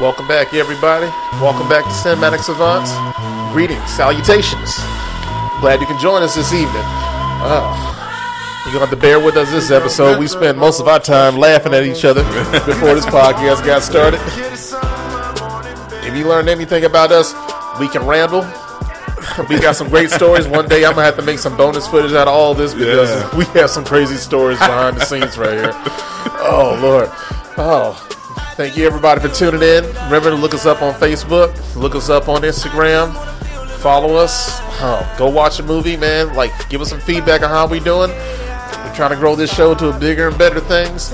Welcome back, everybody. Welcome back to Cinematic Savants. Greetings, salutations. Glad you can join us this evening. Uh, you're going to have to bear with us this episode. We spent most of our time laughing at each other before this podcast got started. If you learned anything about us, we can ramble. We got some great stories. One day I'm gonna have to make some bonus footage out of all this because Yeah. we have some crazy stories behind the scenes right here. Oh Lord. Oh, thank you everybody for tuning in. Remember to look us up on Facebook, look us up on Instagram, follow us. Go watch a movie, man. Like, give us some feedback on how we doing. We're trying to grow this show to a bigger and better things.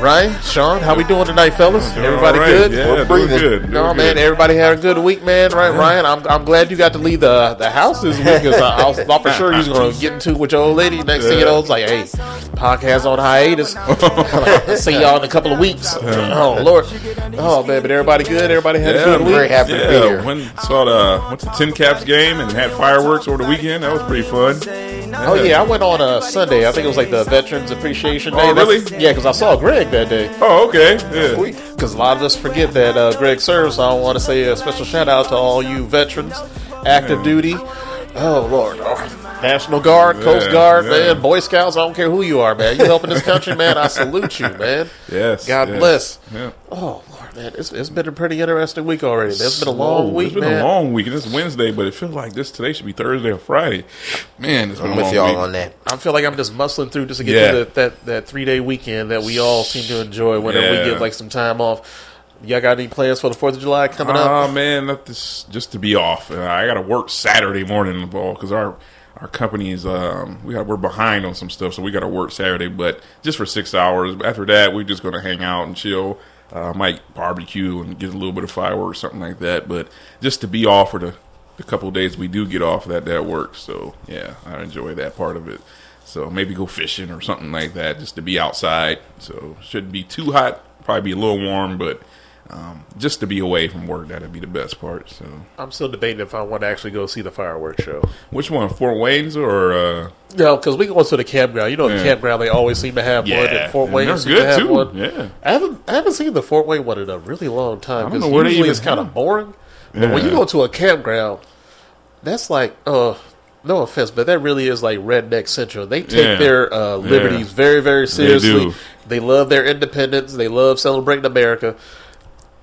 Right, Sean? How we doing tonight, fellas? Doing Everybody all right. good? Yeah, We're doing breathing. good. doing No, man. good. Everybody had a good week, man. Right, Ryan? I'm, I'm glad you got to leave the the house this week because I, I was thought for sure you was going to get into it with your old lady. Next thing you know, it's like, hey, podcast on hiatus. See y'all in a couple of weeks. Oh Lord. Oh man, but everybody good. Everybody had a Yeah, good I'm week. very happy to be here. went saw the went to Tin Caps game and had fireworks over the weekend. That was pretty fun. Oh yeah, I went on a Sunday. I think it was like the Veterans Appreciation Day. Oh, really? That's- Yeah, because I saw Greg that day. Oh, okay. Yeah. Because a lot of us forget that uh, Greg serves. So I want to say a special shout out to all you veterans, active Yeah. duty. Oh Lord, oh, National Guard, Coast Guard, yeah. man, Boy Scouts. I don't care who you are, man. You helping this country, man. I salute you, man. Yes. God bless. Yeah. Oh Lord, man, it's, it's been a pretty interesting week already. It's been a long week, It's been man. a long week. and It's Wednesday, but it feels like this today should be Thursday or Friday. Man, it's been I'm a with long y'all week. on that. I feel like I'm just muscling through just to get Yeah. through the, that that three day weekend that we all seem to enjoy whenever we get like some time off. Y'all got any plans for the Fourth of July coming up? Oh man, let this just to be off. Uh, I got to work Saturday morning because our our company is um we got we're behind on some stuff, so we got to work Saturday, but just for six hours. After that, we're just gonna hang out and chill. Uh, might barbecue and get a little bit of fireworks, something like that. But just to be off for the the couple days we do get off, that that works. So yeah, I enjoy that part of it. So maybe go fishing or something like that, just to be outside. So shouldn't be too hot, probably be a little warm, but um, just to be away from work, that'd be the best part. So, I'm still debating if I want to actually go see the fireworks show. which one, Fort Wayne's or? Uh, No, because we go to the campground. You know, the campground they always seem to have one. Yeah, And Fort and Wayne they're to good, have too. one. Yeah. I haven't I haven't seen the Fort Wayne one in a really long time. I don't know where they usually even it's kind of boring. But when you go to a campground, that's like uh. No offense, but that really is like redneck central. They take Yeah. their uh, liberties Yeah. very, very seriously. do. They love their independence. They love celebrating America.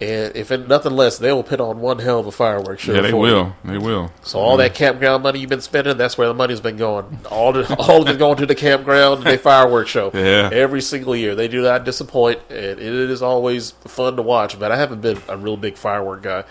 And if it, nothing less, they will put on one hell of a fireworks show. yeah, they for you. will. They will. So all that campground money you've been spending, that's where the money's been going. All the, all of it going to the campground and their fireworks show. Yeah. Every single year. They do not disappoint and it is always fun to watch. But I haven't been a real big firework guy.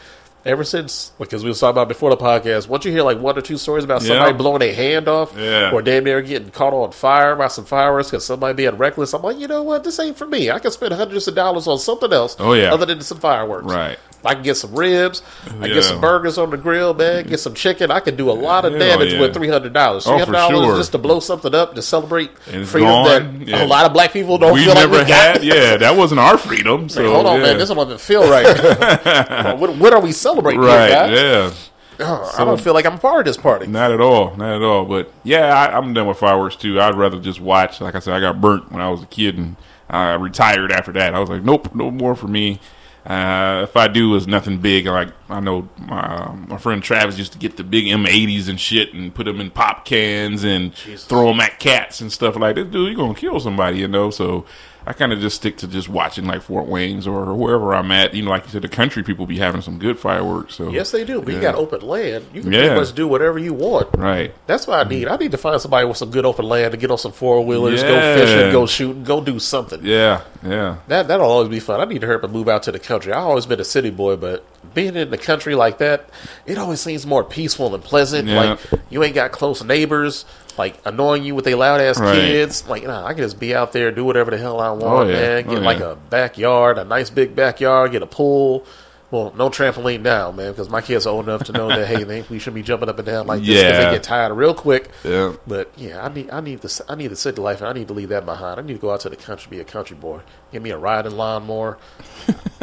Ever since, because we was talking about before the podcast, once you hear like one or two stories about somebody Yeah. blowing a hand off, Yeah. or damn near getting caught on fire by some fireworks because somebody being reckless, I'm like, you know what, this ain't for me. I can spend hundreds of dollars on something else, Oh, yeah. other than some fireworks. Right. I can get some ribs. I can Yeah. get some burgers on the grill, man. Get some chicken. I can do a lot of Hell damage with three hundred dollars. Oh, Three hundred dollars oh, sure. just to blow something up to celebrate freedom gone. that a lot of black people don't we feel never like we got. had. Yeah, that wasn't our freedom. So Hold on, man. This one doesn't feel right. what, what are we celebrating, here, right. Yeah. Oh, I don't feel like I'm a part of this party. Not at all, not at all. But yeah, I, I'm done with fireworks too. I'd rather just watch. Like I said, I got burnt when I was a kid, and I retired after that. I was like, nope, no more for me. Uh, if I do, it's nothing big. Like I know my my friend Travis used to get the big M80s and shit, and put them in pop cans and throw them at cats and stuff like that. Dude, you're gonna kill somebody, you know. So I kind of just stick to just watching like Fort Wayne's or wherever I'm at. You know, like you said, the country people be having some good fireworks. So Yes, they do. But you got open land. You can Yeah. pretty much do whatever you want. right. That's what I need. I need to find somebody with some good open land to get on some four wheelers, go fishing, go shooting, go do something. Yeah, yeah. That that'll always be fun. I need to hurry up and move out to the country. I've always been a city boy, but being in the country like that, it always seems more peaceful and pleasant. Yeah. Like you ain't got close neighbors, like annoying you with their loud ass Right. kids. Like nah, I can just be out there, do whatever the hell I want, Oh, yeah. man. Oh, get Oh, like yeah. a backyard, a nice big backyard, get a pool. Well, no trampoline now, man, because my kids are old enough to know that hey, they, we should be jumping up and down like this because Yeah. they get tired real quick. Yeah. But yeah, I need I need the I need the city life, and I need to leave that behind. I need to go out to the country, be a country boy. Give me a riding lawnmower.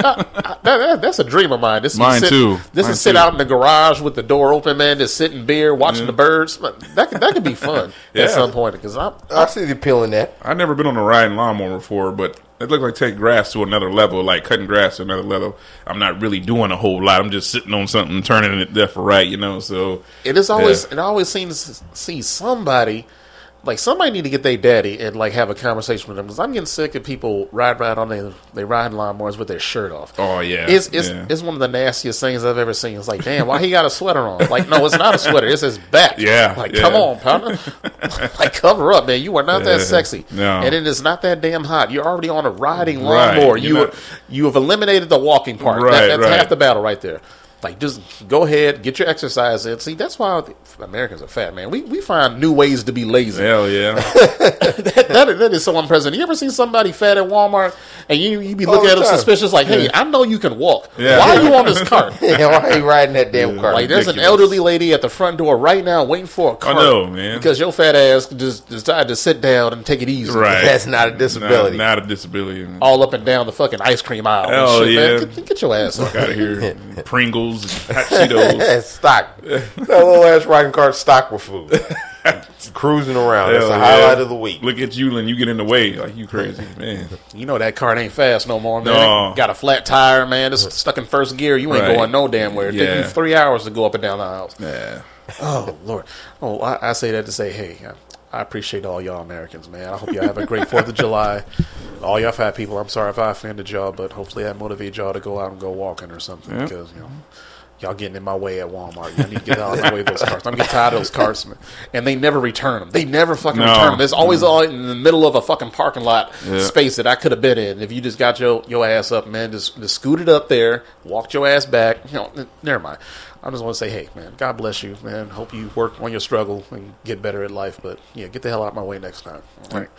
Uh, uh, that- that- that's a dream of mine. This is Mine sit, too. This Mine is sit too. out in the garage with the door open, man, just sitting beer, watching the birds. That could, that could be fun Yeah. at some point because I'm I see the appeal in that. I've never been on a riding lawnmower before, but it looks like take grass to another level, like cutting grass to another level. I'm not really doing a whole lot. I'm just sitting on something, turning it left or right, you know. So It is always Yeah. it always seems to see somebody like somebody need to get their daddy and like have a conversation with them because I'm getting sick of people ride ride on their they riding lawnmowers with their shirt off. Oh, yeah. it's it's, Yeah. it's one of the nastiest things I've ever seen. It's like, damn, why he got a sweater on? Like, no, it's not a sweater. It's his back. Yeah, like yeah. come on, partner. like cover up, man. You are not that sexy, No. and it is not that damn hot. You're already on a riding lawnmower. You're You not- you have eliminated the walking part. Right, That- that's right. half the battle right there. Like, just go ahead, get your exercise in. See, that's why Americans are fat, man. We we find new ways to be lazy. hell yeah, that, that, that is so unprecedented. You ever seen somebody fat at Walmart and you you be looking the at them time. suspicious, like, hey, I know you can walk. Yeah. Why are you on this cart? yeah, why are you riding that damn car? Like, there's an elderly lady at the front door right now waiting for a cart. I know, man. Because your fat ass just decided to sit down and take it easy. right. That's not a disability. not a disability. All up and down the fucking ice cream aisle. and Hell shit, man. yeah. Get, get your ass out of here, Pringles, and hot Cheetos. stock. that little ass riding cart stock with food. Cruising around. That's Hell the yeah. highlight of the week. Look at you, and you get in the way like you crazy, man. You know that cart ain't fast no more, man. No. Got a flat tire, man. It's stuck in first gear. You ain't Right. going no damn where. It take Yeah. you three hours to go up and down the aisles. Yeah, Oh Lord. Oh, I, I say that to say, hey, I, I appreciate all y'all Americans, man. I hope y'all have a great Fourth of July. All y'all fat people, I'm sorry if I offended y'all, but hopefully that motivates y'all to go out and go walking or something Yeah. because you know. Y'all getting in my way at Walmart. Y'all need to get out of my way of those carts. I'm getting tired of those carts, man. And they never return them. They never fucking No. return them. It's always mm. all in the middle of a fucking parking lot Yeah. space that I could have been in. If you just got your, your ass up, man, just, just scooted up there, walked your ass back. You know, never mind. I just want to say, hey, man, God bless you, man. Hope you work on your struggle and get better at life. But yeah, get the hell out of my way next time. All right.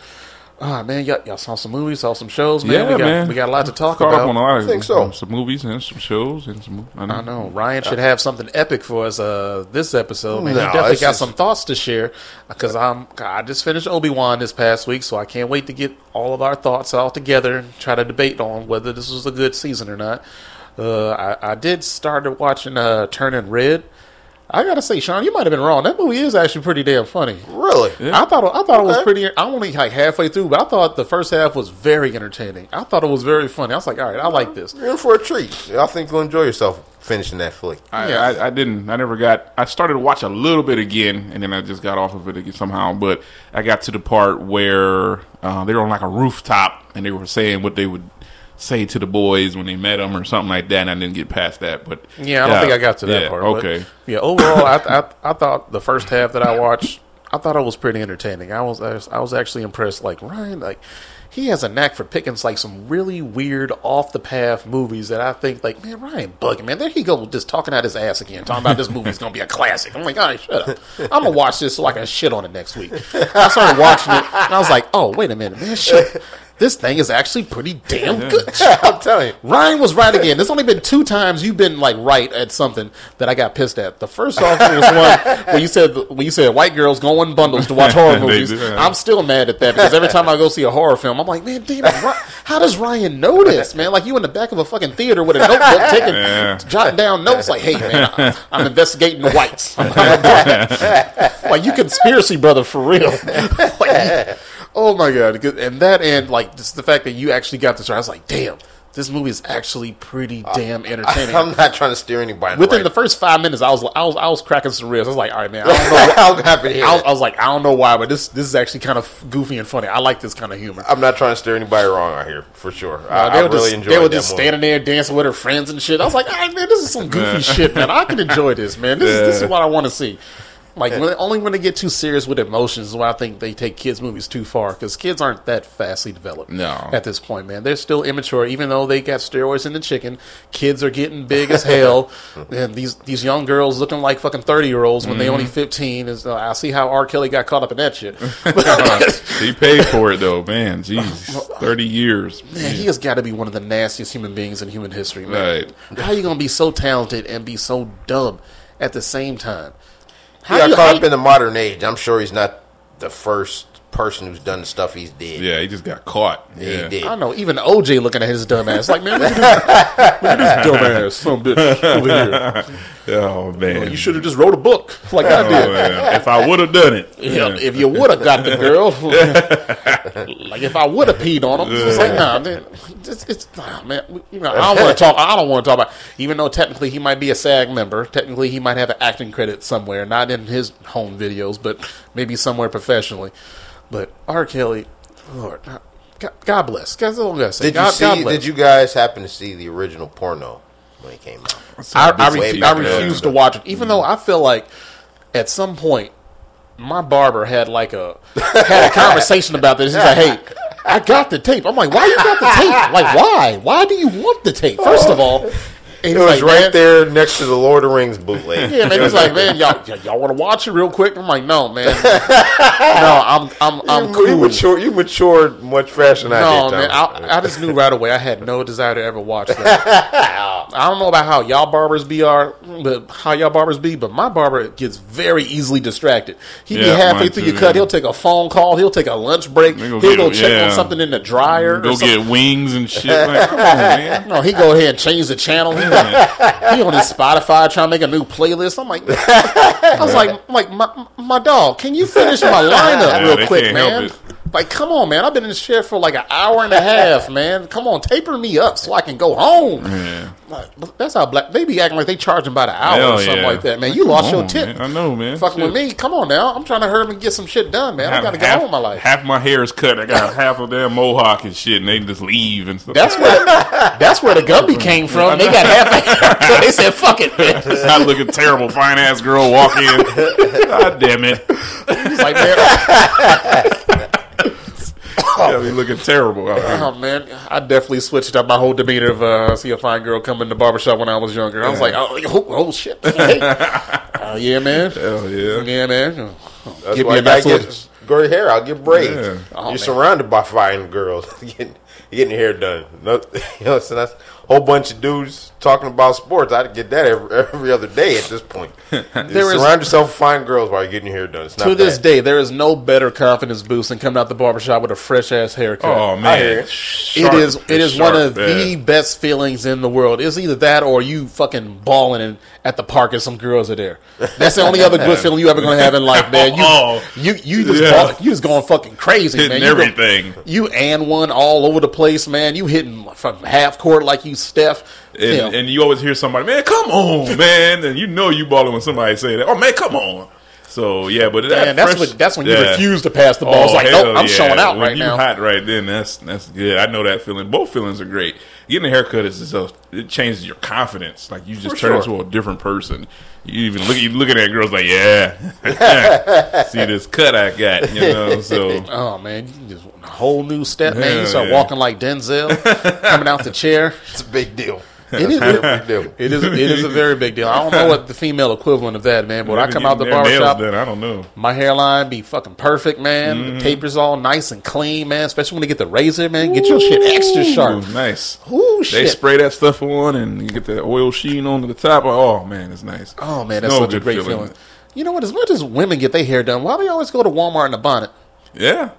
Ah, man, y'all, y'all saw some movies, saw some shows, man. yeah, we got, man. We got a lot to talk Caught about. up on a lot of think so. some movies and some shows and some. I know. I know Ryan should have something epic for us uh, this episode. Man, No, he definitely got just- some thoughts to share because I'm I just finished Obi Wan this past week, so I can't wait to get all of our thoughts all together and try to debate on whether this was a good season or not. Uh, I, I did start watching uh, Turning Red. I gotta say, Sean, you might have been wrong. That movie is actually pretty damn funny. Really? I thought I thought it was pretty. I'm only like halfway through, but I thought the first half was very entertaining. I thought it was very funny. I was like, all right, I like this. You're in for a treat. I think you'll enjoy yourself finishing that flick. I, Yeah. I, I didn't. I never got. I started to watch a little bit again, and then I just got off of it again somehow. But I got to the part where uh, they were on like a rooftop, and they were saying what they would say to the boys when they met them or something like that. And I didn't get past that. But Yeah, I don't think I got to that yeah, part. but Okay. yeah, overall, I, I I thought the first half that I watched, I thought it was pretty entertaining. I was I was, I was actually impressed. Like Ryan, like he has a knack for picking like some really weird, off the path movies that I think like, man, Ryan bugging, man. There he go, just talking out his ass again, talking about this movie's gonna be a classic. I'm like, all right, shut up. I'm gonna watch this so I can shit on it next week. I started watching it, and I was like, oh, wait a minute, man, shit. This thing is actually pretty damn good. I'm telling you. Ryan was right again. There's only been two times you've been like right at something that I got pissed at. The first off was one when you said when you said white girls go in bundles to watch horror movies. I'm still mad at that because every time I go see a horror film, I'm like, man, damn it, how does Ryan know this, man? Like you in the back of a fucking theater with a notebook, taking Yeah. jotting down notes. Like, hey, man, I, I'm investigating the whites. I'm, I'm like you conspiracy brother for real. Like, oh my god! And that and like just the fact that you actually got this right. I was like, damn, this movie is actually pretty damn entertaining. I'm not trying to steer anybody. Within right. the first five minutes, I was I was I was cracking some ribs. I was like, all right, man, I don't know. Happy to hear I was. I was like, I don't know why, but this this is actually kind of goofy and funny. I like this kind of humor. I'm not trying to steer anybody wrong out here, for sure. I, Uh, they I were really just, enjoyed they were just movie. standing there dancing with her friends and shit. I was like, all right, man, this is some goofy shit, man. I can enjoy this, man. This, is, this is what I want to see. Like when, only when they get too serious with emotions is when I think they take kids movies too far because kids aren't that fastly developed. No. at this point, man, they're still immature. Even though they got steroids in the chicken, kids are getting big as hell, and these these young girls looking like fucking thirty year olds when they only Mm-hmm. fifteen. Is uh, I see how R. Kelly got caught up in that shit. he paid for it though, man. Jeez, thirty years. Man, he has got to be one of the nastiest human beings in human history, man. Right. How you gonna be so talented and be so dumb at the same time? He How got you- caught up in the modern age. I'm sure he's not the first person who's done the stuff he's did. Yeah, he just got caught. Yeah, Yeah, he did. I don't know. Even OJ looking at his dumb ass like, man, look at this, look at this dumb ass, some bitch over here. Oh man, You should have just wrote a book like I Oh, did. man. If I would have done it, Yeah, if you would have got the girl, like if I would have peed on him, it's like nah, man, it's, it's nah, man. You know, I don't want to talk. I don't want to talk about. Even though technically he might be a SAG member, technically he might have an acting credit somewhere, not in his home videos, but maybe somewhere professionally. But R. Kelly, Lord, God, God bless. That's all I gotta say. Did you God, see? God bless. did you guys happen to see the original porno when it came out? I, I, refu- I refuse to watch it, even though I feel like at some point my barber had like a had a conversation about this. He's like, "Hey, I got the tape." I'm like, "Why you got the tape? Like, why? Why do you want the tape?" First of all, and It was like, right "Man, there next to the Lord of the Rings bootleg. Yeah, man. He's like, "Man, y'all, y'all want to watch it real quick?" I'm like, "No, man. No, I'm, I'm, I'm you, cool." you mature, you matured much faster than I No, did. man, I, I just knew right away. I had no desire to ever watch that. I don't know about how y'all barbers be are, but how y'all barbers be, but my barber gets very easily distracted. He be halfway through too, your cut. yeah. He'll take a phone call. He'll take a lunch break. He'll go go check yeah. on something in the dryer. or go something. get wings and shit. Like, come on, man. No, he go ahead and change the channel. He, on, he on his Spotify trying to make a new playlist. I'm like, I was like, I'm like my, my dog, can you finish my lineup Yeah, real quick, man? Like, come on, man. I've been in this chair for like an hour and a half, man. Come on, taper me up so I can go home. Yeah. Like, that's how black they be acting like they charging by the hour Hell or something yeah. like that, man. You lost Come your tip. man. I know, man. Fucking with me. Come on now. I'm trying to hurry up and get some shit done, man. I got to get half, on with my life. Half my hair is cut. I got half of their mohawk and shit, and they just leave and stuff. That's where that's where the Gumby came from. They got half. so they said, "Fuck it." I look at terrible, fine ass girl walk in. God damn it! It's like, man, Yeah, be looking terrible out here. oh man, I definitely switched up my whole demeanor of uh, see a fine girl come in the barbershop when I was younger. I was like, oh, oh, oh shit, Hey. Uh, yeah, man, Hell yeah. yeah, man. That's Give why me a nice get gray hair. I'll get braids. Yeah. Oh, You're man. surrounded by fine girls. Getting, getting your hair done. No, you know, so that's a whole bunch of dudes talking about sports. I'd get that every, every other day at this point. You There is- surround yourself with fine girls while you're getting your hair done. It's not To this day, there is no better confidence boost than coming out the barbershop with a fresh ass haircut. Oh man, it. It Sharp. is. It is one of yeah. the best feelings in the world. It's either that or you fucking balling in, at the park and some girls are there. That's the only other good feeling you ever gonna have in life, man. You Oh. you you just Yeah. you just going fucking crazy, hitting man. You go- everything. You and one all over the place, man. You hitting from half court like you Steph. And, Yeah. and you always hear somebody, man, come on, man, and you know you balling when somebody say that. Oh man, come on. So yeah, but that Man, that's fresh- what that's when you yeah. refuse to pass the ball. it's oh, like, hell nope, I'm yeah. showing out when right you now. hot right then. That's that's good. I know that feeling. Both feelings are great. Getting a haircut is just a, it changes your confidence. Like you just For turn sure. into a different person. You even look you looking at girls like, yeah, see this cut I got, you know. So Oh man, you just a whole new step, man. You start yeah. walking like Denzel, coming out the chair. It's a big deal. It is. It's a big deal. It is. It is a very big deal. I don't know what the female equivalent of that, man. But when I come out the getting their nails barbershop, done, I don't know. my hairline be fucking perfect, man. Mm-hmm. The tapers all nice and clean, man. Especially when they get the razor, man. Get your shit extra sharp. Ooh, nice. Ooh, They shit. spray that stuff on and you get the oil sheen on the top. Oh man, it's nice. Oh man, that's No such a great feeling. feeling. You know what? As much as women get their hair done, why do they always go to Walmart in a bonnet? Yeah.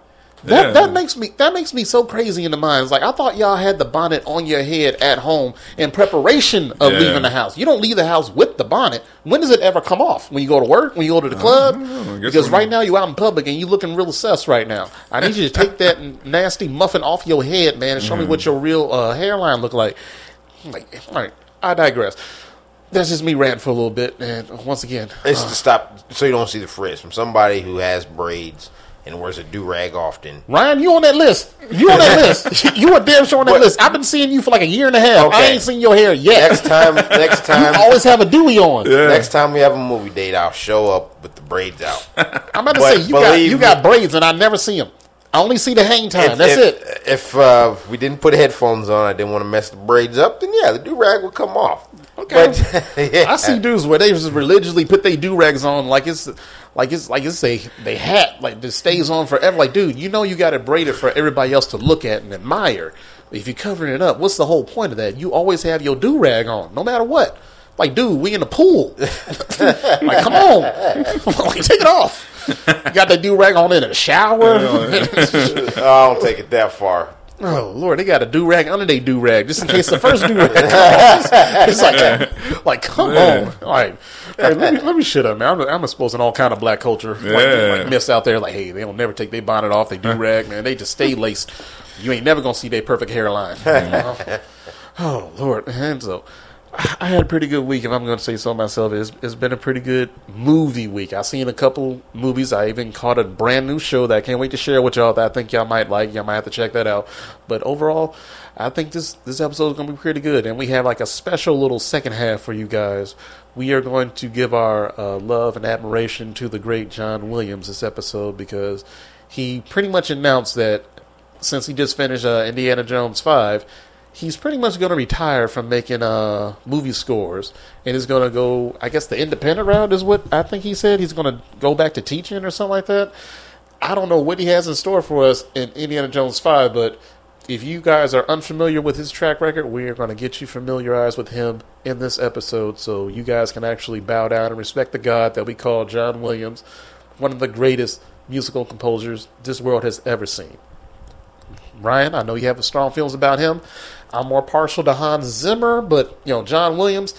That yeah. that makes me that makes me so crazy in the mind. It's like I thought y'all had the bonnet on your head at home in preparation of Yeah. leaving the house. You don't leave the house with the bonnet. When does it ever come off? When you go to work? When you go to the club? know. I guess Because when- right now you're out in public and you're looking real sus right now. I need you to take that nasty muffin off your head, man, and show me Mm. what your real uh, hairline look like. I'm Like, all right, I digress. That's just me ranting for a little bit, and once again, It's to stop so you don't see the frizz from somebody who has braids and wears a do rag often. Ryan, you on that list? You on that list? You are damn sure on that What? list. I've been seeing you for like a year and a half. I ain't seen your hair yet. Next time, next time, you time, always have a Dewey on. next time we have a movie date, I'll show up with the braids out. I'm about to But say you got you got braids and I never see them. I only see the hang time. If- That's if, it. If uh, we didn't put headphones on, I didn't want to mess the braids up. Then yeah, the do rag would come off. Okay. But, yeah. I see dudes where they just religiously put their do rags on like it's like it's like it's a they hat like this stays on forever. Like, dude, you know you got it braided for everybody else to look at and admire. If you're covering it up, what's the whole point of that? You always have your do rag on, no matter what. Like, dude, we in the pool. like, come on, like, take it off. You got the do rag on in the shower. I don't take it that far. Oh Lord, they got a do rag under their do rag just in case the first do rag. It's like, like come Yeah. on, like hey, let me let me shut up, man. I'm, I'm exposing all kind of black culture, like, Yeah. like myths out there. Like, hey, they don't never take their bonnet off, they do rag, man. They just stay laced. You ain't never gonna see their perfect hairline. you know? oh Lord, man. So I had a pretty good week, if I'm going to say so myself. It's, it's been a pretty good movie week. I've seen a couple movies. I even caught a brand new show that I can't wait to share with y'all that I think y'all might like. Y'all might have to check that out. But overall, I think this, this episode is going to be pretty good. And we have like a special little second half for you guys. We are going to give our uh, love and admiration to the great John Williams this episode because he pretty much announced that since he just finished uh, Indiana Jones 5, he's pretty much going to retire from making uh, movie scores and is going to go, I guess, the independent route is what I think he said. He's going to go back to teaching or something like that. I don't know what he has in store for us in Indiana Jones 5, but if you guys are unfamiliar with his track record, we are going to get you familiarized with him in this episode so you guys can actually bow down and respect the God that we call John Williams, one of the greatest musical composers this world has ever seen. Ryan, I know you have strong feelings about him. I'm more partial to Hans Zimmer, but you know John Williams.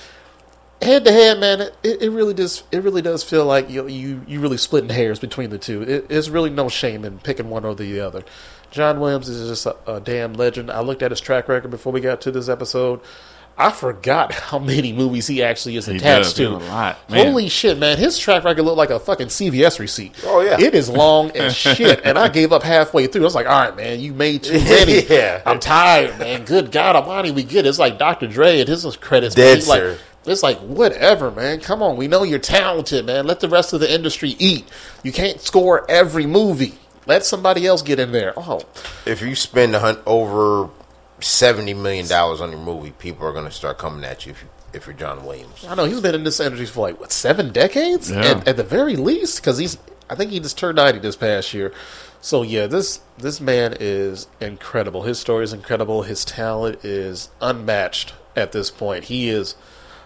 Head to head, man, it, it really does. It really does feel like you you you really splitting hairs between the two. It, it's really no shame in picking one or the other. John Williams is just a, a damn legend. I looked at his track record before we got to this episode. I forgot how many movies he actually is He attached does. to. A lot, man. Holy shit, man! His track record looked like a fucking CVS receipt. Oh, yeah. it is long as shit, and I gave up halfway through. I was like, "All right, man, you made too many. Yeah. I'm tired, man. Good God Almighty, we get it. It's like Dr. Dre and his credits. Dead, man. Like, sir. it's like whatever, man. Come on, we know you're talented, man. Let the rest of the industry eat. You can't score every movie. Let somebody else get in there. Oh, If you spend a hun- over seventy million dollars on your movie, people are going to start coming at you if, you if you're John Williams. I know he's been in this industry for like what seven decades Yeah. at, at the very least because he's I think he just turned ninety this past year. So yeah, this this man is incredible. His story is incredible. His talent is unmatched at this point. He is.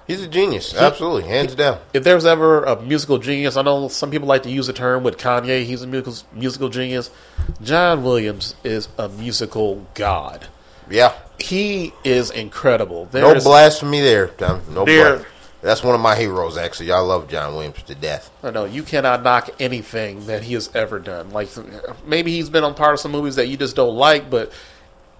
He's a genius, absolutely, hands down. If there's ever a musical genius, I know some people like to use the term with Kanye. He's a musical musical genius. John Williams is a musical god. Yeah, He is incredible. no There's- blasphemy there. Tom. No There- blasphemy. That's one of my heroes. Actually, I love John Williams to death. I know you cannot knock anything that he has ever done. Like maybe he's been on part of some movies that you just don't like, but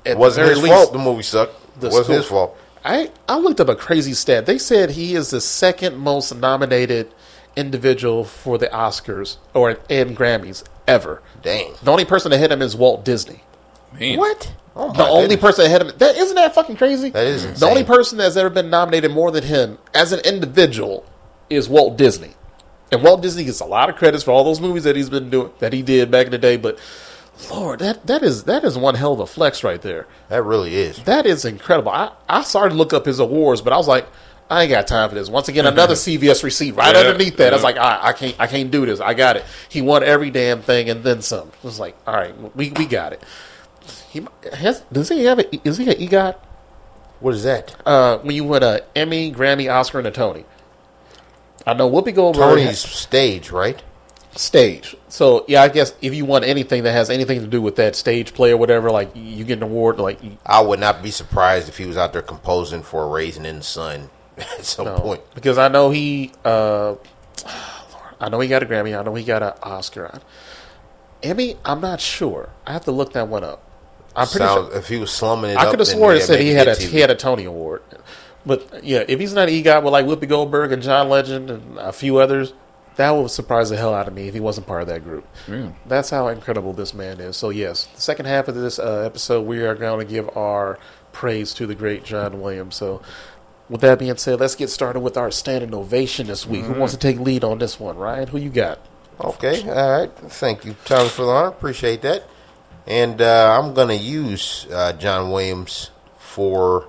at It wasn't the his very least, fault. The movie sucked. the It wasn't score- his fault. I I looked up a crazy stat. They said he is the second most nominated individual for the Oscars or and Grammys ever. Dang. The only person ahead of him is Walt Disney. Man. What? Oh The only goodness. person ahead of him. That isn't that fucking crazy. That is insane. The only person that's ever been nominated more than him as an individual is Walt Disney. And Walt Disney gets a lot of credits for all those movies that he's been doing that he did back in the day, but Lord, that that is that is one hell of a flex right there. That really is. That is incredible. I, I started to look up his awards, but I was like, I ain't got time for this. Once again, another CVS receipt right Yeah, underneath that. I was like, I, I can't I can't do this. I got it. He won every damn thing and then some. It was like, all right, we we got it. He has does he have a is he an EGOT? What is that? Uh, when you win a Emmy, Grammy, Oscar, and a Tony. I know Whoopi Goldberg Tony's stage, right? stage. So yeah, I guess if you want anything that has anything to do with that stage play or whatever, like you get an award, like I would not be surprised if he was out there composing for "Raising in the Sun at some No, point. because I know he, uh, I know he got a Grammy. I know he got an Oscar. Emmy, I'm not sure. I have to look that one up. I'm pretty Sounds, sure. if he was slumming it I could have sworn it said he had a get he had a Tony Award. But yeah, if he's not an EGOT with like Whoopi Goldberg and John Legend and a few others, that would surprise the hell out of me if he wasn't part of that group. Yeah. That's how incredible this man is. So yes, the second half of this uh, episode, we are going to give our praise to the great John Williams. So. With that being said, let's get started with our standing ovation this week. Who wants to take lead on this one, Ryan? Who you got? Okay, all right. Thank you, Thomas, for the honor. Appreciate that. And uh, I'm going to use uh, John Williams for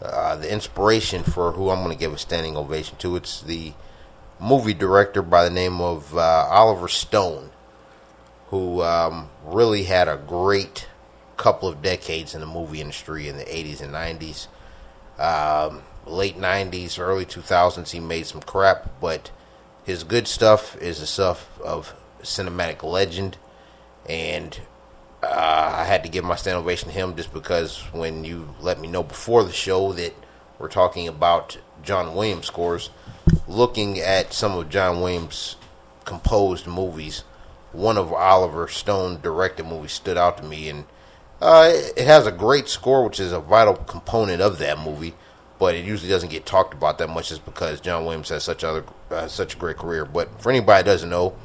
uh, the inspiration for who I'm going to give a standing ovation to. It's the movie director by the name of uh, Oliver Stone, who um, really had a great couple of decades in the movie industry in the 80s and 90s. Um, late 90s, early 2000s, he made some crap, but his good stuff is the stuff of cinematic legend, and uh, I had to give my stand ovation to him just because when you let me know before the show that we're talking about John Williams scores, looking at some of John Williams' composed movies, one of Oliver Stone directed movies stood out to me, and uh, it has a great score, which is a vital component of that movie. But it usually doesn't get talked about that much, just because John Williams has such other uh, such a great career. But for anybody that doesn't know,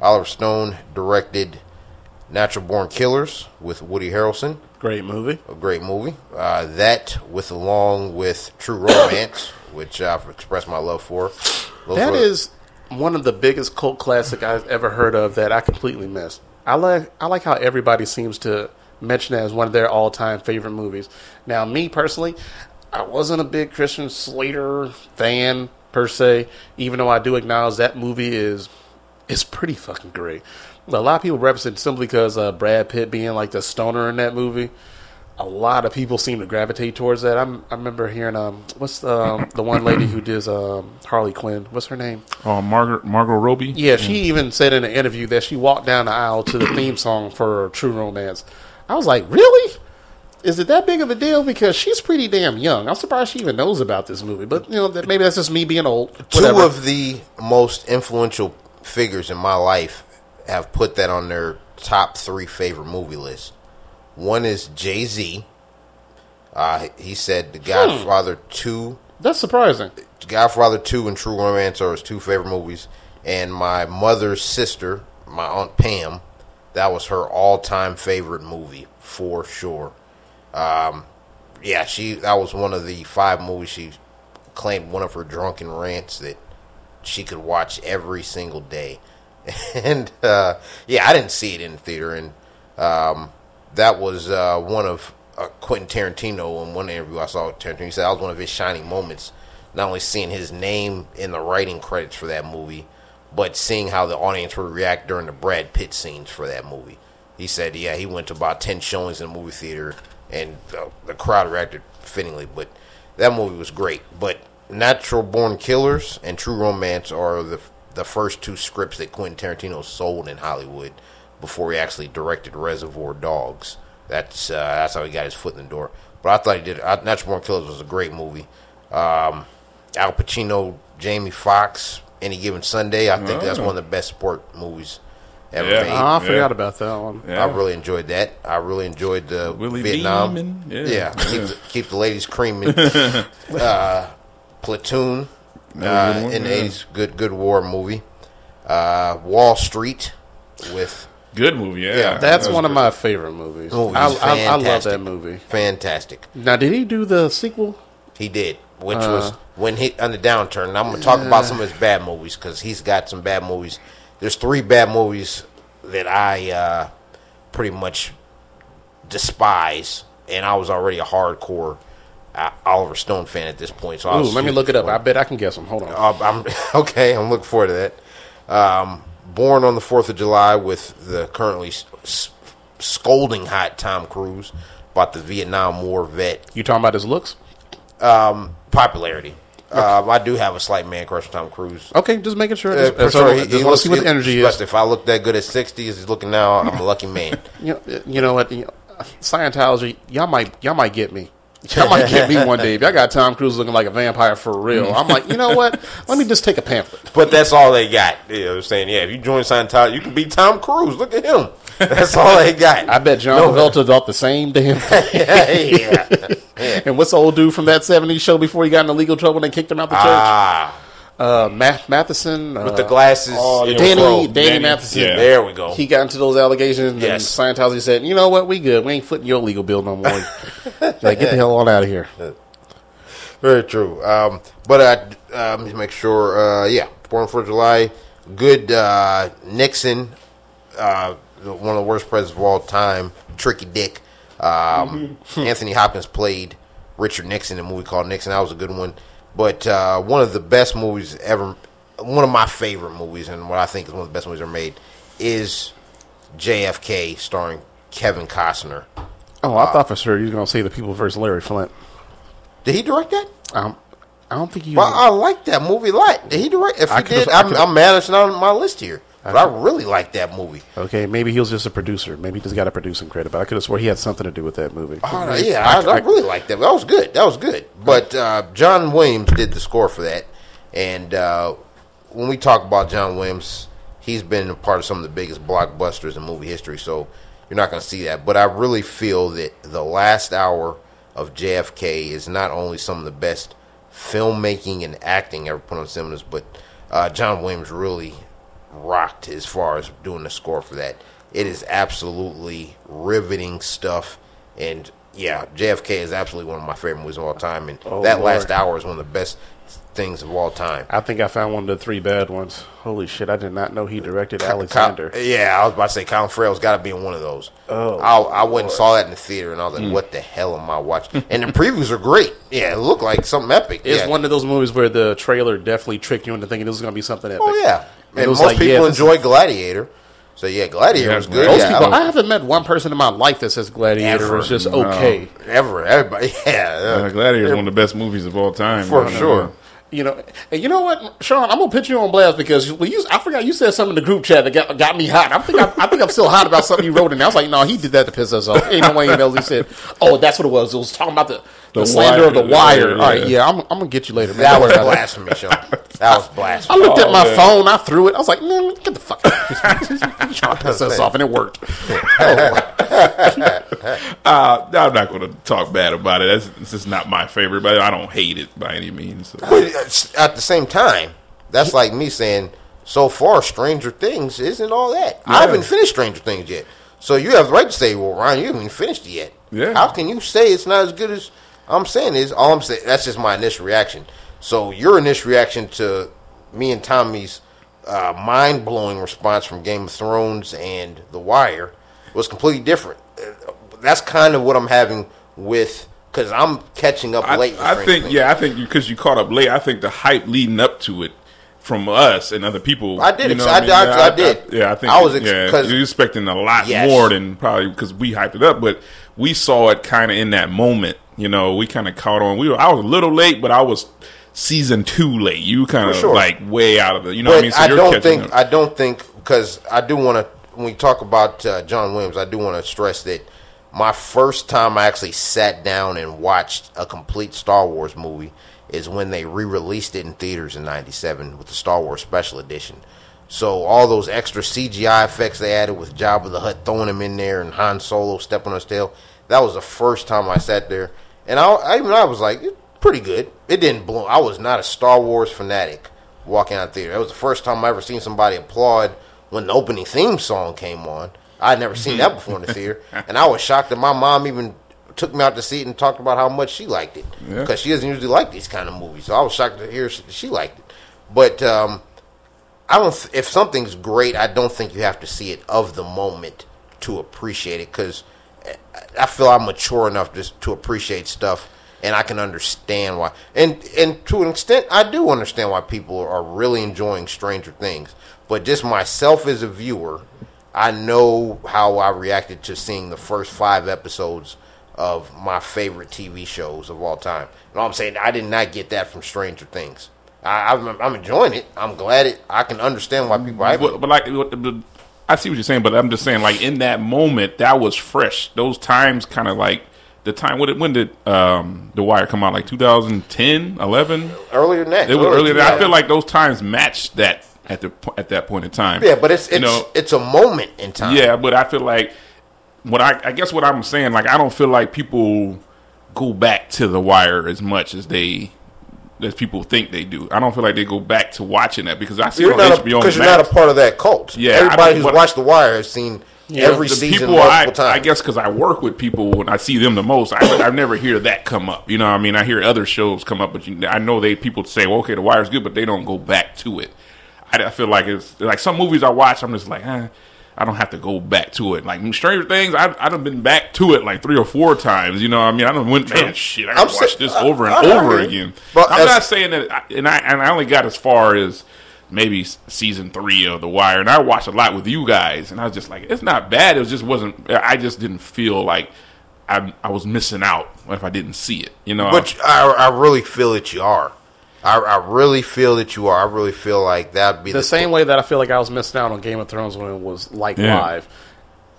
Oliver Stone directed Natural Born Killers with Woody Harrelson, Great movie. a great movie. Uh, that, with along with True Romance, which I've expressed my love for. Those That were- is one of the biggest cult classic I've ever heard of that I completely missed. I like I like how everybody seems to mention it as one of their all time favorite movies. Now, me personally, I wasn't a big Christian Slater fan per se, even though I do acknowledge that movie is is pretty fucking great. A lot of people represent simply because uh, Brad Pitt being like the stoner in that movie. A lot of people seem to gravitate towards that. I'm, I remember hearing um, what's the, um, the one lady who does um, Harley Quinn? What's her name? Oh, Margaret Margot Robbie. Yeah, she even said in an interview that she walked down the aisle to the theme song for True Romance. I was like, really? Is it that big of a deal? Because she's pretty damn young. I'm surprised she even knows about this movie. But you know, that maybe that's just me being old. two of the most influential figures in my life have put that on their top three favorite movie list. One is Jay Z. Uh, he said The Godfather Two, that's surprising. Godfather Two, and True Romance are his two favorite movies. And my mother's sister, my aunt Pam, that was her all-time favorite movie for sure. Um, yeah, she that was one of the five movies she claimed one of her drunken rants that she could watch every single day. And uh, yeah, I didn't see it in the theater, and um, that was uh, one of uh, Quentin Tarantino. In one interview I saw with Tarantino, he said that was one of his shining moments. Not only seeing his name in the writing credits for that movie, but seeing how the audience would react during the Brad Pitt scenes for that movie. He said, yeah, he went to about 10 showings in the movie theater, and uh, the crowd reacted fittingly. But that movie was great. But Natural Born Killers and True Romance are the the first two scripts that Quentin Tarantino sold in Hollywood before he actually directed Reservoir Dogs. That's uh, that's how he got his foot in the door. But I thought he did. I, Natural Born Killers was a great movie. Um, Al Pacino, Jamie Foxx, Any Given Sunday. I think that's Oh. one of the best sport movies ever Yeah. made. Oh, I Yeah. forgot about that one. Yeah. I really enjoyed that. I really enjoyed the Willie Vietnam. Beamen, yeah. yeah, keep, the, keep the ladies creaming. uh, Platoon Another uh, good in the yeah. eighties, good good war movie. Uh, Wall Street with Good movie. Yeah, Yeah, That's That was one of my favorite movies. Movie's I, I, I love that movie. fantastic. Now, did he do the sequel? He did, which Uh. was when he on the downturn. And I'm going to talk about some of his bad movies because he's got some bad movies. There's three bad movies that I uh, pretty much despise, and I was already a hardcore Oliver Stone fan at this point. So Ooh, let me look it up. I bet I can guess them. Hold on. Uh, I'm okay. I'm looking forward to that. Um, Born on the Fourth of July with the currently s- scolding hot Tom Cruise about the Vietnam War vet You talking about his looks? popularity. Um, I do have a slight man crush on Tom Cruise. Okay, just making sure. Uh, Just, so he- just want to looks- see what the energy is. If I look that good at 60 as he's looking now, I'm a lucky man. You know, you know what? Scientology, y'all might y'all might get me. Y'all might get me one day. If y'all got Tom Cruise looking like a vampire for real, I'm like, you know what? Let me just take a pamphlet. But that's all they got. You know what I'm saying? Yeah, if you join Scientology, you can be Tom Cruise. Look at him. That's all they got. I bet John No. Travolta thought the same damn thing. yeah. And what's the old dude from that '70s show before he got in legal trouble and they kicked him out of the church? Ah, Uh, Math- Matheson with uh, the glasses. Oh, yeah. Danny. Danny, Danny, Matheson. yeah. There we go. He got into those allegations, and Yes. Scientology said, "You know what? We good. We ain't footing your legal bill no more. like, get the hell on out of here." Very true. Um, but let me make sure. Uh, yeah, Born for July. Good uh, Nixon. Uh, one of the worst presidents of all time. Tricky Dick. Um, Anthony Hopkins played Richard Nixon in a movie called Nixon. That was a good one. But uh, one of the best movies ever. One of my favorite movies, and what I think is one of the best movies ever made, is JFK, starring Kevin Costner. Oh, I thought for sure you were going to say the people versus Larry Flynt. Did he direct that? Um, I don't think he. Well, I like that movie a lot. Did he direct? If he could've- did, I I'm, I'm mad it's not on my list here. But I really like that movie. Okay, maybe he was just a producer. Maybe he just got a producing credit. But I could have swore he had something to do with that movie. Oh, yeah, I, I really like that. That was good. That was good. But uh, John Williams did the score for that, and uh, when we talk about John Williams, he's been a part of some of the biggest blockbusters in movie history. So you're not going to see that. But I really feel that the last hour of JFK is not only some of the best filmmaking and acting ever put on cinemas, but uh, John Williams really rocked as far as doing the score for that. It is absolutely riveting stuff, and yeah, JFK is absolutely one of my favorite movies of all time, and Oh, that Lord. last hour is one of the best things of all time. I think I found one of the three bad ones. Holy shit! I did not know he directed Alexander. Kyle- yeah, I was about to say Colin Farrell's got to be in one of those. Oh, I, I went and saw that in the theater, and I was like, mm. "What the hell am I watching?" and the previews are great. Yeah, it looked like something epic. It's yeah. one of those movies where the trailer definitely tricked you into thinking this was going to be something epic. Oh yeah, And and most like, people yeah, this- enjoy Gladiator. So yeah, Gladiator Yeah, was good. Most yeah, people, I I, haven't met one person in my life that says Gladiator Ever. was just No. okay. ever everybody. Yeah, Uh, Gladiator is one of the best movies of all time. for man. sure. You know, and you know what, Sean? I'm gonna put you on blast because when you, I forgot you said something in the group chat that got, got me hot. I think I, I think I'm still hot about something you wrote in there. I was like, no, he did that to piss us off. Ain't no way in hell he said, oh, that's what it was. It was talking about the, the, The slander of the wire, yeah, All right, yeah. yeah, I'm, I'm gonna get you later. Man. That was worry about it. blasphemy, Sean. That was blasphemy. I looked at Oh, my phone. I threw it. I was like, man, get the fuck out. Trying to piss us off, and it worked. Uh, I'm not going to talk bad about it. That's, it's just not my favorite, but I don't hate it by any means. So. But at the same time, that's like me saying, so far, Stranger Things isn't all that. I haven't finished Stranger Things yet. So you have the right to say, well, Ryan, you haven't finished it yet. Yeah. How can you say it's not as good as I'm saying is all I'm saying that's just my initial reaction. So your initial reaction to me and Tommy's uh, mind blowing response from Game of Thrones and The Wire was completely different. Uh, That's kind of what I'm having with because I'm catching up I, late. I think, Things. yeah, I think because you caught up late, I think the hype leading up to it from us and other people. I did you know what I- mean? I- I did. yeah, I think I was ex- yeah, 'cause- you're expecting a lot Yes. more than probably because we hyped it up, but we saw it kind of in that moment. You know, we kind of caught on. We were, I was a little late, but I was season two late. You kind of sure. like way out of the. You know but what I mean? So I don't think. I don't think because I do want to when we talk about uh, John Williams, I do want to stress that my first time I actually sat down and watched a complete Star Wars movie is when they re-released it in theaters in '97 with the Star Wars Special Edition. So all those extra CGI effects they added with Jabba the Hutt throwing him in there and Han Solo stepping on his tail, that was the first time I sat there, and I, I even I was like, pretty good. It didn't blow. I was not a Star Wars fanatic walking out theater. That was the first time I ever seen somebody applaud when the opening theme song came on. I'd never seen that before in the theater, and I was shocked that my mom even took me out to see it and talked about how much she liked it Yeah. because she doesn't usually like these kind of movies. So I was shocked to hear she, she liked it, but. um I don't. If something's great, I don't think you have to see it of the moment to appreciate it. Because I feel I'm mature enough just to appreciate stuff, and I can understand why. And and to an extent, I do understand why people are really enjoying Stranger Things. But just myself as a viewer, I know how I reacted to seeing the first five episodes of my favorite TV shows of all time. And all I'm saying, I did not get that from Stranger Things. I, I'm, I'm enjoying it. I'm glad it. I can understand why people. But, but like, what the- the- I see what you're saying, but I'm just saying, like in that moment, that was fresh. Those times, kind of like the time when did when did um, the Wire come out? Like 2010, 11. earlier than that. It was earlier. than- I feel like those times matched that at the at that point in time. Yeah, but it's it's you know, it's a moment in time. yeah, but I feel like what I I guess what I'm saying, like I don't feel like people go back to the Wire as much as they. As people think they do, I don't feel like they go back to watching that because I see You're it on not HBO because you're Max. not a part of that cult. Yeah, everybody who's watched The Wire has seen every the season people multiple I, times. I guess because I work with people when I see them the most, I, I never hear that come up. You know, what I mean, I hear other shows come up, but you, I know they people say, "Well, okay, The Wire's good," but they don't go back to it. I, I feel like it's like some movies I watch, I'm just like, eh, I don't have to go back to it. Like Stranger Things, I I done been back to it like three or four times. You know, what I mean, I done went, man, shit, I I'm gotta watch this over and I- over again. But I'm as- not saying that, I- and I and I only got as far as maybe season three of The Wire, and I watched a lot with you guys, and I was just like, it's not bad. It just wasn't. I just didn't feel like I I was missing out if I didn't see it. You know, But I, I really feel that you are. I, I really feel that you are. I really feel like that'd be the the, same way that I feel like I was missing out on Game of Thrones when it was like Yeah. live.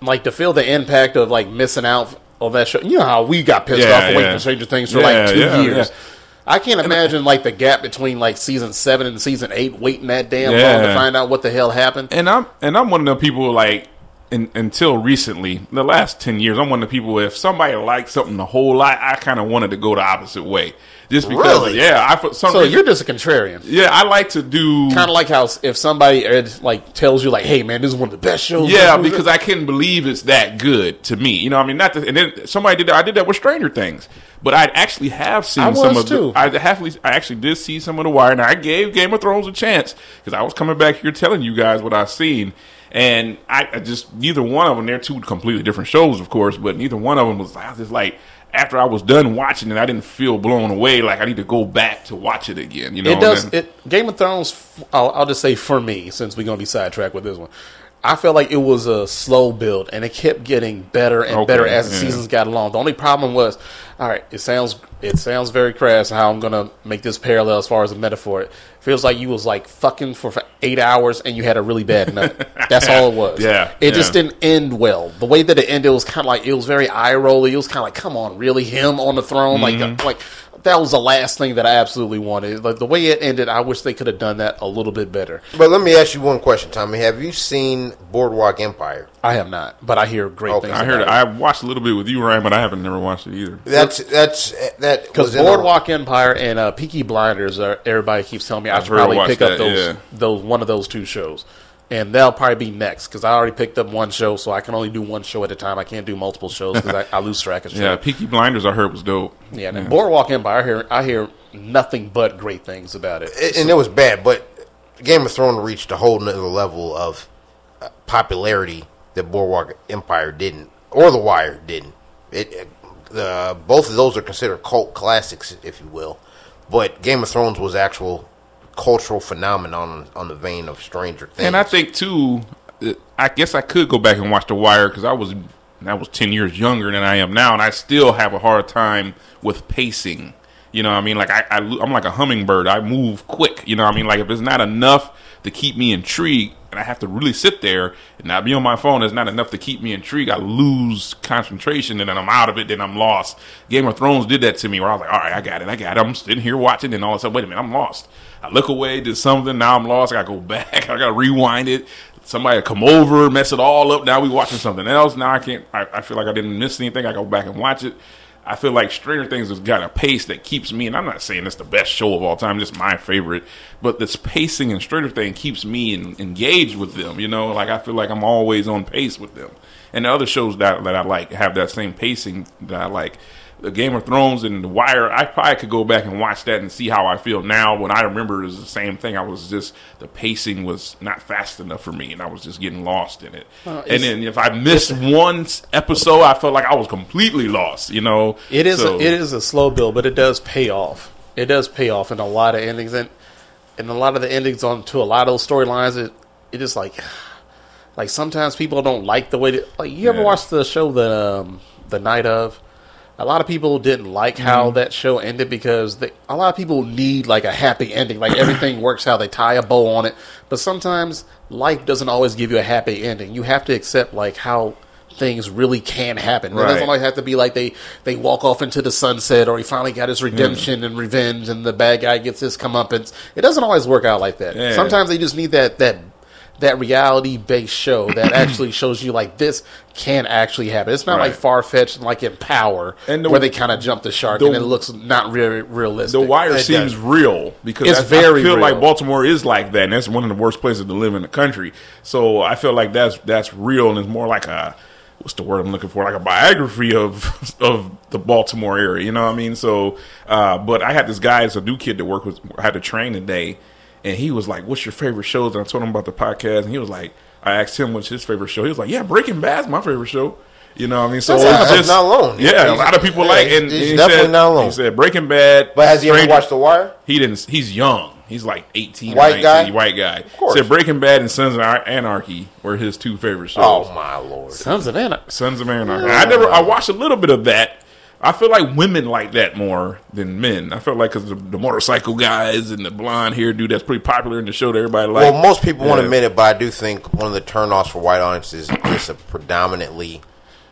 Like to feel the impact of like missing out on that show. You know how we got pissed Yeah, off waiting for Stranger Things for Yeah, like two yeah, years. yeah. I can't imagine like the gap between like season seven and season eight waiting that damn Yeah. long to find out what the hell happened. And I'm and I'm one of the people like in, until recently, the last ten years, I'm one of the people. If somebody liked something a whole lot, I kind of wanted to go the opposite way, just because. Really? Yeah, I for some So reason, you're just a contrarian. yeah, I like to do Kind of like how if somebody uh, like tells you like, "Hey man, this is one of the best shows." Yeah, because I couldn't believe it's that good to me. You know, I mean, not. To, and then somebody did. that- I did that with Stranger Things, but I actually have seen some of. too. The, I actually, I actually did see some of the Wire, and I gave Game of Thrones a chance because I was coming back here telling you guys what I've seen, and I, I just neither one of them. They're two completely different shows, of course, but neither one of them was. I was just like. After I was done watching it, I didn't feel blown away. Like I need to go back to watch it again. You know, it does. Then- It Game of Thrones. I'll, I'll just say for me, since we're gonna be sidetracked with this one, I felt like it was a slow build, and it kept getting better and Okay, better as the yeah. seasons got along. The only problem was, all right, it sounds it sounds very crass how I'm gonna make this parallel as far as a metaphor. It feels like you was like fucking for, for eight hours and you had a really bad nut. That's all it was. Yeah, it just didn't end well. The way that it ended was kind of like it was very eye rolly. It was kind of like, come on, really him on the throne, Mm-hmm. like like that was the last thing that I absolutely wanted. Like the way it ended, I wish they could have done that a little bit better. But let me ask you one question, Tommy. Have you seen Boardwalk Empire? I have not, but I hear great Okay. things. I heard. about I watched a little bit with you, Ryan, but I haven't never watched it either. That's that's that because was in a- Boardwalk Empire and uh, Peaky Blinders are everybody keeps telling me I should probably watch pick up those yeah. those one of those two shows, and that'll probably be next because I already picked up one show, so I can only do one show at a time. I can't do multiple shows because I, I lose track of shit. Yeah, Peaky Blinders, I heard was dope. Yeah, and Boardwalk Empire, I hear I hear nothing but great things about it. It- and it was bad, but Game of Thrones reached a whole nother level of uh, popularity that Boardwalk Empire didn't, or The Wire didn't. It, it uh, both of those are considered cult classics, if you will. But Game of Thrones was actual cultural phenomenon on the vein of Stranger Things. And I think too, I guess I could go back and watch The Wire because I was I was ten years younger than I am now, and I still have a hard time with pacing. You know, what I mean, like I, I I'm like a hummingbird. I move quick. You know, what I mean, like if it's not enough to keep me intrigued, and I have to really sit there and not be on my phone, it's not enough to keep me intrigued. I lose concentration, and then I'm out of it. Then I'm lost. Game of Thrones did that to me, where I was like, all right, I got it, I got it. I'm sitting here watching, and all of a sudden, wait a minute, I'm lost. I look away, did something, now I'm lost. I gotta go back. I gotta rewind it. Somebody come over, mess it all up. Now we watching something else. Now I can't. I, I feel like I didn't miss anything. I go back and watch it. I feel like Stranger Things has got a pace that keeps me, and I'm not saying it's the best show of all time, just my favorite, but this pacing in Stranger Things keeps me in, engaged with them. You know, like I feel like I'm always on pace with them. And the other shows that that I like have that same pacing that I like. The Game of Thrones and The Wire, I probably could go back and watch that and see how I feel now. When I remember, it was the same thing. I was just the pacing was not fast enough for me, and I was just getting lost in it. and then if I missed one episode, I felt like I was completely lost. You know, It is So- a, it is a slow build, but it does pay off. It does pay off in a lot of endings, and and a lot of the endings on to a lot of those storylines. It it is like like sometimes people don't like the way that like you ever Yeah. watched the show the um, the night of. A lot of people didn't like how Mm-hmm. that show ended because they, a lot of people need like a happy ending, like everything works how they tie a bow on it. But sometimes life doesn't always give you a happy ending. You have to accept like how things really can happen. It Right. doesn't always have to be like they they walk off into the sunset or he finally got his redemption and revenge and the bad guy gets his comeuppance. It doesn't always work out like that. Yeah. Sometimes they just need that that that reality based show that actually shows you like this can actually happen. It's not like far fetched like in Power And the- where they kind of jump the shark the- and it looks not really realistic. The Wire It seems does. real because It's I, very I feel real. like Baltimore is like that, and that's one of the worst places to live in the country. So I feel like that's that's real, and it's more like a what's the word I'm looking for, like a biography of of the Baltimore area. You know what I mean? So, uh, but I had this guy as a new kid that work with, I had to train today, and he was like, "What's your favorite shows?" And I told him about the podcast, and he was like, I asked him what's his favorite show. He was like, "Yeah, Breaking Bad's my favorite show." You know what I mean? So That's it's not- just not alone. Yeah, a lot of people yeah, like, and, he's and he definitely said, not alone. He said Breaking Bad, but has he ever watched The Wire? he didn't. He's young. He's like eighteen. White 19, guy? White guy. Of course. Said Breaking Bad and Sons of Anarchy were his two favorite shows. Oh my lord! Sons of Anarchy. Sons of Anarchy. I never. I watched a little bit of that. I feel like women like that more than men. I feel like because the, the motorcycle guys and the blonde hair dude that's pretty popular in the show that everybody likes. Well, most people won't admit it, but I do think one of the turnoffs for white audiences is just a predominantly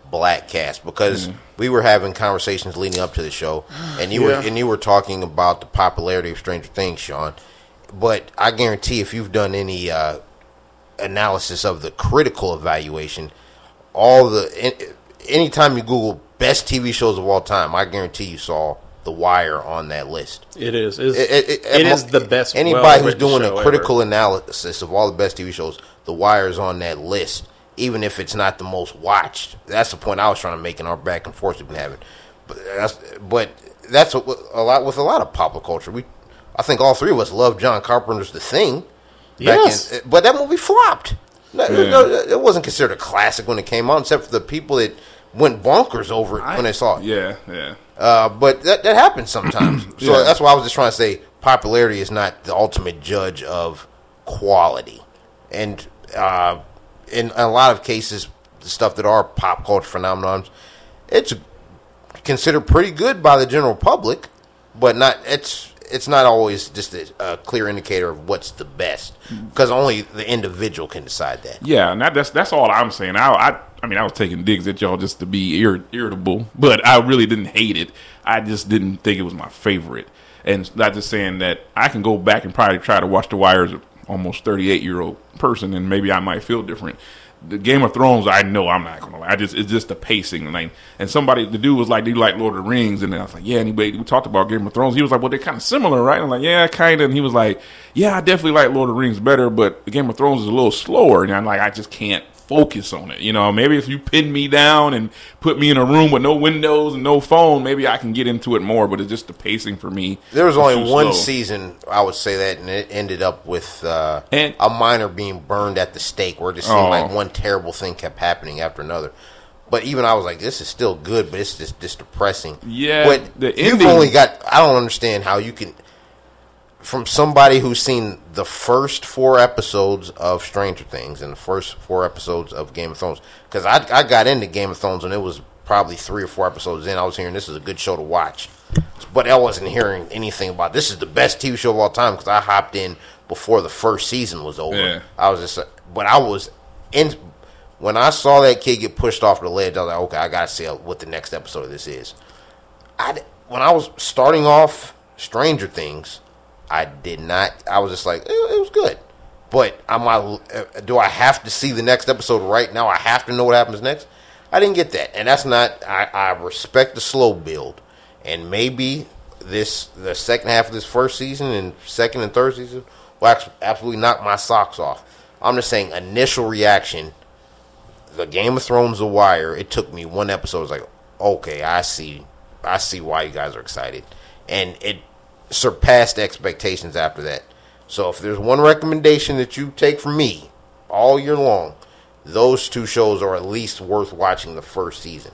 black cast because Mm-hmm. we were having conversations leading up to the show, and you were and you were talking about the popularity of Stranger Things, Sean. But I guarantee, if you've done any uh, analysis of the critical evaluation, all the an- anytime you Google best TV shows of all time, I guarantee you saw The Wire on that list. It is. It, it, it- it is the best. Anybody who's doing a ever. critical analysis of all the best TV shows, The Wire is on that list, even if it's not the most watched. That's the point I was trying to make in our back and forth we've been having. But that's, but that's a, a lot with a lot of pop culture. We, I think all three of us love John Carpenter's The Thing. back Yes. in- but that movie flopped. No, Yeah. no, it wasn't considered a classic when it came out, except for the people that went bonkers over it when they saw it. Yeah, yeah. Uh, but that, that happens sometimes. so Yeah. that's why I was just trying to say popularity is not the ultimate judge of quality. And uh, in a lot of cases, the stuff that are pop culture phenomenons, it's considered pretty good by the general public, but not it's it's not always just a, a clear indicator of what's the best mm-hmm. because only the individual can decide that. Yeah, and that, that's that's all I'm saying. I, I I mean, I was taking digs at y'all just to be ir- irritable, but I really didn't hate it. I just didn't think it was my favorite, and not just saying that I can go back and probably try to watch The Wire as an almost 38 year old person, and maybe I might feel different. The Game of Thrones, I know I'm not gonna lie. I just it's just the pacing, and like, and somebody the dude was like, "Do you like Lord of the Rings?" And I was like, "Yeah." Anyway, we talked about Game of Thrones, he was like, "Well, they're kind of similar, right?" I'm like, "Yeah, kind of." And he was like, "Yeah, I definitely like Lord of the Rings better, but Game of Thrones is a little slower." And I'm like, I just can't focus on it. You know, maybe if you pin me down and put me in a room with no windows and no phone, maybe I can get into it more. But it's just the pacing for me. There was only one slow. season, I would say that, and it ended up with uh, And- a miner being burned at the stake, where it just seemed Oh. like one terrible thing kept happening after another. But even I was like, this is still good, but it's just, just depressing. Yeah, but the you've ending- only got. I don't understand how you can. From somebody who's seen the first four episodes of Stranger Things and the first four episodes of Game of Thrones, because I, I got into Game of Thrones and it was probably three or four episodes in. I was hearing this is a good show to watch, but I wasn't hearing anything about this is the best TV show of all time because I hopped in before the first season was over. Yeah. I was just, but I was in when I saw that kid get pushed off the ledge. I was like, okay, I gotta see what the next episode of this is. I when I was starting off Stranger Things, I did not. I was just like, it, it was good, but am I? Do I have to see the next episode right now? I have to know what happens next. I didn't get that, and that's not. I, I respect the slow build, and maybe this the second half of this first season and second and third season will absolutely knock my socks off. I'm just saying, initial reaction the Game of Thrones The Wire, it took me one episode. I was like, okay, I see, I see why you guys are excited, and it surpassed expectations after that. So if there's one recommendation that you take from me all year long, those two shows are at least worth watching the first season.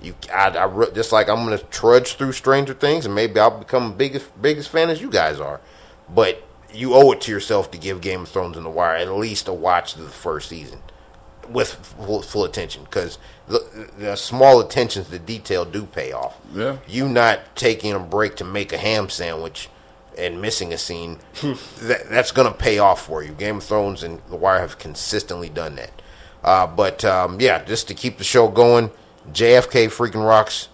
You, I, I just like I'm gonna trudge through Stranger Things, and maybe I'll become biggest biggest fan as you guys are, but you owe it to yourself to give Game of Thrones and The Wire at least a watch of the first season with full, full attention because the, the small attentions to detail do pay off. Yeah. You not taking a break to make a ham sandwich and missing a scene, that, that's going to pay off for you. Game of Thrones and The Wire have consistently done that. Uh, but um, yeah, just to keep the show going, JFK freaking rocks.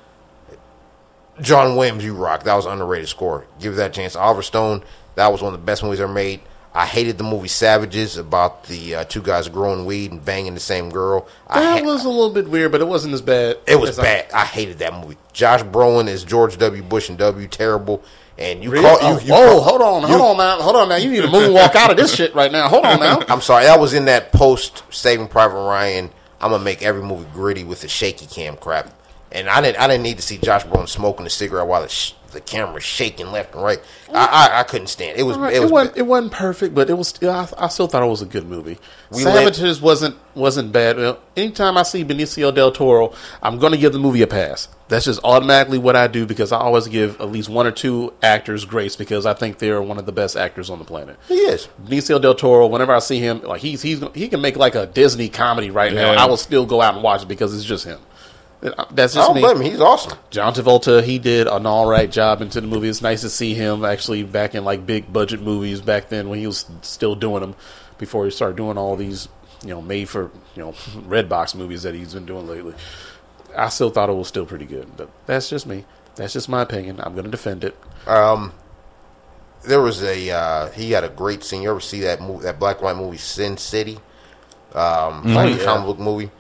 John Williams, you rock. That was an underrated score. Give that chance. Oliver Stone, that was one of the best movies ever made. I hated the movie Savages about the uh, two guys growing weed and banging the same girl. I That ha- was a little bit weird, but it wasn't as bad. it was as I- bad. I hated that movie. Josh Brolin is George W. Bush and W. Terrible. And you Really? call Oh, you, you whoa, hold on, hold on now, hold on now. You need to moonwalk out of this shit right now. Hold on now. I'm sorry, that was in that post Saving Private Ryan. I'm gonna make every movie gritty with the shaky cam crap. And I didn't I didn't need to see Josh Brolin smoking a cigarette while the, sh- the camera shaking left and right. I, I I couldn't stand it. It was right, it was wasn't, it wasn't perfect, but it was. Still, I, I still thought it was a good movie. We Savages wasn't wasn't bad. Well, anytime I see Benicio del Toro, I'm going to give the movie a pass. That's just automatically what I do because I always give at least one or two actors grace because I think they're one of the best actors on the planet. he is. Benicio del Toro, whenever I see him, like he's he's he can make like a Disney comedy right now. Yeah. I will still go out and watch it because it's just him. That's I just don't me. blame him. He's awesome. John Travolta, he did an all right job into the movie. It's nice to see him actually back in like big budget movies back then when he was still doing them before he started doing all these, you know, made for you know red box movies that he's been doing lately. I still thought it was still pretty good, but that's just me. That's just my opinion. I'm going to defend it. Um, There was a uh, he had a great scene. You ever see that movie, that black and white movie Sin City? Um, like a comic book movie.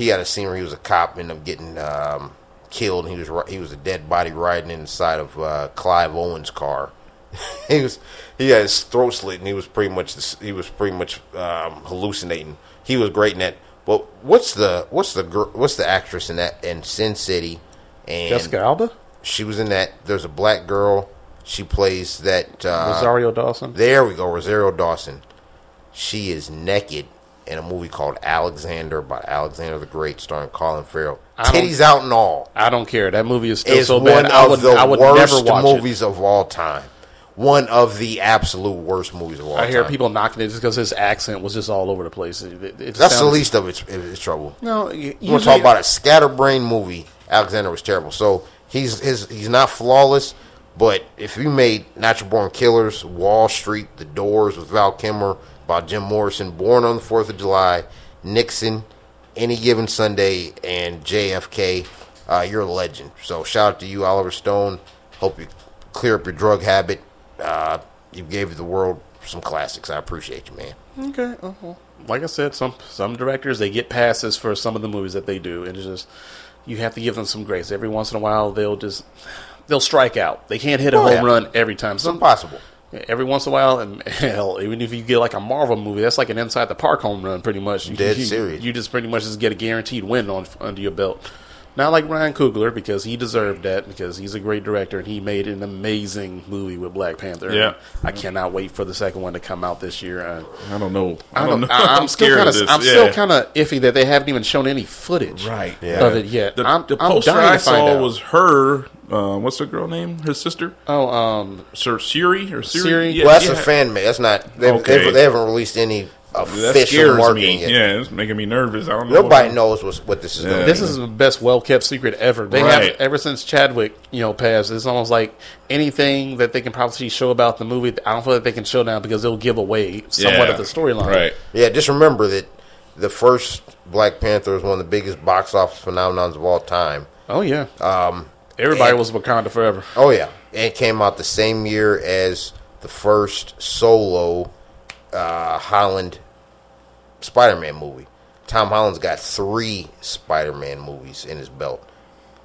He had a scene where he was a cop and ended up getting um, killed. And he was he was a dead body riding inside of uh, Clive Owen's car. he was he had his throat slit and he was pretty much he was pretty much um, hallucinating. He was great in that. But what's the what's the what's the actress in that in Sin City? And Jessica Alba, she was in that. There's a black girl. She plays that. Uh, Rosario Dawson. there we go, Rosario Dawson. She is naked in a movie called Alexander by Alexander the Great, starring Colin Farrell. Titties out and all. I don't care. That movie is still It's so one bad. I of would, the I would worst never watch it. movies of all time. One of the absolute worst movies of all time. I hear time. people knocking it just because his accent was just all over the place. It, it, it That's the least of its, its trouble. No, you, You want to talk about a scatterbrain movie? Alexander was terrible. So he's his he's not flawless, but if you made Natural Born Killers, Wall Street, The Doors with Val Kilmer, about Jim Morrison, Born on the Fourth of July, Nixon, Any Given Sunday, and JFK, uh, you're a legend. So shout out to you, Oliver Stone. Hope you clear up your drug habit. Uh, you gave the world some classics. I appreciate you, man. Okay. uh well, like I said, some some directors they get passes for some of the movies that they do, and it's just you have to give them some grace. Every once in a while, they'll just they'll strike out. They can't hit a Oh, home yeah. run every time. It's impossible. Every once in a while, and hell, even if you get like a Marvel movie, that's like an inside the park home run, pretty much. You, Dead you, serious. You just pretty much just get a guaranteed win on under your belt. Not like Ryan Coogler because he deserved that because he's a great director and he made an amazing movie with Black Panther. Yeah. I cannot wait for the second one to come out this year. Uh, I don't know. I don't know. know. I, am still scared kind of of. this. I'm yeah. still kind of iffy that they haven't even shown any footage right Yeah. of it yet. The, I'm, the I'm poster dying I to find saw out. was her. Uh, what's the girl name? Her sister, oh um Sir Siri or Siri? Siri? Yeah, Well, that's yeah. a fan made. That's not. They, Okay. they, they haven't released any That official scares marketing me. yet. Yeah, it's making me nervous. I don't know. Nobody what- knows what's, what this is going to This is the best well kept secret ever. They Right. have ever since Chadwick, you know, passed. It's almost like anything that they can probably show about the movie. I don't feel like they can show now because they'll give away somewhat Yeah. of the storyline. Right. Yeah, just remember that the first Black Panther is one of the biggest box office phenomenons of all time. Oh yeah. Um, everybody and- was Wakanda forever. Oh yeah, and it came out the same year as the first solo uh, Holland Spider-Man movie. Tom Holland's got three Spider-Man movies in his belt.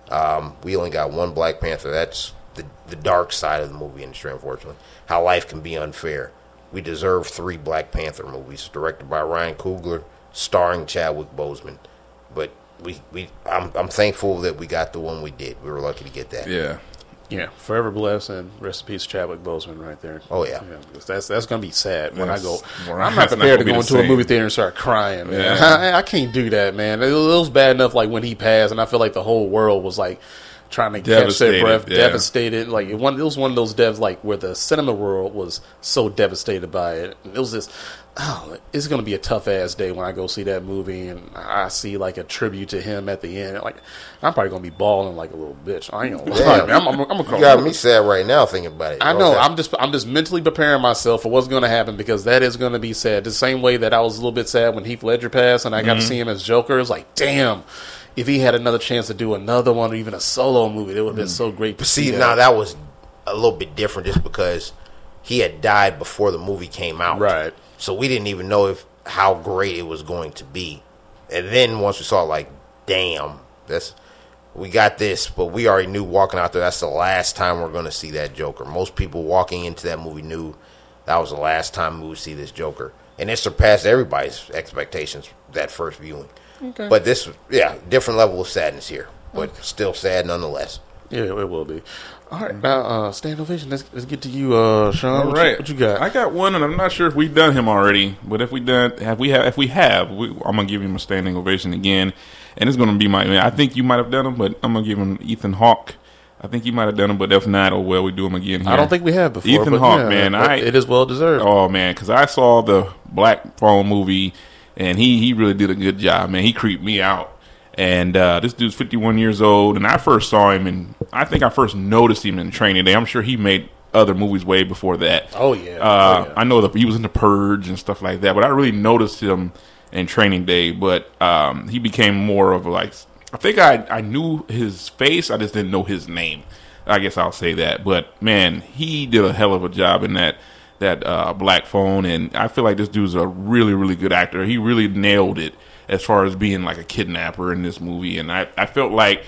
Um, we only got one Black Panther. That's the the dark side of the movie industry, unfortunately. How life can be unfair. We deserve three Black Panther movies, directed by Ryan Coogler, starring Chadwick Boseman. But we, we I'm, I'm thankful that we got the one we did. We were lucky to get that. Yeah. Yeah, forever blessed and rest in peace, Chadwick Boseman, right there. Oh, yeah, that's that's gonna be sad when I go. That's- I'm not prepared to go into a movie theater and start crying. Man. Yeah. I, I can't do that, man. It, was bad enough like when he passed, and I feel like the whole world was like trying to catch their Devastated, breath, yeah. devastated. Like it, one, it was one of those devs like where the cinema world was so devastated by it. It was just. Oh, it's gonna be a tough ass day when I go see that movie and I see like a tribute to him at the end. Like, I'm probably gonna be bawling like a little bitch. I ain't gonna lie. Damn. I'm, I'm, I'm, I'm You got me sad right now thinking about it. I know. what I'm I'm just I'm just mentally preparing myself for what's going to happen because that is going to be sad. The same way that I was a little bit sad when Heath Ledger passed and I got to mm-hmm. see him as Joker. It's like, damn, if he had another chance to do another one or even a solo movie, it would have been mm. so great. To See, that. now that was a little bit different just because he had died before the movie came out. Right. So we didn't even know if how great it was going to be. And then once we saw like, damn, that's we got this, but we already knew walking out there that's the last time we're going to see that Joker. Most people walking into that movie knew that was the last time we would see this Joker, and it surpassed everybody's expectations that first viewing. Okay. But this, yeah, different level of sadness here, but still sad nonetheless. yeah, it will be. All right, now uh, stand ovation. Let's, let's get to you, uh, Sean. All what, right. you, what you got? I got one, and I'm not sure if we've done him already. But if we done, have we have? If we have, we, I'm gonna give him a standing ovation again, and it's gonna be my. I think you might have done him, but I'm gonna give him Ethan Hawke. I think you might have done him, but if not, oh well, we do him again. Here. I don't think we have before. Ethan Hawke, yeah, man, I- it is well deserved. Oh man, because I saw the Black Phone movie, and he he really did a good job, man. He creeped me out, And uh, this dude's 51 years old, and I first saw him, and I think I first noticed him in Training Day. I'm sure he made other movies way before that. Oh, yeah. Uh, Oh, yeah. I know that he was in The Purge and stuff like that, but I really noticed him in Training Day. But um, he became more of a, like I think I I knew his face, I just didn't know his name. I guess I'll say that. But man, he did a hell of a job in that that uh, Black Phone, and I feel like this dude's a really really good actor. He really nailed it as far as being like a kidnapper in this movie, and I I felt like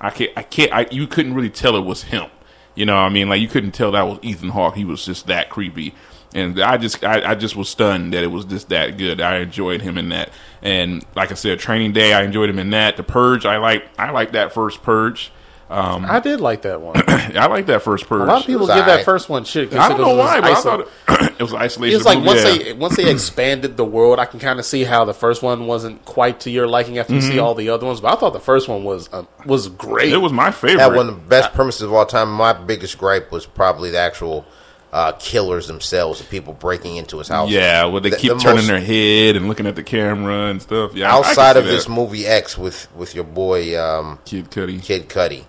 I can't, I can't, I, you couldn't really tell it was him. You know, I mean, like you couldn't tell that was Ethan Hawke. He was just that creepy, and I just, I, I just was stunned that it was just that good. I enjoyed him in that, and like I said, Training Day, I enjoyed him in that. The Purge, I like, I like that first Purge. Um, I did like that one. I like that first Purge. A lot of people was give that first one shit. 'cause I don't know why, but I thought it, it was isolation. It's like movie, once yeah. they once they expanded the world, I can kind of see how the first one wasn't quite to your liking after you see all the other ones. But I thought the first one was um, was great. Mm-hmm. it was my favorite. That one of the best premises of all time. My biggest gripe was probably the actual uh, killers themselves, the people breaking into his house. yeah, well, they The- keep the turning most- their head and looking at the camera and stuff. Yeah, I- I Outside see of this movie X with with your boy um, Kid Cudi. Kid Cudi,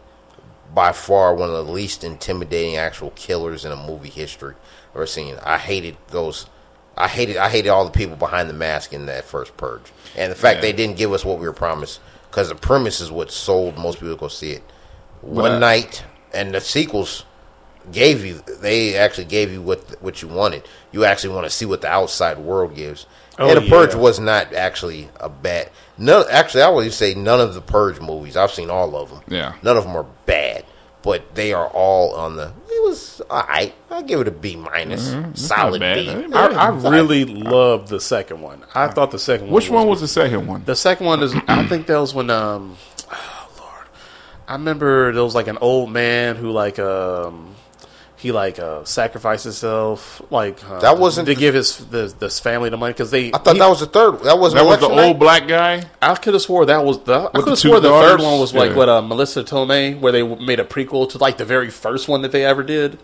by far one of the least intimidating actual killers in a movie history ever seen. I hated those. I hated. I hated all the people behind the mask in that first Purge, and the fact Yeah. they didn't give us what we were promised because the premise is what sold most people to go see it. One night, and the sequels gave you. They actually gave you what what you wanted. You actually want to see what the outside world gives. Oh, and the Purge was not actually a bad. None. Actually, I would say none of the Purge movies. I've seen all of them. Yeah. None of them are bad, but they are all on the. It was alright. I give it a B minus, solid bad. B. That ain't I, really loved the second one. I thought the second one. Which one was the second one? The second one is. I think that was when. Um, oh Lord, I remember there was like an old man who like um. He like uh, sacrificed himself, like uh, That wasn't to the- give his the, this family the money because they. I thought he- that was the third. That wasn't That was the election old black guy. I could have swore that was the. I could have swore the third one was like what uh, Melissa Tomei, where they made a prequel to like the very first one that they ever did.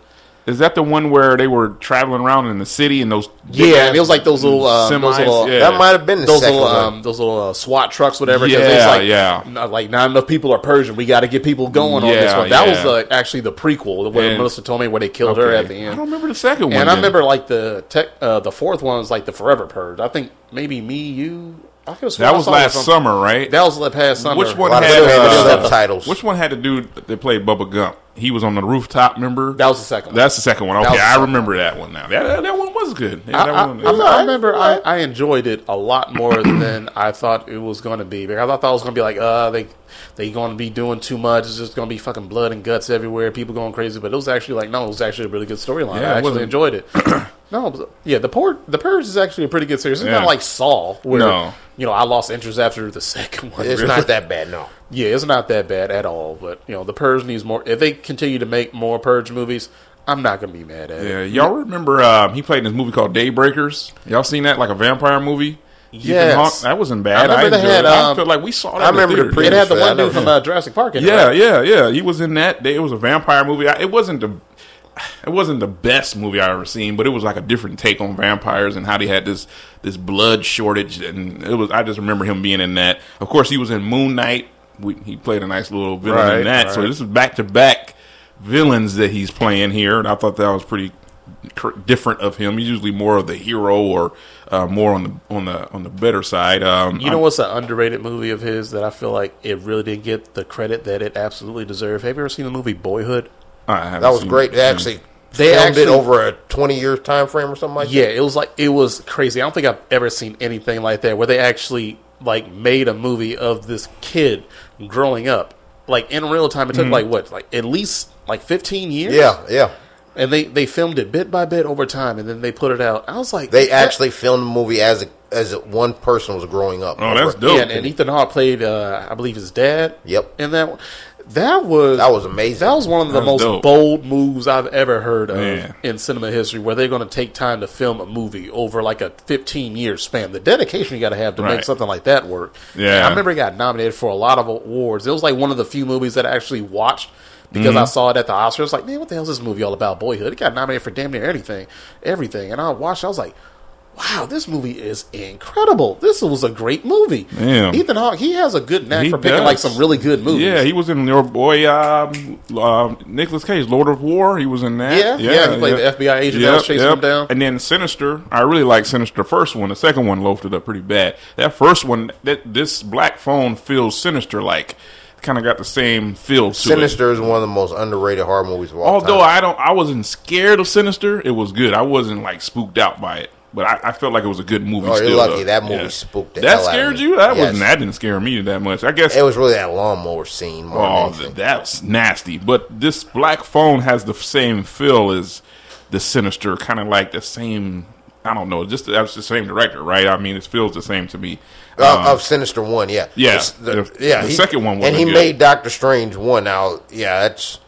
Is that the one where they were traveling around in the city and those? Yeah, and it was like those little, um, those little- yeah. That might have been the Those second little, one. um, those little uh, SWAT trucks, whatever. Yeah, like, yeah. n- like not enough people are Persian. We got to get people going on this one. That was yeah. uh, actually the prequel where And- Melissa Tomei, where they killed her at the end. I don't remember the second one. And I remember like the tech, uh, the fourth one was like the Forever Purge. I think maybe me, you. I could have sworn that I was last summer, right? That was the past summer. Which one A lot of had, Spanish uh, subtitles. Which one had the dude that played Bubba Gump? He was on the rooftop. Remember? That was the second one. That's the second one. Okay, I remember that one now. That, that, that one was good. Yeah, I, that I, one, I, I remember I, I enjoyed it a lot more than I thought it was going to be. Because I thought it was going to be like, uh, they they going to be doing too much. It's just going to be fucking blood and guts everywhere. People going crazy. But it was actually like, no, it was actually a really good storyline. Yeah, I it actually enjoyed it. no, yeah, the purge, the purge is actually a pretty good series. It's Yeah. not like Saw, where No. you know I lost interest after the second one. It's really. not that bad, no. Yeah, it's not that bad at all. But you know, the purge needs more. If they continue to make more purge movies, I'm not going to be mad at it. Yeah, it. y'all remember um, he played in this movie called Daybreakers? Y'all seen that like a vampire movie? Ethan Yes. Hawke? that wasn't bad. I I, remember they had, it. I um, felt like we saw that. I remember the theater. pre- It had the one dude from uh, Jurassic Park in it. Yeah, right? yeah, yeah. He was in that. It was a vampire movie. It wasn't the it wasn't the best movie I ever seen, but it was like a different take on vampires and how they had this this blood shortage, and it was. I just remember him being in that. Of course, he was in Moon Knight. We, he played a nice little villain Right, in that. So this is back to back villains that he's playing here, and I thought that was pretty cr- different of him. He's usually more of the hero or uh, more on the on the on the better side. Um, You know what's an underrated movie of his that I feel like it really didn't get the credit that it absolutely deserved? Have you ever seen the movie Boyhood? I That was seen- great. They actually They filmed actually- it over a 20 year time frame or something like Yeah, that. it was like it was crazy. I don't think I've ever seen anything like that where they actually like made a movie of this kid growing up. Like in real time, it took like what, like at least like fifteen years. Yeah, yeah. and they they filmed it bit by bit over time, and then they put it out. I was like, They that- actually filmed the movie as a, as a, one person was growing up. Oh, that's dope. yeah, and, and Ethan Hawke played, uh, I believe, his dad. Yep. and that that was That was amazing. That was one of the most dope. bold moves I've ever heard of Man. in cinema history, where they're going to take time to film a movie over like a 15 year span. The dedication you got to have to make something like that work. Yeah. And I remember it got nominated for a lot of awards. It was like one of the few movies that I actually watched because Mm-hmm. I saw it at the Oscars. Like, man, what the hell is this movie all about? Boyhood. It got nominated for damn near anything, everything. And I watched. I was like. Wow, this movie is incredible. This was a great movie. Damn. Ethan Hawke, he has a good knack He for picking does. like some really good movies. Yeah, he was in your boy um, uh, Nicolas Cage, Lord of War. He was in that. Yeah, yeah, he played the FBI agent that was chasing him down. And then Sinister, I really like Sinister. The first one, the second one loafed it up pretty bad. That first one, that this black phone feels sinister like. Kind of got the same feel to. Sinister is one of the most underrated horror movies of all Although time. I don't, I wasn't scared of Sinister. It was good. I wasn't like spooked out by it, but I, I felt like it was a good movie. Oh, you're lucky. though. That movie spooked the That hell out of scared me. you? That Yes. wasn't. That didn't scare me that much. I guess It was really that lawnmower scene Oh, that's nasty. But this black phone has the same feel as the Sinister, kind of like the same. I don't know, just that's the same director, right? I mean, it feels the same to me. Uh, Um, of Sinister One, yeah, yeah, The- the- yeah. the second one and he good. made Doctor Strange one. Now, yeah, that's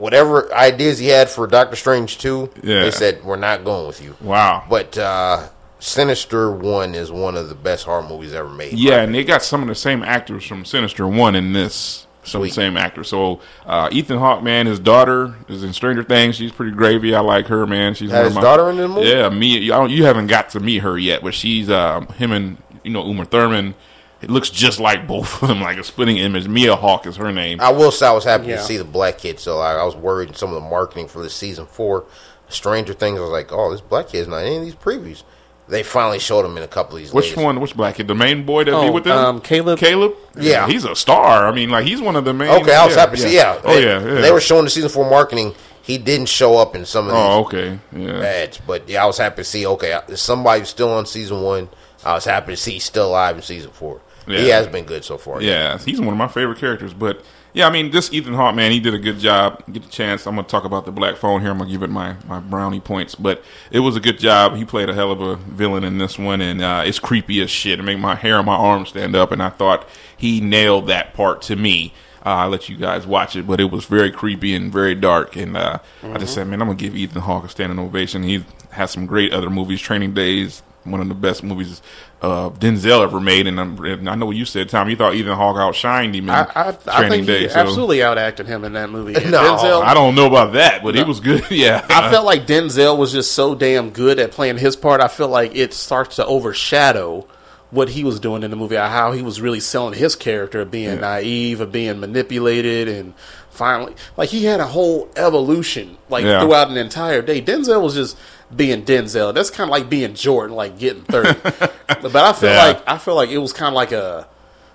whatever ideas he had for Doctor Strange two. Yeah. they said we're not going with you. wow. But uh, Sinister One is one of the best horror movies ever made. Yeah, and they got some of the same actors from Sinister One in this. Some of the Sweet. same actors. So uh, Ethan Hawke, man, his daughter is in Stranger Things. She's pretty gravy. I like her, man. She's his my- daughter in the movie? Yeah, me. I don't, you haven't got to meet her yet, but she's uh, him and you know Uma Thurman. It looks just like both of them, like a splitting image. Maya Hawke is her name. I will say I was happy Yeah. to see the black kid. So I, I was worried in some of the marketing for the season four Stranger Things. I was like, oh, this black kid's not in any of these previews. They finally showed him in a couple of these. Which latest- one? Which black kid? The main boy that be Oh, with them? um, Caleb. Caleb. Yeah. he's a star. I mean, like he's one of the main. Okay, I was happy to see. Yeah. Oh They- yeah. yeah. They were showing the season four marketing. He didn't show up in some of these Oh okay. Yeah. ads, but yeah, I was happy to see. Okay, I- somebody's still on season one. I was happy to see he's still alive in season four. He Yeah. has been good so far. Yeah, he's one of my favorite characters. But yeah, I mean, this Ethan Hawke man, he did a good job. Get the chance, I'm gonna talk about the black phone here. I'm gonna give it my my brownie points. But it was a good job. He played a hell of a villain in this one, and uh, it's creepy as shit. It made my hair on my arms stand up, and I thought he nailed that part to me. Uh, I'll let you guys watch it, but it was very creepy and very dark. And uh, I just said, man, I'm gonna give Ethan Hawke a standing ovation. He has some great other movies, Training Days, one of the best movies uh, Denzel ever made. And, I'm, and I know what you said, Tom. You thought Ethan Hawke outshined him in I, I, I Training think he Day. so- absolutely outacted him in that movie. No, Denzel, I don't know about that, but he was good. yeah, I felt like Denzel was just so damn good at playing his part. I feel like it starts to overshadow what he was doing in the movie, how he was really selling his character of being naive, of being manipulated, and finally, like he had a whole evolution like Yeah. throughout an entire day. Denzel was just being Denzel. That's kind of like being Jordan, like getting thirty. but I feel Yeah. like I feel like it was kind of like a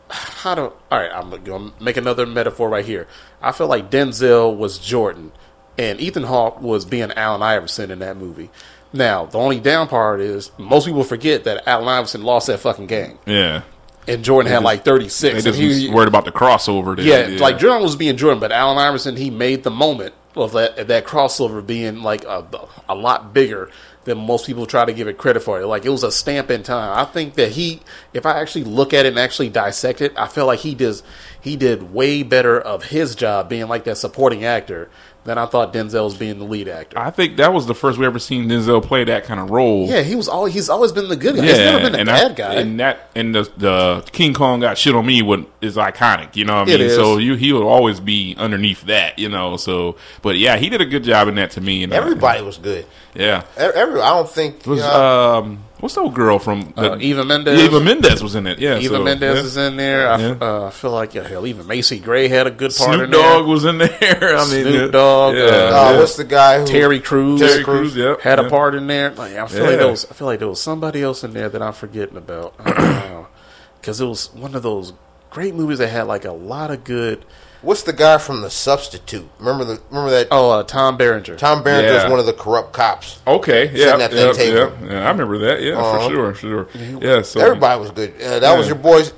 how do all right i'm gonna make another metaphor right here i feel like denzel was jordan and ethan hawke was being allen iverson in that movie now the only down part is most people forget that allen iverson lost that fucking game yeah. and jordan had like They 36 just and he, was worried about the crossover. There. yeah, like jordan was being jordan but allen iverson he made the moment of that of that crossover being like a, a lot bigger than most people try to give it credit for. Like it was a stamp in time. I think that he, if I actually look at it and actually dissect it, I feel like he does he did way better of his job being like that supporting actor than I thought Denzel was being the lead actor. I think that was the first we ever seen Denzel play that kind of role. yeah, he was all he's always been the good guy. he's never been the and bad I, guy. And that and the the King Kong got shit on me would is iconic. You know what I mean? So you he will always be underneath that. You know. So, but yeah, he did a good job in that to me. And uh, Everybody was good. yeah. Every, I don't think Was uh, um what's the old girl from the, Uh, Eva Mendes. Eva Mendes was in it. Yeah, Eva so, Mendes yeah. is in there. I, Yeah. uh, feel like yeah, hell, even Macy Gray had a good part Snoop in there. Dogg was in there. I mean, Snoop. Dogg, Yeah, uh, uh, yeah. what's the guy who Terry Crews. Terry Crews, yep, had a part in there. Like, I feel like there was. I feel like there was somebody else in there that I'm forgetting about. Because it was one of those great movies that had like a lot of good. What's the guy from The Substitute? Remember the remember that Oh, uh, Tom Berenger. Tom Berenger Yeah. is one of the corrupt cops. Okay, yeah, Sitting at that yeah, table. yeah, yeah, I remember that. Yeah, Uh-huh. for sure, sure. Yeah, so Everybody was good. Uh, that was your boy's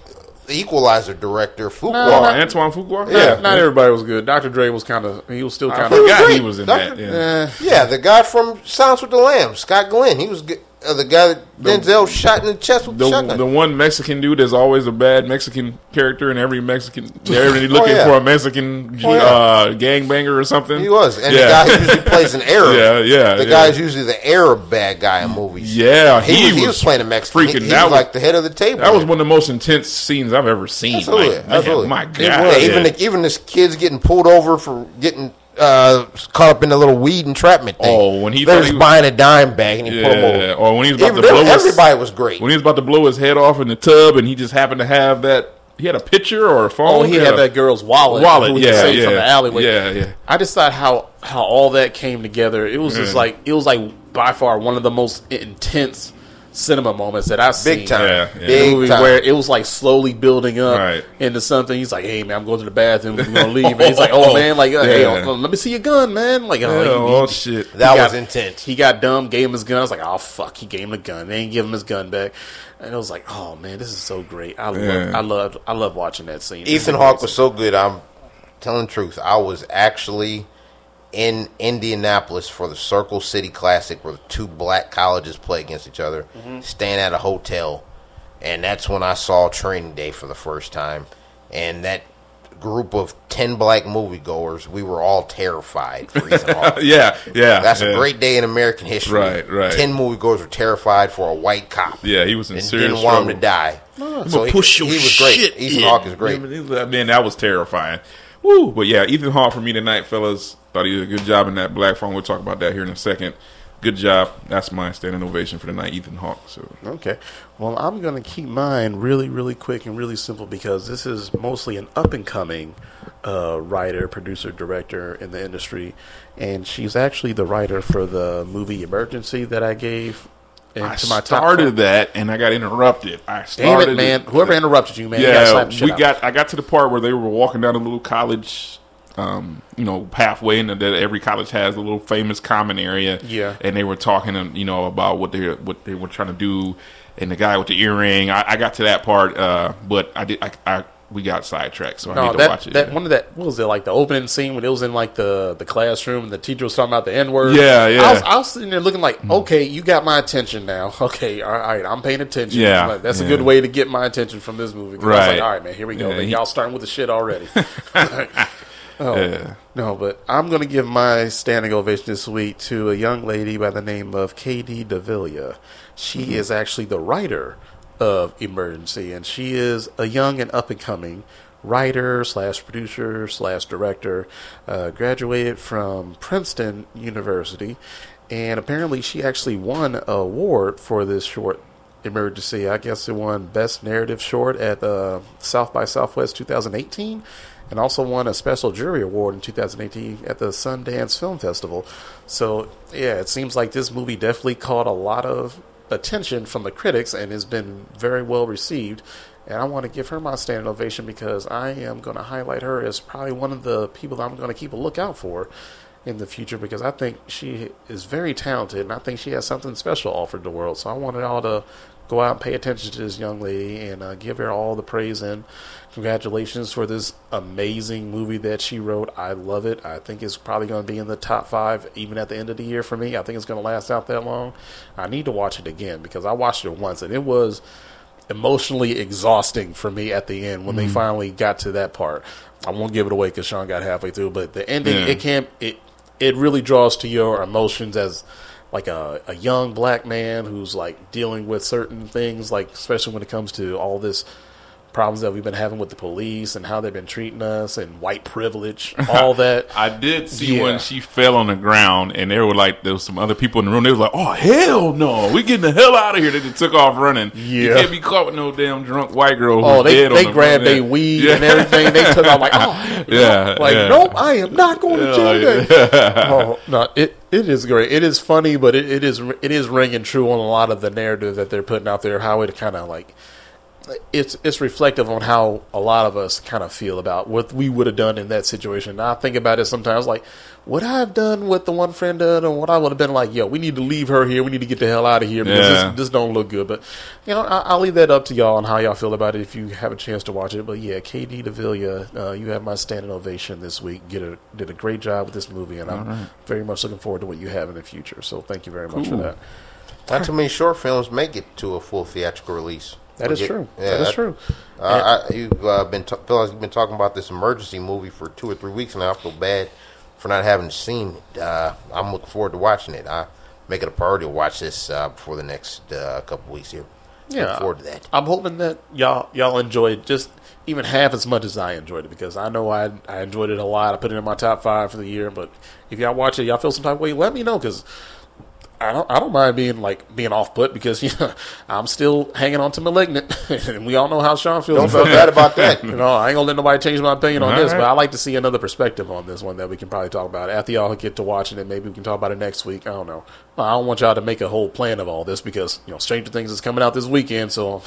Equalizer director, Fuqua. Oh, Antoine Fuqua. Yeah. Not, not everybody was good. Dr. Dre was kind of. He was still kind was he was in Dr. that. Yeah. of. Yeah, the guy from Silence with the Lambs, Scott Glenn. He was good. Uh, the guy that Denzel shot in the chest with the, The, shotgun. the one Mexican dude is always a bad Mexican character in every Mexican. They're really looking yeah. for a Mexican Oh, yeah. uh, gangbanger or something. he was, and yeah. the guy usually plays an Arab. Yeah, yeah, The yeah. guy's usually the Arab bad guy in movies. Yeah, he, he was, he was was playing a Mexican. freaking- He, he that was was- like the head of the table. That was one of the most intense scenes I've ever seen. Absolutely, Like, man. My God. Even the, even this kids getting pulled over for getting uh, caught up in the little weed entrapment thing. Oh, when he they're he was- buying a dime bag and he put him over. Or when he was about Even- to blow his, everybody was great. when he was about to blow his head off in the tub, and he just happened to have that. He had a picture or a phone. Oh, he yeah. had that girl's wallet. Wallet, yeah, yeah, from the alleyway. yeah, yeah. I just thought how how all that came together. It was just like it was like by far one of the most intense cinema moments that I've seen. Big time. Yeah, yeah. Big movie time. where it was like slowly building up Right. into something. He's like, "Hey man, I'm going to the bathroom. We're gonna leave." And he's like, "Oh man, like, uh, hey, Yeah. uh, let me see your gun, man." Like, Yeah, oh, he- oh he- shit. that he was intense. He got dumb, gave him his gun. I was like, oh fuck, he gave him the gun. They didn't give him his gun back, and it was like, oh man, this is so great. I love, Yeah. I love, I love watching that scene. Ethan Hawke was so good. I'm telling the truth. I was actually in Indianapolis for the Circle City Classic, where the two black colleges play against each other, Mm-hmm. staying at a hotel, and that's when I saw Training Day for the first time. And that group of ten black moviegoers, we were all terrified for Ethan Hawke. Yeah, yeah. That's yeah. a great day in American history. Right, right. Ten moviegoers were terrified for a white cop. Yeah, he was in and serious didn't want him to die. So he, push your he was shit great. Ethan. Hawke is great. I mean, that was terrifying. Woo! But yeah, Ethan Hawke for me tonight, fellas. Thought he did a good job in that black phone. We'll talk about that here in a second. Good job. That's my standing ovation for the night, Ethan Hawke. So Okay. Well, I'm going to keep mine really, really quick and really simple because this is mostly an up and coming uh, writer, producer, director in the industry. And she's actually the writer for the movie Emergency that I gave I my started that and I got interrupted. I Damn it, man. Whoever interrupted you, man, Yeah, shit we got. I got to the part where they were walking down a little college, um, you know, halfway and that every college has a little famous common area. Yeah. and they were talking, um, you know, about what they what they were trying to do, and the guy with the earring. I, I got to that part, uh, but I did. I, I we got sidetracked, so I No, need to that, watch it. that yeah. one of that what was it like the opening scene when it was in like the the classroom and the teacher was talking about the N word. Yeah, yeah. I was, I was sitting there looking like, okay, you got my attention now. Okay, all right, I'm paying attention. Yeah, Like, that's a good way to get my attention from this movie. 'Cause I was Right. like, all right, man, here we go. Yeah, man. Y'all starting with the shit already. oh Yeah. no, but I'm gonna give my standing ovation this week to a young lady by the name of K.D. Davila. She Mm-hmm. is actually the writer of Emergency, and she is a young and up and coming writer slash producer slash director. Uh, graduated from Princeton University, and apparently she actually won an award for this short emergency. I guess it won Best Narrative Short at uh, South by Southwest 2018, and also won a Special Jury Award in 2018 at the Sundance Film Festival. So, yeah, it seems like this movie definitely caught a lot of attention from the critics and has been very well received. And I want to give her my standing ovation because I am going to highlight her as probably one of the people that I'm going to keep a lookout for in the future because I think she is very talented and I think she has something special offered the world. So I wanted all to go out and pay attention to this young lady and uh, give her all the praise and congratulations for this amazing movie that she wrote. I love it. I think it's probably going to be in the top five even at the end of the year for me. I think it's going to last out that long. I need to watch it again because I watched it once and it was emotionally exhausting for me at the end when Mm-hmm. they finally got to that part. I won't give it away because Sean got halfway through, but the ending Yeah. it can't it it really draws to your emotions as like a, a young black man who's like dealing with certain things, like especially when it comes to all this problems that we've been having with the police and how they've been treating us and white privilege, all that. I did see Yeah. when she fell on the ground, and there were like there was some other people in the room. They were like, "Oh hell no, we getting the hell out of here!" They just took off running. Yeah, you can't be caught with no damn drunk white girl. Who Oh, they they the grabbed their weed Yeah. and everything. They took off like, oh, Yeah, like yeah. nope, I am not going to jail. yeah. oh no, it it is great. It is funny, but it, it is it is ringing true on a lot of the narrative that they're putting out there. How it kind of like it's it's reflective on how a lot of us kind of feel about what we would have done in that situation. And I think about it sometimes like, would I have done what the one friend did, and what I would have been like? Yo, we need to leave her here. We need to get the hell out of here because Yeah. this, this don't look good. But you know, I, I'll leave that up to y'all on how y'all feel about it if you have a chance to watch it. But yeah, KD Davila, uh, you have my standing ovation this week. Get a, did a great job with this movie, and I'm very much looking forward to what you have in the future. So thank you very much for that. Not too many short films make it to a full theatrical release. That is Forget- true. Yeah, that is true. Uh, I, you've uh, been t- feel like you've been talking about this emergency movie for two or three weeks now. I feel bad for not having seen it. Uh, I'm looking forward to watching it. I make it a priority to watch this uh, before the next uh, couple weeks here. Yeah, Look forward to that. I'm hoping that y'all y'all enjoyed just even half as much as I enjoyed it because I know I I enjoyed it a lot. I put it in my top five for the year. But if y'all watch it, y'all feel some type of way, let me know because I don't I don't mind being like being off put because you know I'm still hanging on to malignant and we all know how Sean feels. Don't feel bad about that. you know, I ain't gonna let nobody change my opinion on all this, right. but I like to see another perspective on this one that we can probably talk about. After y'all get to watching it, maybe we can talk about it next week. I don't know. I don't want y'all to make a whole plan of all this because you know Stranger Things is coming out this weekend. So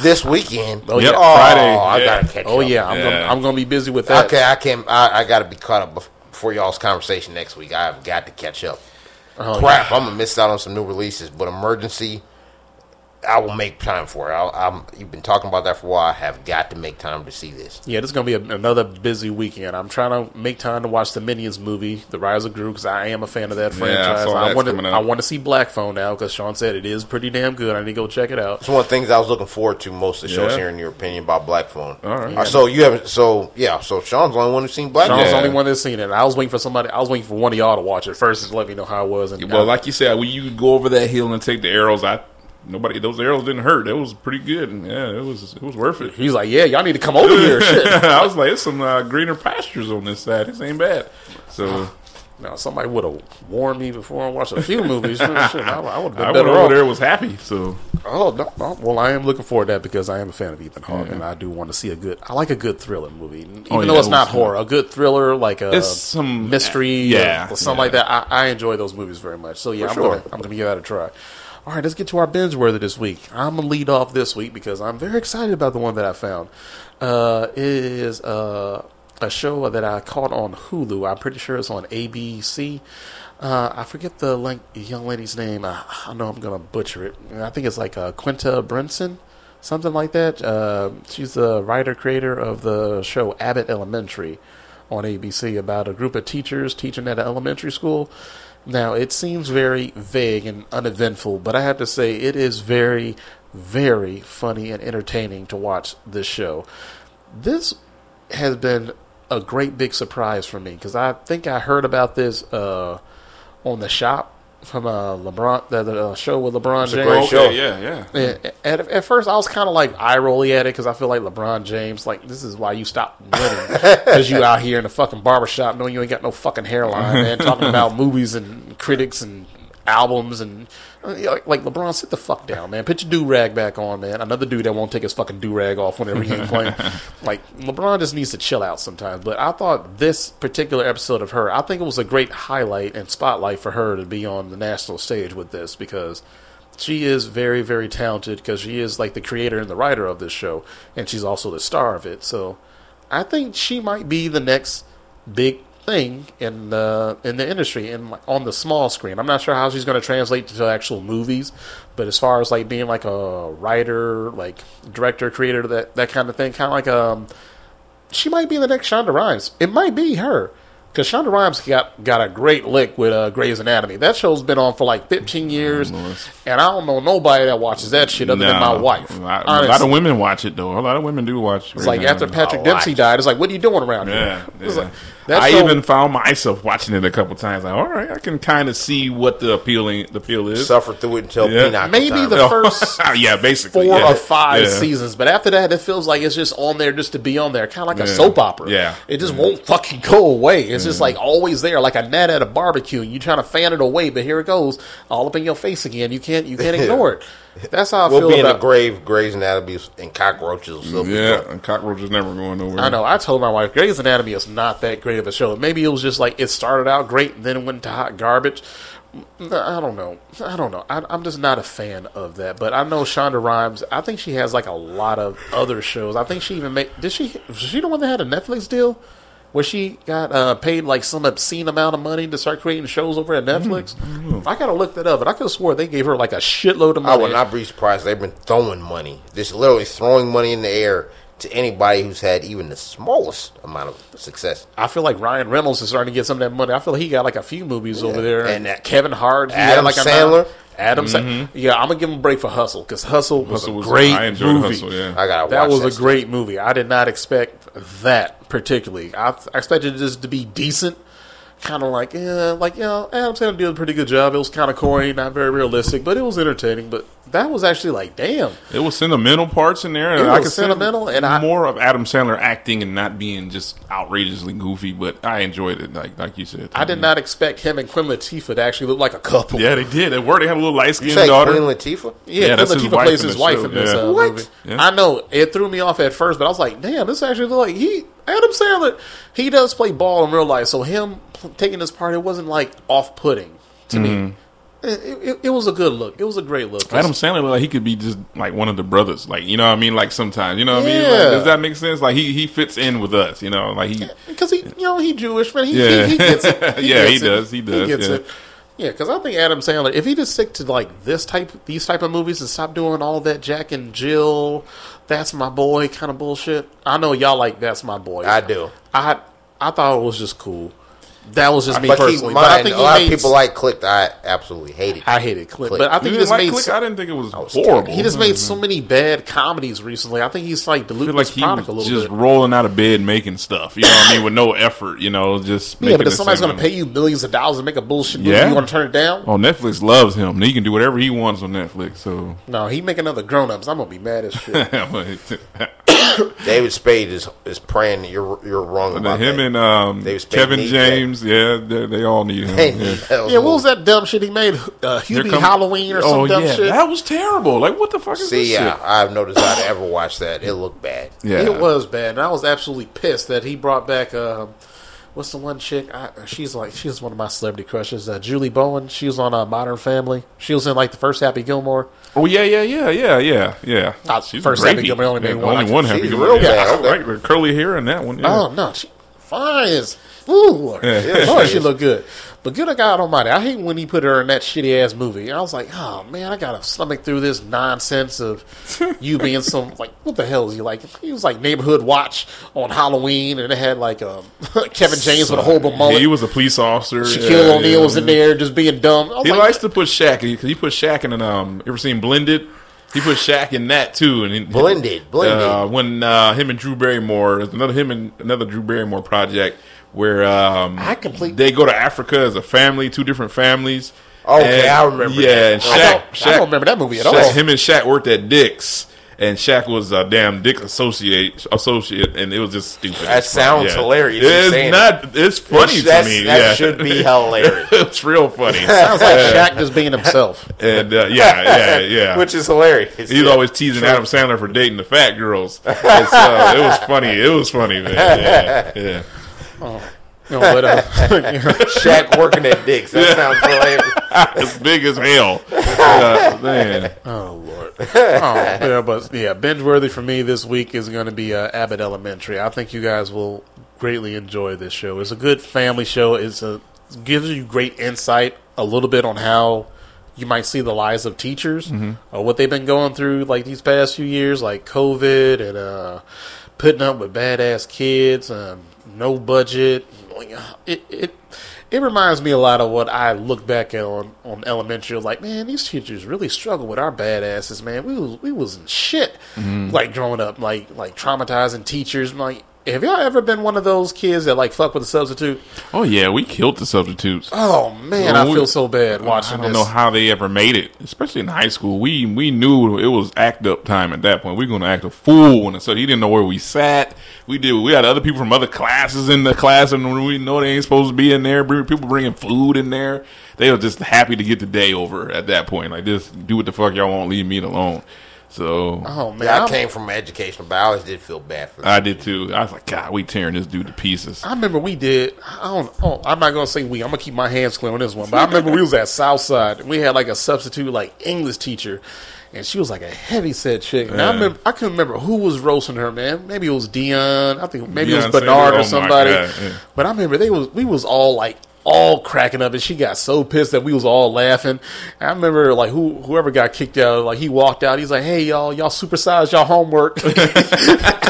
this weekend, oh yep, yeah, oh, Friday, I yeah. gotta catch. Oh yeah, I'm yeah. gonna I'm gonna be busy with that. Okay, I can't. I, I got to be caught up before y'all's conversation next week. I've got to catch up. Oh, Crap, yeah. I'm gonna miss out on some new releases. But Emergency, I will make time for it. i am you've been talking about that for a while. I have got to make time to see this. Yeah, this is gonna be a, another busy weekend. I'm trying to make time to watch the Minions movie, The Rise of Gru, because I am a fan of that franchise. Yeah, I, I want to I want to see Black Phone now because Sean said it is pretty damn good. I need to go check it out. It's one of the things I was looking forward to most of the shows. Yeah. Hearing your opinion about Black Phone. All right. Uh, so you haven't. So yeah. So Sean's the only one who's seen Black. Phone. Sean's the only one that's seen it. I was waiting for somebody. I was waiting for one of y'all to watch it first to let me know how it was. And well, like you said, when you go over that hill and take the arrows, I nobody those arrows didn't hurt. It was pretty good. And yeah, it was it was worth it. He's like, yeah, y'all need to come over here. I was like, it's some uh, greener pastures on this side. This ain't bad. So. Now somebody would have warned me before I watched a few movies. shit, I, I would have been I better over there was happy. So oh no, no, well I am looking forward to that because I am a fan of Ethan Hawke yeah. and I do want to see a good. I like a good thriller movie, even oh, yeah, though it's not horror. A good thriller like a some mystery, yeah, or something yeah. like that. I, I, enjoy those movies very much. So yeah, I'm sure. gonna I'm gonna give that a try. All right, let's get to our binge worthy this week. I'm gonna lead off this week because I'm very excited about the one that I found. Uh, is uh, a show that I caught on Hulu. I'm pretty sure it's on ABC. Uh, I forget the young lady's name. I, I, know I'm gonna butcher it. I think it's like uh, Quinta Brunson, something like that. Uh, she's the writer creator of the show Abbott Elementary on ABC about a group of teachers teaching at an elementary school now, it seems very vague and uneventful, but I have to say it is very, very funny and entertaining to watch this show. This has been a great big surprise for me because I think I heard about this uh, on the shop from uh, LeBron, the, the uh, show with LeBron it's James. A great show. Okay, yeah, yeah. at, at, first, I was kind of like eye rolly at it because I feel like LeBron James, like this is why you stop winning because you out here in the fucking barbershop knowing you ain't got no fucking hairline, man, talking about movies and critics and albums and like LeBron, sit the fuck down, man. Put your do rag back on, man. Another dude that won't take his fucking do rag off whenever he ain't playing. like LeBron just needs to chill out sometimes. But I thought this particular episode of her, I think it was a great highlight and spotlight for her to be on the national stage with this because she is very, very talented because she is like the creator and the writer of this show, and she's also the star of it. So I think she might be the next big thing in the in the industry and on the small screen. I'm not sure how she's going to translate to actual movies, but as far as like being like a writer, like director, creator, that that kind of thing, kind of like um, she might be the next Shonda Rhimes. It might be her. Because Shonda Rhimes got got a great lick with uh, Grey's Anatomy. That show's been on for like 15 years, and I don't know nobody that watches that shit other no, than my wife. A lot, a lot, of women watch it though. A lot of women do watch. It. It's like after Patrick Dempsey died, it's like, what are you doing around yeah, here? Yeah. Like, I show, even found myself watching it a couple times. Like, all right, I can kind of see what the appealing the appeal is. Suffer through it until yeah. maybe time. the oh, first yeah, basically four yeah. or five seasons, but after that, it feels like it's just on there just to be on there, kind of like a soap opera. Yeah, it just mm-hmm. won't fucking go away. It's just mm-hmm. like always there, like a gnat at a barbecue, and you trying to fan it away, but here it goes, all up in your face again. You can't, you can't ignore it. That's how I we'll feel. We'll be about, in the grave, Grey's Anatomy and cockroaches. Will yeah, and cockroaches never going nowhere. I know. I told my wife, Grey's Anatomy is not that great of a show. Maybe it was just like it started out great, and then it went into hot garbage. Mm, I don't know. I don't know. I, am just not a fan of that. But I know Shonda Rhimes. I think she has like a lot of other shows. I think she even made. Did she? Was she the one that had a Netflix deal? Where she got uh, paid like some obscene amount of money to start creating shows over at Netflix. Mm-hmm. I gotta look that up, but I could have swore they gave her like a shitload of money. I would not be surprised. They've been throwing money, just literally throwing money in the air to anybody who's had even the smallest amount of success. I feel like Ryan Reynolds is starting to get some of that money. I feel like he got like a few movies yeah. over there, and that, Kevin Hart, Adam like Sandler. Adam, mm-hmm. yeah, I'm gonna give him a break for Hustle because Hustle was a was, great I movie. Hustle, yeah. I got that was that a great movie. I did not expect that particularly. I, I expected this to be decent, kind of like yeah, like you know, Adam Sandler did a pretty good job. It was kind of corny, not very realistic, but it was entertaining. But that was actually like, damn. It was sentimental parts in there. and It I was sentimental, and I- more of Adam Sandler acting and not being just outrageously goofy. But I enjoyed it, like like you said. I did not expect him and Queen Latifah to actually look like a couple. Yeah, they did. They were. They had a little light You skinned daughter. Queen Latifah? Yeah, Yeah, that's Queen his Latifah wife plays in his wife show, in this yeah. uh, What? movie. Yeah. I know it threw me off at first, but I was like, "Damn, this actually look like he Adam Sandler. He does play ball in real life, so him pl- taking this part, it wasn't like off putting to me. It, it, it was a good look. It was a great look. Adam Sandler, like he could be just like one of the brothers, like you know what I mean. Like sometimes, you know what I mean. Like, does that make sense? Like he he fits in with us, you know. Like he because he, you know, he Jewish, man. He, Yeah. he, he gets it. Yeah, he it. does. He does, gets yeah. it. Yeah, because I think Adam Sandler, if he just stick to like this type, these type of movies, and stop doing all that Jack and Jill, that's my boy kind of bullshit. I know y'all like that's my boy. I do. I I thought it was just cool. That was just me But keep personally. in But I think a lot made, of people like Click. I absolutely hate it. I hated Click, Click. but I you think he just like made. Click. so- I didn't think it was, was horrible. he just made so many bad comedies recently. I think he's like I diluting feel like he product a was little just bit. rolling out of bed making stuff. You know what I mean? With no effort. You know, just Yeah, making but if somebody's going to pay you millions of dollars to make a bullshit movie, Yeah. you want to turn it down? Oh, Netflix loves him. He can do whatever he wants on Netflix. So No, he make another grown ups. I'm gonna be mad as shit. David Spade is is praying that you're you're wrong And about him that. and um, David Spade Kevin needs that. James, yeah, they, they all need him. Hey, yeah. that yeah, what was that dumb shit he made? Uh, Hubie come- Halloween or some oh, dumb yeah, shit. That was terrible. Like, what the fuck is this See, shit? yeah, I've noticed I'd ever watch that. It looked bad. Yeah, It was bad, and I was absolutely pissed that he brought back. Um, what's the one chick? I, she's like she's one of my celebrity crushes. Uh, Julie Bowen. She was on uh, Modern Family. She was in like the first Happy Gilmore. Oh yeah, yeah, yeah, yeah, yeah, yeah. Not She's first great. Happy Gilmore, only made Yeah, one. I Only one Happy she's Gilmore. real Yeah, bad, right. With curly hair and that one. Yeah. Oh no, she fine as ooh, Yeah. Lord, she looked good. But good God Almighty, I hate when he put her in that shitty ass movie. I was like, oh man, I gotta stomach through this nonsense of you being some like what the hell is he like? He was like neighborhood watch on Halloween, and it had like um, Kevin James with a whole horrible mullet. He was a police officer. Shaquille yeah, O'Neal yeah. was in there just being dumb. I was He like, likes to put Shaq because he put Shaq in an um. Ever seen Blended? He put Shaq in that too, and he, Blended, Blended. Uh, when uh, him and Drew Barrymore, there's another him and another Drew Barrymore project where um, I complete- they go to Africa as a family, two different families. Okay, I remember Yeah, that. and I Shaq, don't, Shaq, I don't remember that movie at Shaq- all. Him and Shaq worked at Dick's, and Shaq was a damn Dick associate, associate, and it was just stupid. That It's sounds hilarious, It's not. It's funny to me. that yeah. should be hilarious. it's real funny. It sounds like Shaq just being himself. and uh, yeah, yeah, yeah. Which is hilarious. He's Yeah. always teasing Adam Sandler for dating the fat girls. And so it was funny. It was funny, man. Yeah, yeah. You know, but, uh, Shaq working at Dick's. That sounds hilarious. as big as hell. Uh, man. Oh Lord! oh yeah, but yeah, binge worthy for me this week is going to be uh, Abbott Elementary. I think you guys will greatly enjoy this show. It's a good family show. It's a gives you great insight, a little bit on how you might see the lives of teachers or what they've been going through, like these past few years, like COVID and uh, putting up with badass kids, um, no budget. It it it reminds me a lot of what I look back on, on elementary. Like, man, these teachers really struggle with our badasses, man. We was we was in shit mm-hmm. like growing up, like like traumatizing teachers. Like, have y'all ever been one of those kids that like fuck with a substitute? Oh yeah, we killed the substitutes. Oh man, Well, I we- feel so bad watching I don't this. know how they ever made it, especially in high school. We we knew it was act up time at that point. We are going to act a fool and so he didn't know where we sat. We did. We had other people from other classes in the class, and we know they ain't supposed to be in there. People bringing food in there. They were just happy to get the day over at that point. Like, just do what the fuck y'all want. Leave me alone. So oh man, Yeah, I came from educational, but I always did feel bad for them. I did too. I was like, God, we tearing this dude to pieces. I remember we did. I don't. Oh, I'm not gonna say we. I'm gonna keep my hands clean on this one. But I remember we was at Southside. and We had like a substitute like English teacher, and she was like a heavy set chick. And I Yeah. remember. I couldn't remember who was roasting her. Man, maybe it was Dion. I think maybe it was Bernard Sanders. Oh, or somebody. God, yeah. But I remember they was we was all like all cracking up, and she got so pissed that we was all laughing. And I remember like who whoever got kicked out, like he walked out. He's like, "Hey y'all, y'all supersized y'all homework."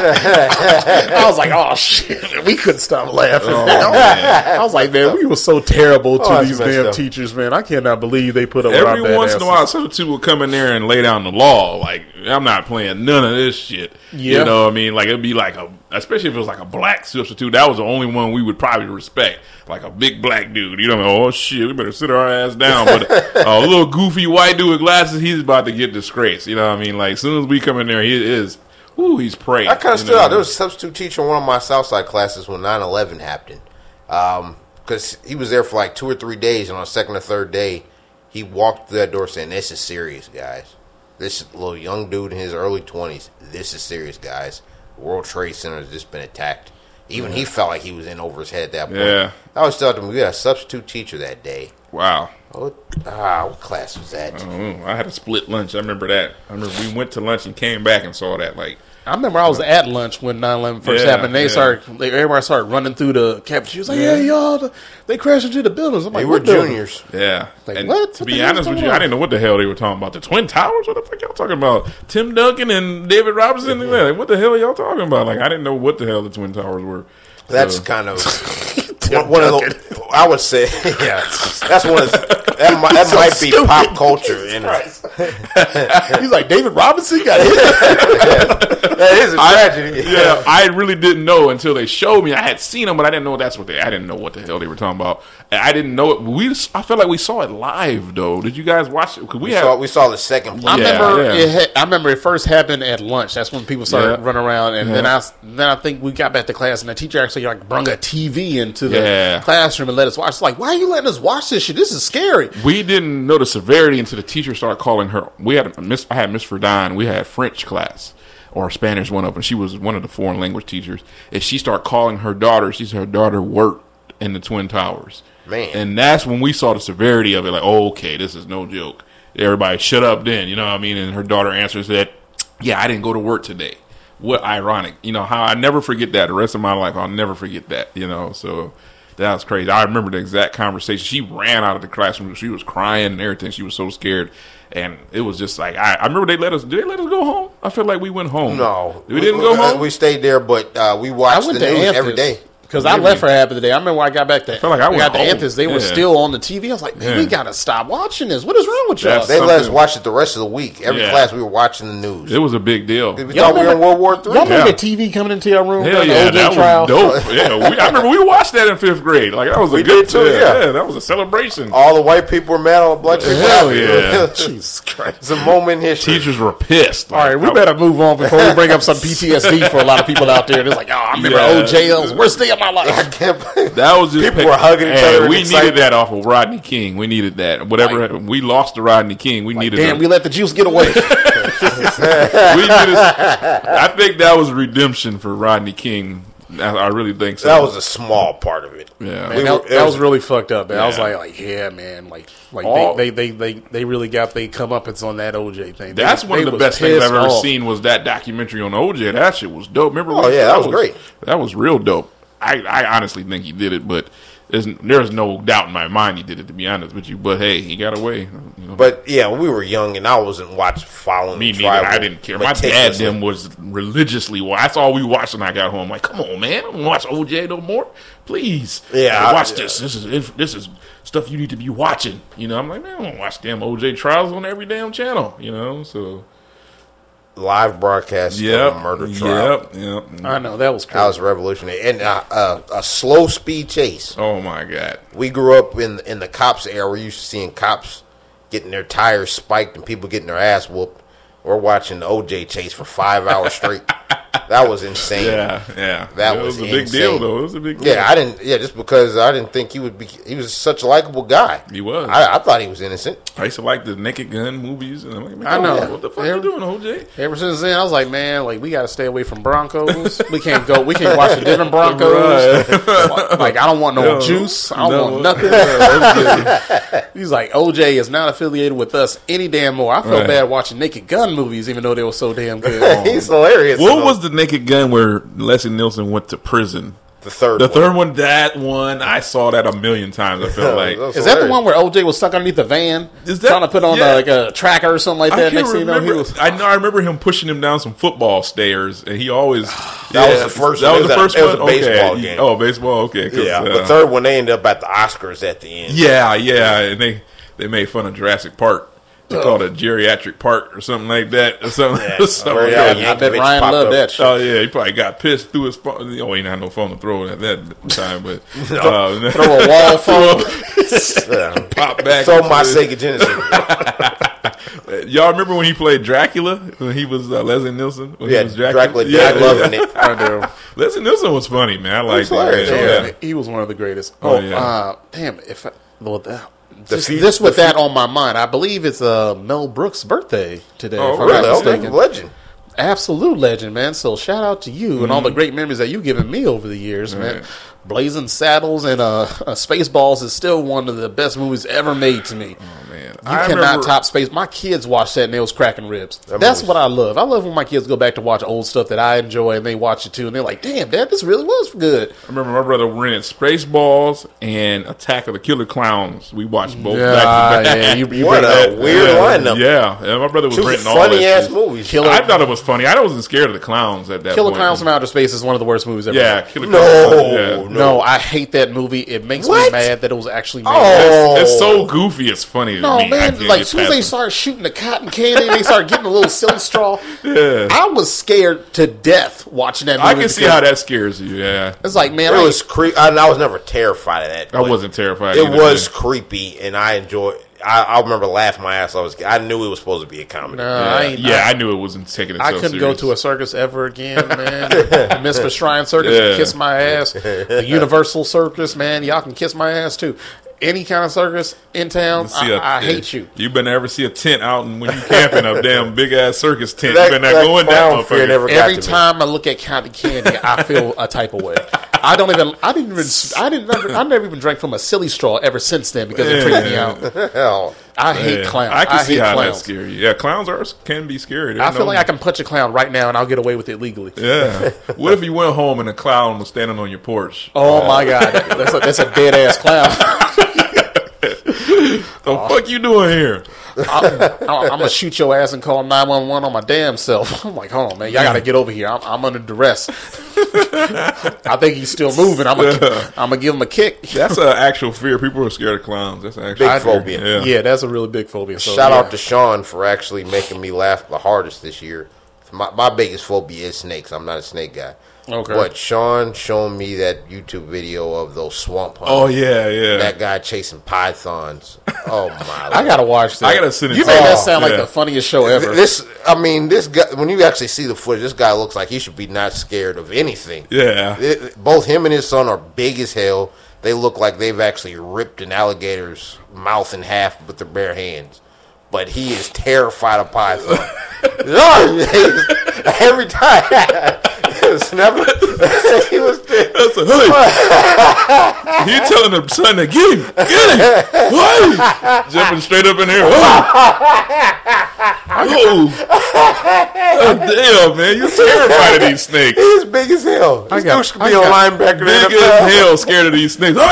I was like, "Oh shit!" We couldn't stop laughing. Oh, I was like, "Man, we were so terrible to Oh, these damn up. teachers, man. I cannot believe they put up with our Every once in a badasses." while, substitute will come in there and lay down the law. Like I'm not playing none of this shit. Yeah. You know what I mean? Like it'd be like a, especially if it was like a black substitute. That was the only one we would probably respect. Like a big black black dude. You know, oh shit, we better sit our ass down. But a little goofy white dude with glasses, he's about to get disgraced. You know what I mean? Like as soon as we come in there, he is. Ooh, he's praying. I kind of stood know? out. There was a substitute teacher in one of my Southside classes when 9-11 happened. Um, because he was there for like two or three days, and on the second or third day, he walked through that door saying, This is serious, guys. This little young dude in his early 20s, this is serious, guys. World Trade Center has just been attacked. Even he felt like he was in over his head at that point. Yeah. I always thought to him, we had a substitute teacher that day. Wow. What, ah, what class was that? Oh, I had a split lunch. I remember that. I remember we went to lunch and came back and saw that. Like, I remember I was at lunch when 9-11 first Yeah, happened. They yeah. started, they, everybody started running through the cafeteria. She was like, "Yeah, y'all, the, they crashed into the buildings." I'm like, They were "What building?" juniors. yeah. Like, and what? To What be honest with going you, I didn't know what the hell they were talking about. The Twin Towers? What the fuck y'all talking about? Tim Duncan and David Robinson? Like, what the hell are y'all talking about? Like, I didn't know what the hell the Twin Towers were. That's So- kind of one, one of the. I would say, yeah, that's one of the, that. Might, that might be stupid. pop culture. In He's like, David Robinson got hit. that is a tragedy. yeah, I really didn't know until they showed me. I had seen them, but I didn't know that's what they. I didn't know what the hell they were talking about. I didn't know it. We, I felt like we saw it live though. Did you guys watch it? Because we, We had. saw, we saw the second I play. Yeah, remember yeah. it. Had, I remember it first happened at lunch. That's when people started Yeah. running around, and then Yeah. I s- then I think we got back to class, and the teacher actually like brung a TV into the Yeah. classroom and let us watch. It's like, why are you letting us watch this shit? This is scary. we didn't know the severity until the teacher started calling her. We had a Miss. I had Miss Verdine. We had French class or Spanish one of them. She was one of the foreign language teachers, and she started calling her daughter. She said her daughter worked in the Twin Towers. Man. and that's when we saw the severity of it. Like, oh, okay, this is no joke. Everybody, shut up, then. You know what I mean? And her daughter answers that, yeah, I didn't go to work today. What ironic, you know? How I never forget that. The rest of my life, I'll never forget that. You know, so. That was crazy. I remember the exact conversation. She ran out of the classroom. She was crying and everything. She was so scared, and it was just like I, I remember they let us. Did they let us go home? I feel like we went home. No, we didn't go uh, home. We stayed there, but uh, we I watched the to news Anthony's every day. Because I left for half of the day. I remember when I got back to. felt like I we went got to home. Anthony's. They were still on the TV. I was like, man, we gotta stop watching this. What is wrong with y'all? That's- They let us watch it the rest of the week. Every Yeah. class, we were watching the news. it was a big deal. we Y'all thought we were in World War Three. Y'all remember Yeah. the TV coming into your room Hell yeah, that trial? was dope. Yeah, we, I remember we watched that in fifth grade. Like that was a We good did too, yeah. that was a celebration. All the white people were mad. All the black people. Hell yeah. Jesus Christ. it's a moment in history. Teachers were pissed. All right, we better move on before we bring up some PTSD for a lot of people out there. It's like, oh, I remember Yeah. OJ. That was worst day of my I can't believe That was just People were hugging each Hey, other We excitement. needed that off of Rodney King. We needed that. Whatever Like- we lost to Rodney King. We needed. Damn, a- we let the juice get away. we needed. I think that was redemption for Rodney King. I, I really think so. that was a small part of it. yeah. Man, We that, were- that was was- really fucked up. Man. I was like, like, yeah, man, like, like All- they, they, they, they, they really got they comeuppance on that OJ thing. They- That's one they of the best things I've ever off. seen was that documentary on OJ. That shit was dope. Remember? Oh, when- yeah, that was great. That was real dope. I, I honestly think he did it, but there's there's no doubt in my mind he did it. To be honest with you, but hey, he got away. You know? But yeah, we were young, and I wasn't watching following. me neither. I didn't care. My dad them was religiously. wa- That's all we watched when I got home. Like, come on, man, I don't watch OJ no more. Please, Yeah, Like, I- watch yeah. this. This is this is stuff you need to be watching. You know, I'm like, man, I don't watch damn OJ trials on every damn channel. You know, so live broadcast yep, of a murder trial. yep, yep. I know that was That crazy. was revolutionary, and uh, uh, a slow speed chase. Oh my god. We grew up in in the cops era. We're used to seeing cops getting their tires spiked and people getting their ass whooped. We're watching the OJ chase for five hours straight. that was insane. Yeah, yeah. That It was a big insane. deal, though. It was a big deal. Yeah, I didn't. Yeah, just because I didn't think he would be. He was such a likable guy. He was. I, I thought he was innocent. I used to like the Naked Gun movies, and I'm like, man, I know. what the fuck Yeah. you doing, OJ? Ever since then, I was like, man, like we got to stay away from Broncos. we can't go. We can't watch the different Broncos. like I don't want no, No. juice. I don't No. want nothing. He's like, OJ is not affiliated with us any damn more. I feel Right. bad watching Naked Gun movies, even though they were so damn good. He's hilarious. What was the Naked Gun where Leslie Nielsen went to prison? the third? The one. third one, that one, I saw that a million times. I felt like That was Is that the one where OJ was stuck underneath the van, Is that- trying to put on yeah. uh, like a tracker or something like I that? can't Next thing you know, he was. I know. I remember him pushing him down some football stairs, and he always. That was the first That one. was the It was first a- it was one. a baseball okay. game. Oh, baseball. Okay. Yeah, uh, the third one they ended up at the Oscars at the end. Yeah, yeah, and they they made fun of Jurassic Park. They called it a geriatric park or something like that or something. Yeah, something where, like uh, that. I bet Ryan loved up. that shit. Oh yeah, he probably got pissed through his phone. Oh, he didn't have no phone to throw at that time, but uh, Throw a wall phone. Pop back. Throw my. Sega Genesis. Y'all remember when he played Dracula when he was uh, Leslie Nielsen? When Yeah, he was Dracula Yeah, died loving it. I do. Leslie Nielsen was funny, man. I like that. yeah. Yeah. He was one of the greatest. Oh, Oh, yeah. uh, damn! If I, well, that, just, fe- this with the that on my mind, I believe it's uh, Mel Brooks' birthday today. Oh, really? Okay, legend. Absolute legend, man. So shout out to you and all the great memories that you've given me over the years, man. Blazing Saddles and uh, uh, Spaceballs is still one of the best movies ever made to me. Oh You I cannot remember- top space. My kids watch that and they was cracking ribs. That's movie's- what I love. I love when my kids go back to watch old stuff that I enjoy and they watch it too and they're like, "Damn, Dad, this really was good." I remember my brother rented Spaceballs and Attack of the Killer Clowns. We watched both Yeah, back to back. yeah, you, you What bring a weird yeah, lineup. Yeah, yeah, my brother was Two renting all that funny ass shit. movies. Killer, I thought it was funny. I wasn't scared of the clowns at that Killer point. Clowns from Outer Space is one of the worst movies ever. Yeah, made. Killer No, Clowns. Yeah. no. No, I hate that movie. It makes me mad that it was actually made. Oh. It's, it's so goofy. It's funny. To No me. I man, like as soon as they it. start shooting the cotton candy they start getting a little silly straw, Yeah. I was scared to death watching that movie. I can see how that scares you. Yeah, It's like, man, It I, was cre- I, I was never terrified of that. I wasn't terrified. It either, was man. creepy, and I enjoyed. I, I remember laughing my ass. off. I was. I knew it was supposed to be a comedy. Nah, Yeah, I, ain't, yeah, I knew it wasn't taking it. I so couldn't go to a circus ever again, man. Miss for Shrine Circus, Yeah. kiss my ass. The Universal Circus, man, y'all can kiss my ass too. Any kind of circus in town, See a- I, I hate you. You better never see a tent out and when you camping a damn big ass circus tent. That- you better not that go in that motherfucker. Every to me. time I look at cotton candy, I feel a type of way. I don't even. I didn't even. I didn't. Never, I never even drank from a silly straw ever since then because it freaked me out. Hell, I hate Yeah. clowns. I can see hate how clowns. that's scary. Yeah, clowns are can be scary. I feel no- like I can punch a clown right now and I'll get away with it legally. Yeah. what if you went home and a clown was standing on your porch? Oh my god, that's a, that's a dead ass clown. The fuck you doing here? I'm, I'm gonna shoot your ass and call nine one one on my damn self. I'm like, hold on, man, y'all gotta get over here. I'm, I'm under duress. I think he's still moving. I'm gonna, I'm gonna give him a kick. That's an actual fear. People are scared of clowns. That's an actual Big fear. phobia. Yeah. Yeah, that's a really big phobia. So, shout yeah. out to Sean for actually making me laugh the hardest this year. My, my biggest phobia is snakes. I'm not a snake guy. Okay. But Sean showed me that YouTube video of those swamp hunters. Oh yeah, yeah. That guy chasing pythons. Oh my! I gotta watch that. I gotta send it You to made you. that sound like Yeah. the funniest show ever. This, I mean, this guy. When you actually see the footage, this guy looks like he should be not scared of anything. yeah. It- both him and his son are big as hell. They look like they've actually ripped an alligator's mouth in half with their bare hands. But he is terrified of pythons. Every time, it he was. That's a hood. he telling the son to get him, get him. Why? Jumping straight up in there. Oh, oh. damn, man! you're terrified of these snakes. He's big as hell. This got- dude should be a got linebacker. Big as hell, scared of these snakes. Oh,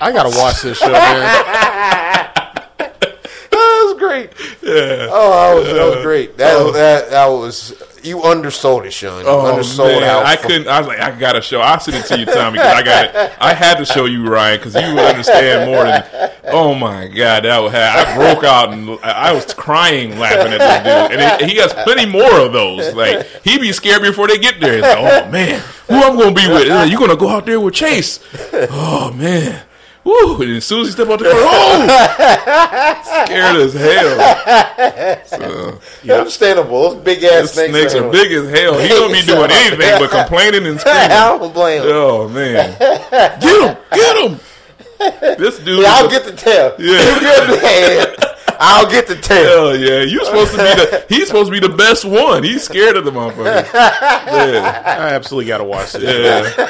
I gotta watch this show, man. That was great. yeah. Oh, that was, that was great. That, uh, that that was you undersold it, Sean. You Oh undersold man, I couldn't. I was like, I gotta show. I'll send it to you, Tommy, because I got it. I had to show you, Ryan, because you would understand more than. Oh my god, that was. I broke out and I was crying laughing at this dude, and he, he has plenty more of those. Like he'd be scared before they get there. He's like, oh man, who I'm gonna be with? Like, you gonna go out there with Chase? Oh man. Woo! And as soon as he step out the car, oh, scared as hell. So, understandable. Those big ass the snakes, snakes are big as hell. He don't be doing anything but complaining and screaming. I don't blame him. Oh man, get him, get him! This dude, Yeah, I'll a- get the tail. Yeah. You good man. I'll get the tail. Hell yeah, you supposed to be the. He's supposed to be the best one. He's scared of the motherfucker. Yeah, I absolutely gotta watch this. yeah,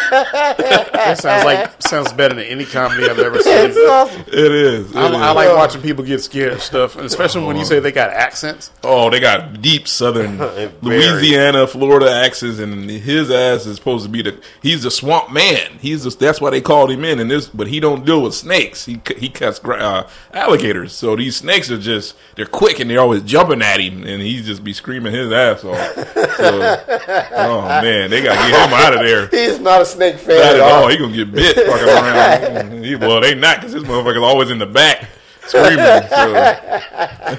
That sounds like sounds better than any comedy I've ever It's seen. awesome. it is. it I, I is. like watching people get scared and stuff, and especially when you say they got accents. Oh, they got deep Southern Louisiana, Florida accents, and his ass is supposed to be the. He's a swamp man. He's a, that's why they called him in. And this, but he don't deal with snakes. He c- he cuts gra- uh, alligators. So these snakes are just they're quick and they're always jumping at him, and he just be screaming his ass off. So, oh man, they got to get him out of there. He's not a snake fan Not at at all. all. He gonna get bit fucking around. He- well, they not because this motherfucker's always in the back. screaming.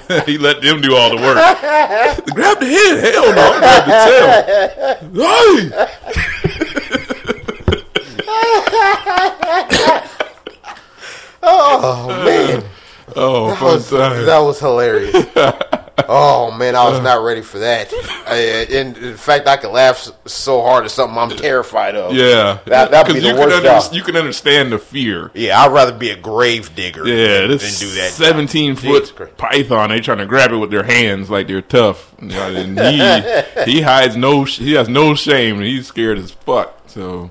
So he let them do all the work. Grab the head. Hell no, I'm grab the tail. Hey! Oh man, Oh, that was, time. that was hilarious. oh man, I was not ready for that. I, in, in fact, I could laugh so hard at something I'm terrified of. Yeah, That- that'd be the you worst can job. You can understand the fear. Yeah, I'd rather be a grave digger. Yeah, than, than do that. seventeen Jesus foot python. They trying to grab it with their hands like they're tough. And he he hides no. He has no shame. He's scared as fuck. So,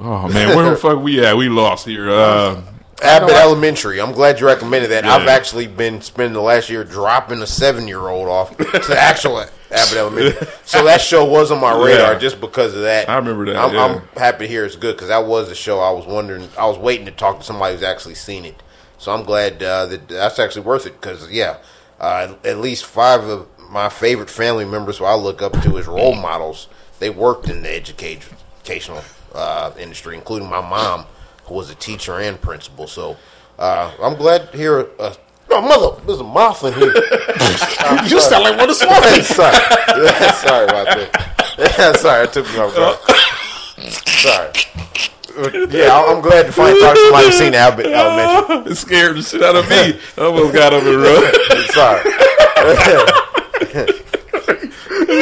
oh man, where the fuck we at? We lost here. Uh, Abbott Elementary. I'm glad you recommended that. Yeah. I've actually been spending the last year dropping a seven year old off to actual Abbott Elementary. So that show was on my radar Yeah. just because of that. I remember that, I'm, yeah. I'm happy to hear it's good because that was the show I was wondering. I was waiting to talk to somebody who's actually seen it. So I'm glad uh, that that's actually worth it because yeah, uh, at least five of my favorite family members who I look up to as role models, they worked in the educational uh, industry, including my mom, who was a teacher and principal. So uh, I'm glad to hear. Uh, oh, mother, there's a moth in here. You sound like one of the sorry, sorry about that. Yeah, sorry, I took me off guard. Sorry. Yeah, I'm glad to finally talk to somebody who's seen Abbott Elementary. it scared the shit out of me. I almost got up and run. Sorry.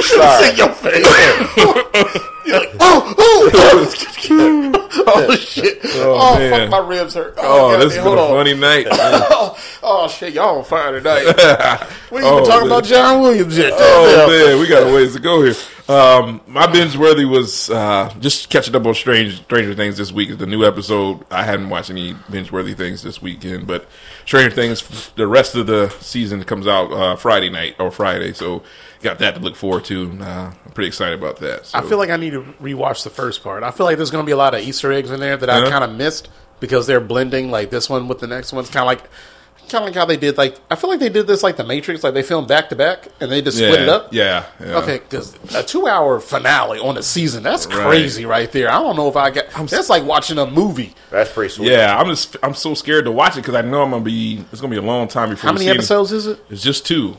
Sorry. in your face. You're like, oh, oh, oh shit! Oh, man. fuck, my ribs hurt. Oh, God, this has been a on. funny night. Oh, oh shit, y'all on fire tonight. We ain't Oh, even talking about John Williams yet. Oh man, we got a ways to go here. Um, my binge worthy was uh, just catching up on Strange Stranger Things this week. Is the new episode. I hadn't watched any binge worthy things this weekend, but Stranger Things, the rest of the season comes out uh, Friday night or Friday, so got that to look forward to. Uh, I'm pretty excited about that. So. I feel like I need to rewatch the first part. I feel like there's going to be a lot of Easter eggs in there that I Uh-huh. kind of missed because they're blending like this one with the next one. It's kind of like kind of like how they did like I feel like they did this like the Matrix, like they filmed back to back and they just yeah, split it up. Yeah, yeah. Okay, because a two-hour finale on a season—that's crazy right there. I don't know if I got. That's like watching a movie. That's pretty sweet. Yeah, I'm just I'm so scared to watch it because I know I'm gonna be it's gonna be a long time before. How many episodes is it? It's just two.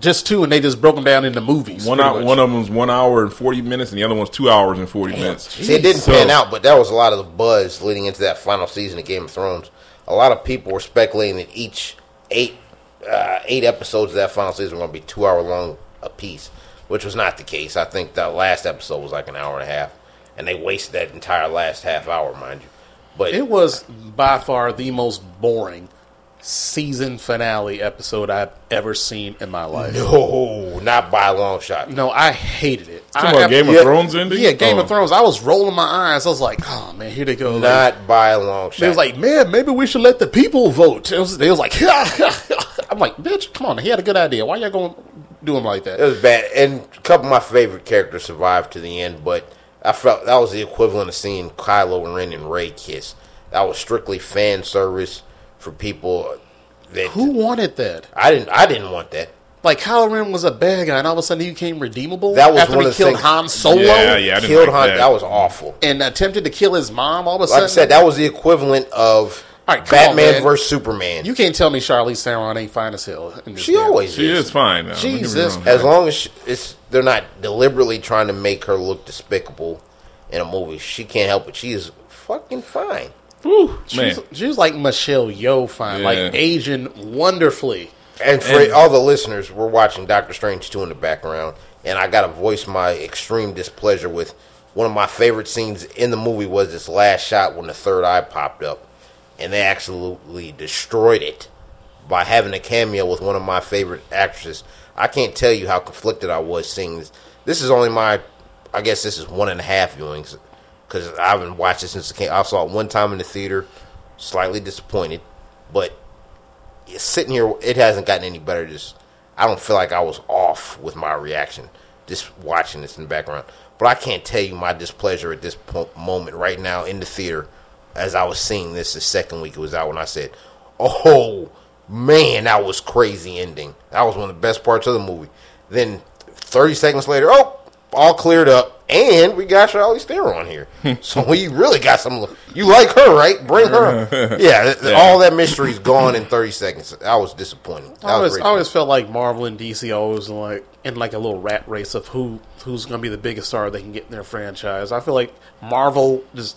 Just two, and they just broke them down into movies. One pretty hour, much. one of them's one hour and forty minutes, and the other one's two hours and forty minutes. See, it didn't So- pan out, but that was a lot of the buzz leading into that final season of Game of Thrones. A lot of people were speculating that each eight uh, eight episodes of that final season were going to be two hour long a piece, which was not the case. I think the last episode was like an hour and a half, and they wasted that entire last half hour, mind you. But It was by far the most boring season finale episode I've ever seen in my life. No, no, not by a long shot. No, I hated it. Talking I about ab- Game of yeah, Thrones ending? Yeah, Game Oh. of Thrones. I was rolling my eyes. I was like, "Oh man, here they go." Like, Not by a long shot. they was like, "Man, maybe we should let the people vote." It was, they was like, "I'm like, bitch, come on." He had a good idea. Why y'all going to do him like that? It was bad, and a couple of my favorite characters survived to the end, but I felt that was the equivalent of seeing Kylo Ren and Rey kiss. That was strictly fan service for people that Who wanted that? I didn't. I didn't want that. Like Kylo Ren was a bad guy, and all of a sudden he became redeemable. That was after one he of the killed things- Han Solo Yeah, yeah, I didn't Killed like Han. that. That. was awful. and attempted to kill his mom. All of a Like sudden, I said, that was the equivalent of All right, come on, Batman man. versus Superman. You can't tell me Charlize Theron ain't fine as hell. in this she damn- always She is. is fine now. don't get me Jesus wrong. As long as she, it's they're not deliberately trying to make her look despicable in a movie, she can't help it. She is fucking fine. Whew, She man. was, she was like Michelle Yeoh fine, Yeah. like Asian wonderfully. And for And- all the listeners, we're watching Doctor Strange 2 in the background, and I got to voice my extreme displeasure with one of my favorite scenes in the movie was this last shot when the third eye popped up, and they absolutely destroyed it by having a cameo with one of my favorite actresses. I can't tell you how conflicted I was seeing this. This is only my, I guess this is one and a half viewings, because I haven't watched it since it came. I saw it one time in the theater, slightly disappointed, but sitting here, it hasn't gotten any better. Just I don't feel like I was off with my reaction just watching this in the background. But I can't tell you my displeasure at this po- moment right now in the theater as I was seeing this the second week it was out when I said, "Oh man, that was crazy ending. That was one of the best parts of the movie." Then 30 seconds later, oh, all cleared up. And we got Charlize Theron on here, so we really got some. You like her, right? Bring her. Yeah, th- all that mystery's gone in thirty seconds. I was disappointed. That I always, was I always felt like Marvel and DC always like in like a little rat race of who who's going to be the biggest star they can get in their franchise. I feel like Marvel just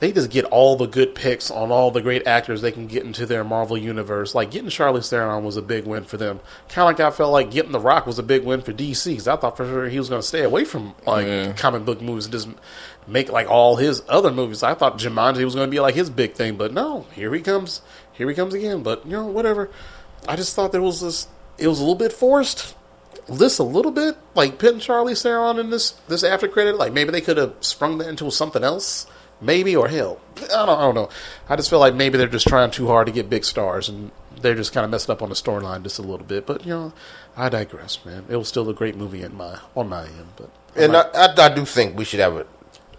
they just get all the good picks on all the great actors they can get into their Marvel universe. Like getting Charlize Theron was a big win for them. Kind of like I felt like getting The Rock was a big win for DC because I thought for sure he was going to stay away from like Yeah. comic book movies and just make like all his other movies. I thought Jumanji was going to be like his big thing, but no, here he comes. Here he comes again. But you know, whatever. I just thought there was this. It was a little bit forced. This a little bit like putting Charlie Theron in this this after credit. Like maybe they could have sprung that into something else. Maybe or hell, I don't, I don't know. I just feel like maybe they're just trying too hard to get big stars, and they're just kind of messing up on the storyline just a little bit. But you know, I digress, man. It was still a great movie in my on my end, but and I, I, I do think we should have a.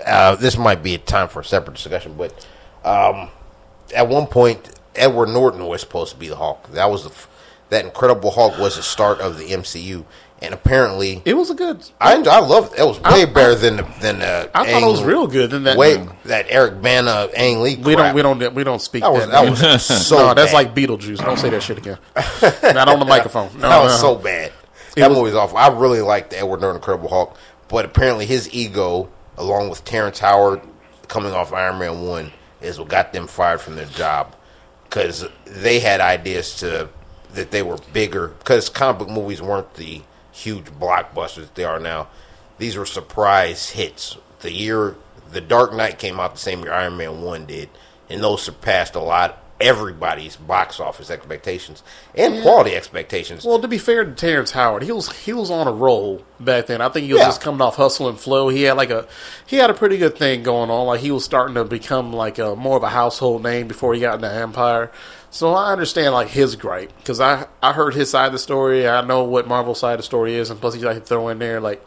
Uh, this might be a time for a separate discussion, but um, at one point, Edward Norton was supposed to be the Hulk. That was the that Incredible Hulk was the start of the MCU, and apparently, it was a good. I I love it. It was way I- better than the, than uh, I thought it was real good. Than that. Way that Eric Bana, Ang Lee. we don't we don't we don't speak That was that was so. no, that's like Beetlejuice. Don't say that shit again. Not on the microphone. No, that was no. so bad. It That was- movie's awful. I really liked the Edward Norton Incredible Hulk, but apparently his ego, along with Terrence Howard coming off Iron Man one, is what got them fired from their job because they had ideas to that they were bigger because comic book movies weren't the huge blockbusters they are now. These were surprise hits. The year The Dark Knight came out the same year Iron Man one did, and those surpassed a lot everybody's box office expectations and quality expectations. Well, to be fair to Terrence Howard, he was he was on a roll back then. I think he was Yeah. just coming off hustle and flow. He had like a he had a pretty good thing going on. Like he was starting to become like a more of a household name before he got into Empire. So I understand like his gripe because I I heard his side of the story. I know what Marvel's side of the story is, and plus he like throw in there like.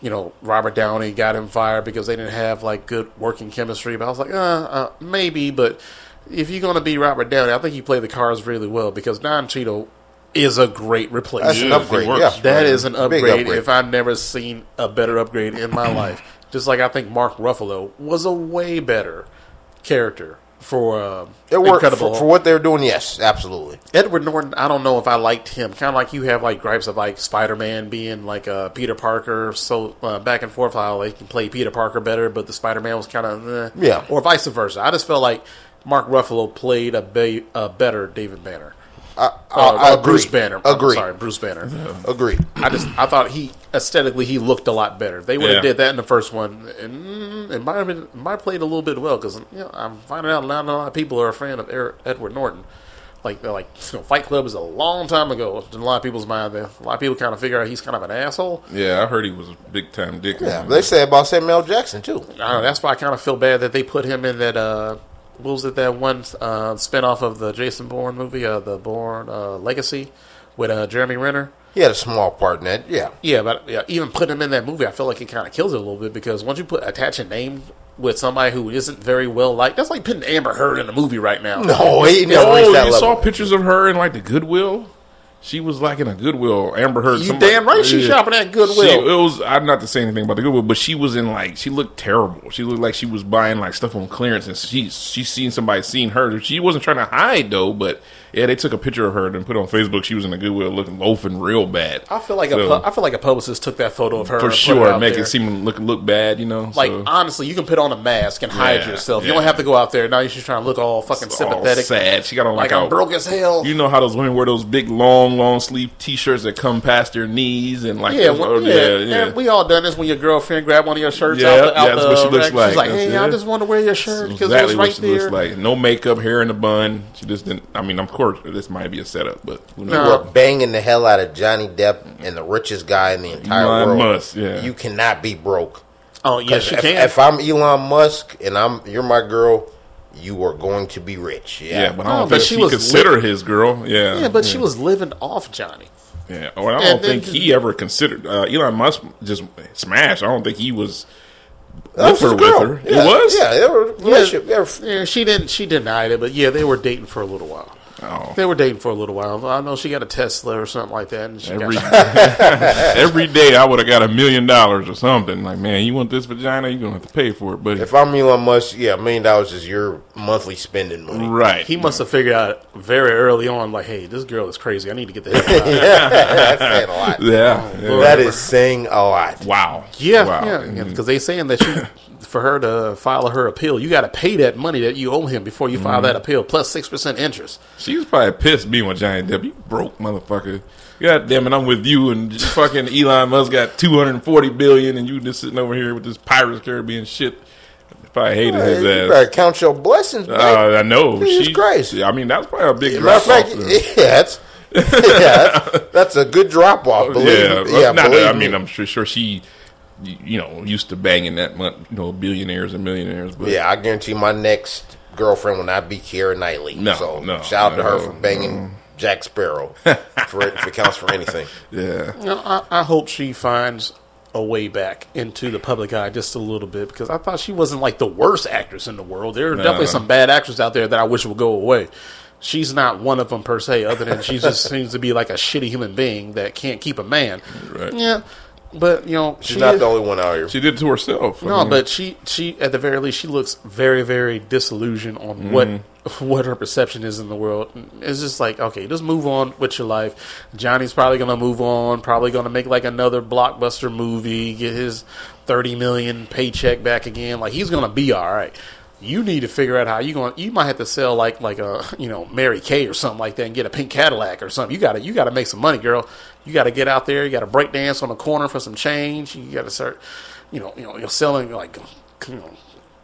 You know, Robert Downey got him fired because they didn't have like good working chemistry. But I was like, uh, uh maybe. But if you're going to be Robert Downey, I think he played the cards really well because Don Cheadle is a great replacement. That's an upgrade. works. Yeah, That is an upgrade, upgrade. if I've never seen a better upgrade in my life. Just like I think Mark Ruffalo was a way better character for uh, It worked Incredible. for, for what they're doing. Yes, absolutely. Edward Norton, I don't know if I liked him. Kind of like you have like gripes of like Spider Man being like uh, Peter Parker, so uh, back and forth how they can play Peter Parker better, but the Spider Man was kind of eh. Yeah. or vice versa. I just felt like Mark Ruffalo played a, ba- a better David Banner. I, I, Uh, I uh, agree. Bruce Banner. Agree. sorry, Bruce Banner. Agree. I just I thought he aesthetically he looked a lot better. They would have Yeah. did that in the first one, and mm, it might have been might have played a little bit well because you know I'm finding out not a lot of people are a fan of Er- Edward Norton. Like they're like you know, Fight Club is a long time ago in a lot of people's mind. There, a lot of people kind of figure out he's kind of an asshole. Yeah, I heard he was a big time dick. Yeah, they say about Samuel Jackson too. I don't know. That's why I kind of feel bad that they put him in that. Uh, what was it? That one uh, spinoff of the Jason Bourne movie, uh, the Bourne uh, Legacy, with uh, Jeremy Renner. He had a small part in that. Yeah, Yeah, but yeah, even putting him in that movie, I feel like it kind of kills it a little bit because once you put attach a name with somebody who isn't very well liked, that's like putting Amber Heard in a movie right now. no, he never Oh, reached you level. saw pictures of her in like the Goodwill. She was like in a Goodwill. Amber Heard. You somebody- damn right she's shopping at Goodwill. She, it was. I'm not to say anything about the Goodwill, but she was in like she looked terrible. She looked like she was buying like stuff on clearance, and she she seen somebody seen her. She wasn't trying to hide though, but yeah, they took a picture of her and put it on Facebook. She was in the Goodwill looking loafing real bad. I feel like a pu- I feel like a publicist took that photo of her for sure it make there. it seem look look bad. You know, like so, honestly, you can put on a mask and hide Yeah, yourself. You don't have to go out there. Now you're just trying to look all fucking all sympathetic. sad. She got on like like, I'm a- broke as hell. You know how those women wear those big long long sleeve T-shirts that come past their knees and like yeah, those- well, yeah, yeah, And we all done this when your girlfriend grab one of your shirts Yeah, out the, out yeah, that's the what she looks rack. like. She's like, hey, I just want to wear your shirt because exactly it what she right there. looks like. No makeup, hair in a bun. She just didn't. I mean, of course, this might be a setup, but who knows? You were banging the hell out of Johnny Depp and the richest guy in the entire Elon world. Musk, yeah. You cannot be broke. Oh yes, 'Cause you if, can. if I'm Elon Musk and I'm you're my girl, you are going to be rich. Yeah, Yeah, but I don't but think she she was consider lit- his girl. Yeah, yeah, but she was living off Johnny. Yeah, well, I don't then think he ever considered uh, Elon Musk just smashed. I don't think he was that was with his her. With her. Yeah, It was. Yeah, they were relationship. They were- Yeah, she didn't. She denied it, but yeah, they were dating for a little while. Oh. They were dating for a little while. I know she got a Tesla or something like that, and she Every got every day I would have got a million dollars or something. Like, man, you want this vagina? You're gonna have to pay for it, buddy. If I'm Elon Musk, yeah, a million dollars is your monthly spending money. right. He must have figured out very early on, like, hey, this girl is crazy. I need to get the hell out. That's saying a lot. Yeah. Oh, yeah. That is saying a lot. wow. Yeah, Wow. yeah, because they're saying that she, for her to file her appeal, you got to pay that money that you owe him before you file Mm-hmm. that appeal plus six percent interest. She was probably pissed being with Johnny Depp. You broke motherfucker. God damn it, I'm with you and fucking Elon Musk got 240 billion and you just sitting over here with this Pirates Caribbean shit. Probably hated Hey, his you ass. better count your blessings, man. Uh, I know. Jesus She- Christ. I mean, that's probably a big Matter of drop fact, off. yeah, that's, yeah, that's, that's a good drop off. Believe yeah, me. yeah, not believe that, I mean, I'm sure, sure she, you know, used to banging that, mon- you know, billionaires and millionaires. But Yeah, I guarantee my next girlfriend will not be Keira Knightley. No, so no, shout out to her no, for banging Jack Sparrow. for it, if it counts for anything. yeah, You know, I, I hope she finds a way back into the public eye just a little bit because I thought she wasn't like the worst actress in the world. There are definitely some bad actors out there that I wish would go away. She's not one of them per se, other than she just seems to be like a shitty human being that can't keep a man. Right. Yeah, but you know, She's she not is- the only one out here. she did it to herself. I No, mean, but she she at the very least she looks very very disillusioned on what mm-hmm. what her perception is in the world. It's just like okay, just move on with your life. Johnny's probably gonna move on. Probably gonna make like another blockbuster movie, get his thirty million paycheck back again. Like he's gonna be all right. You need to figure out how you going. You might have to sell like like a you know Mary Kay or something like that and get a pink Cadillac or something. You got to you got to make some money, girl. You got to get out there. You got to break dance on the corner for some change. You got to start, you know, you know, you're selling like you know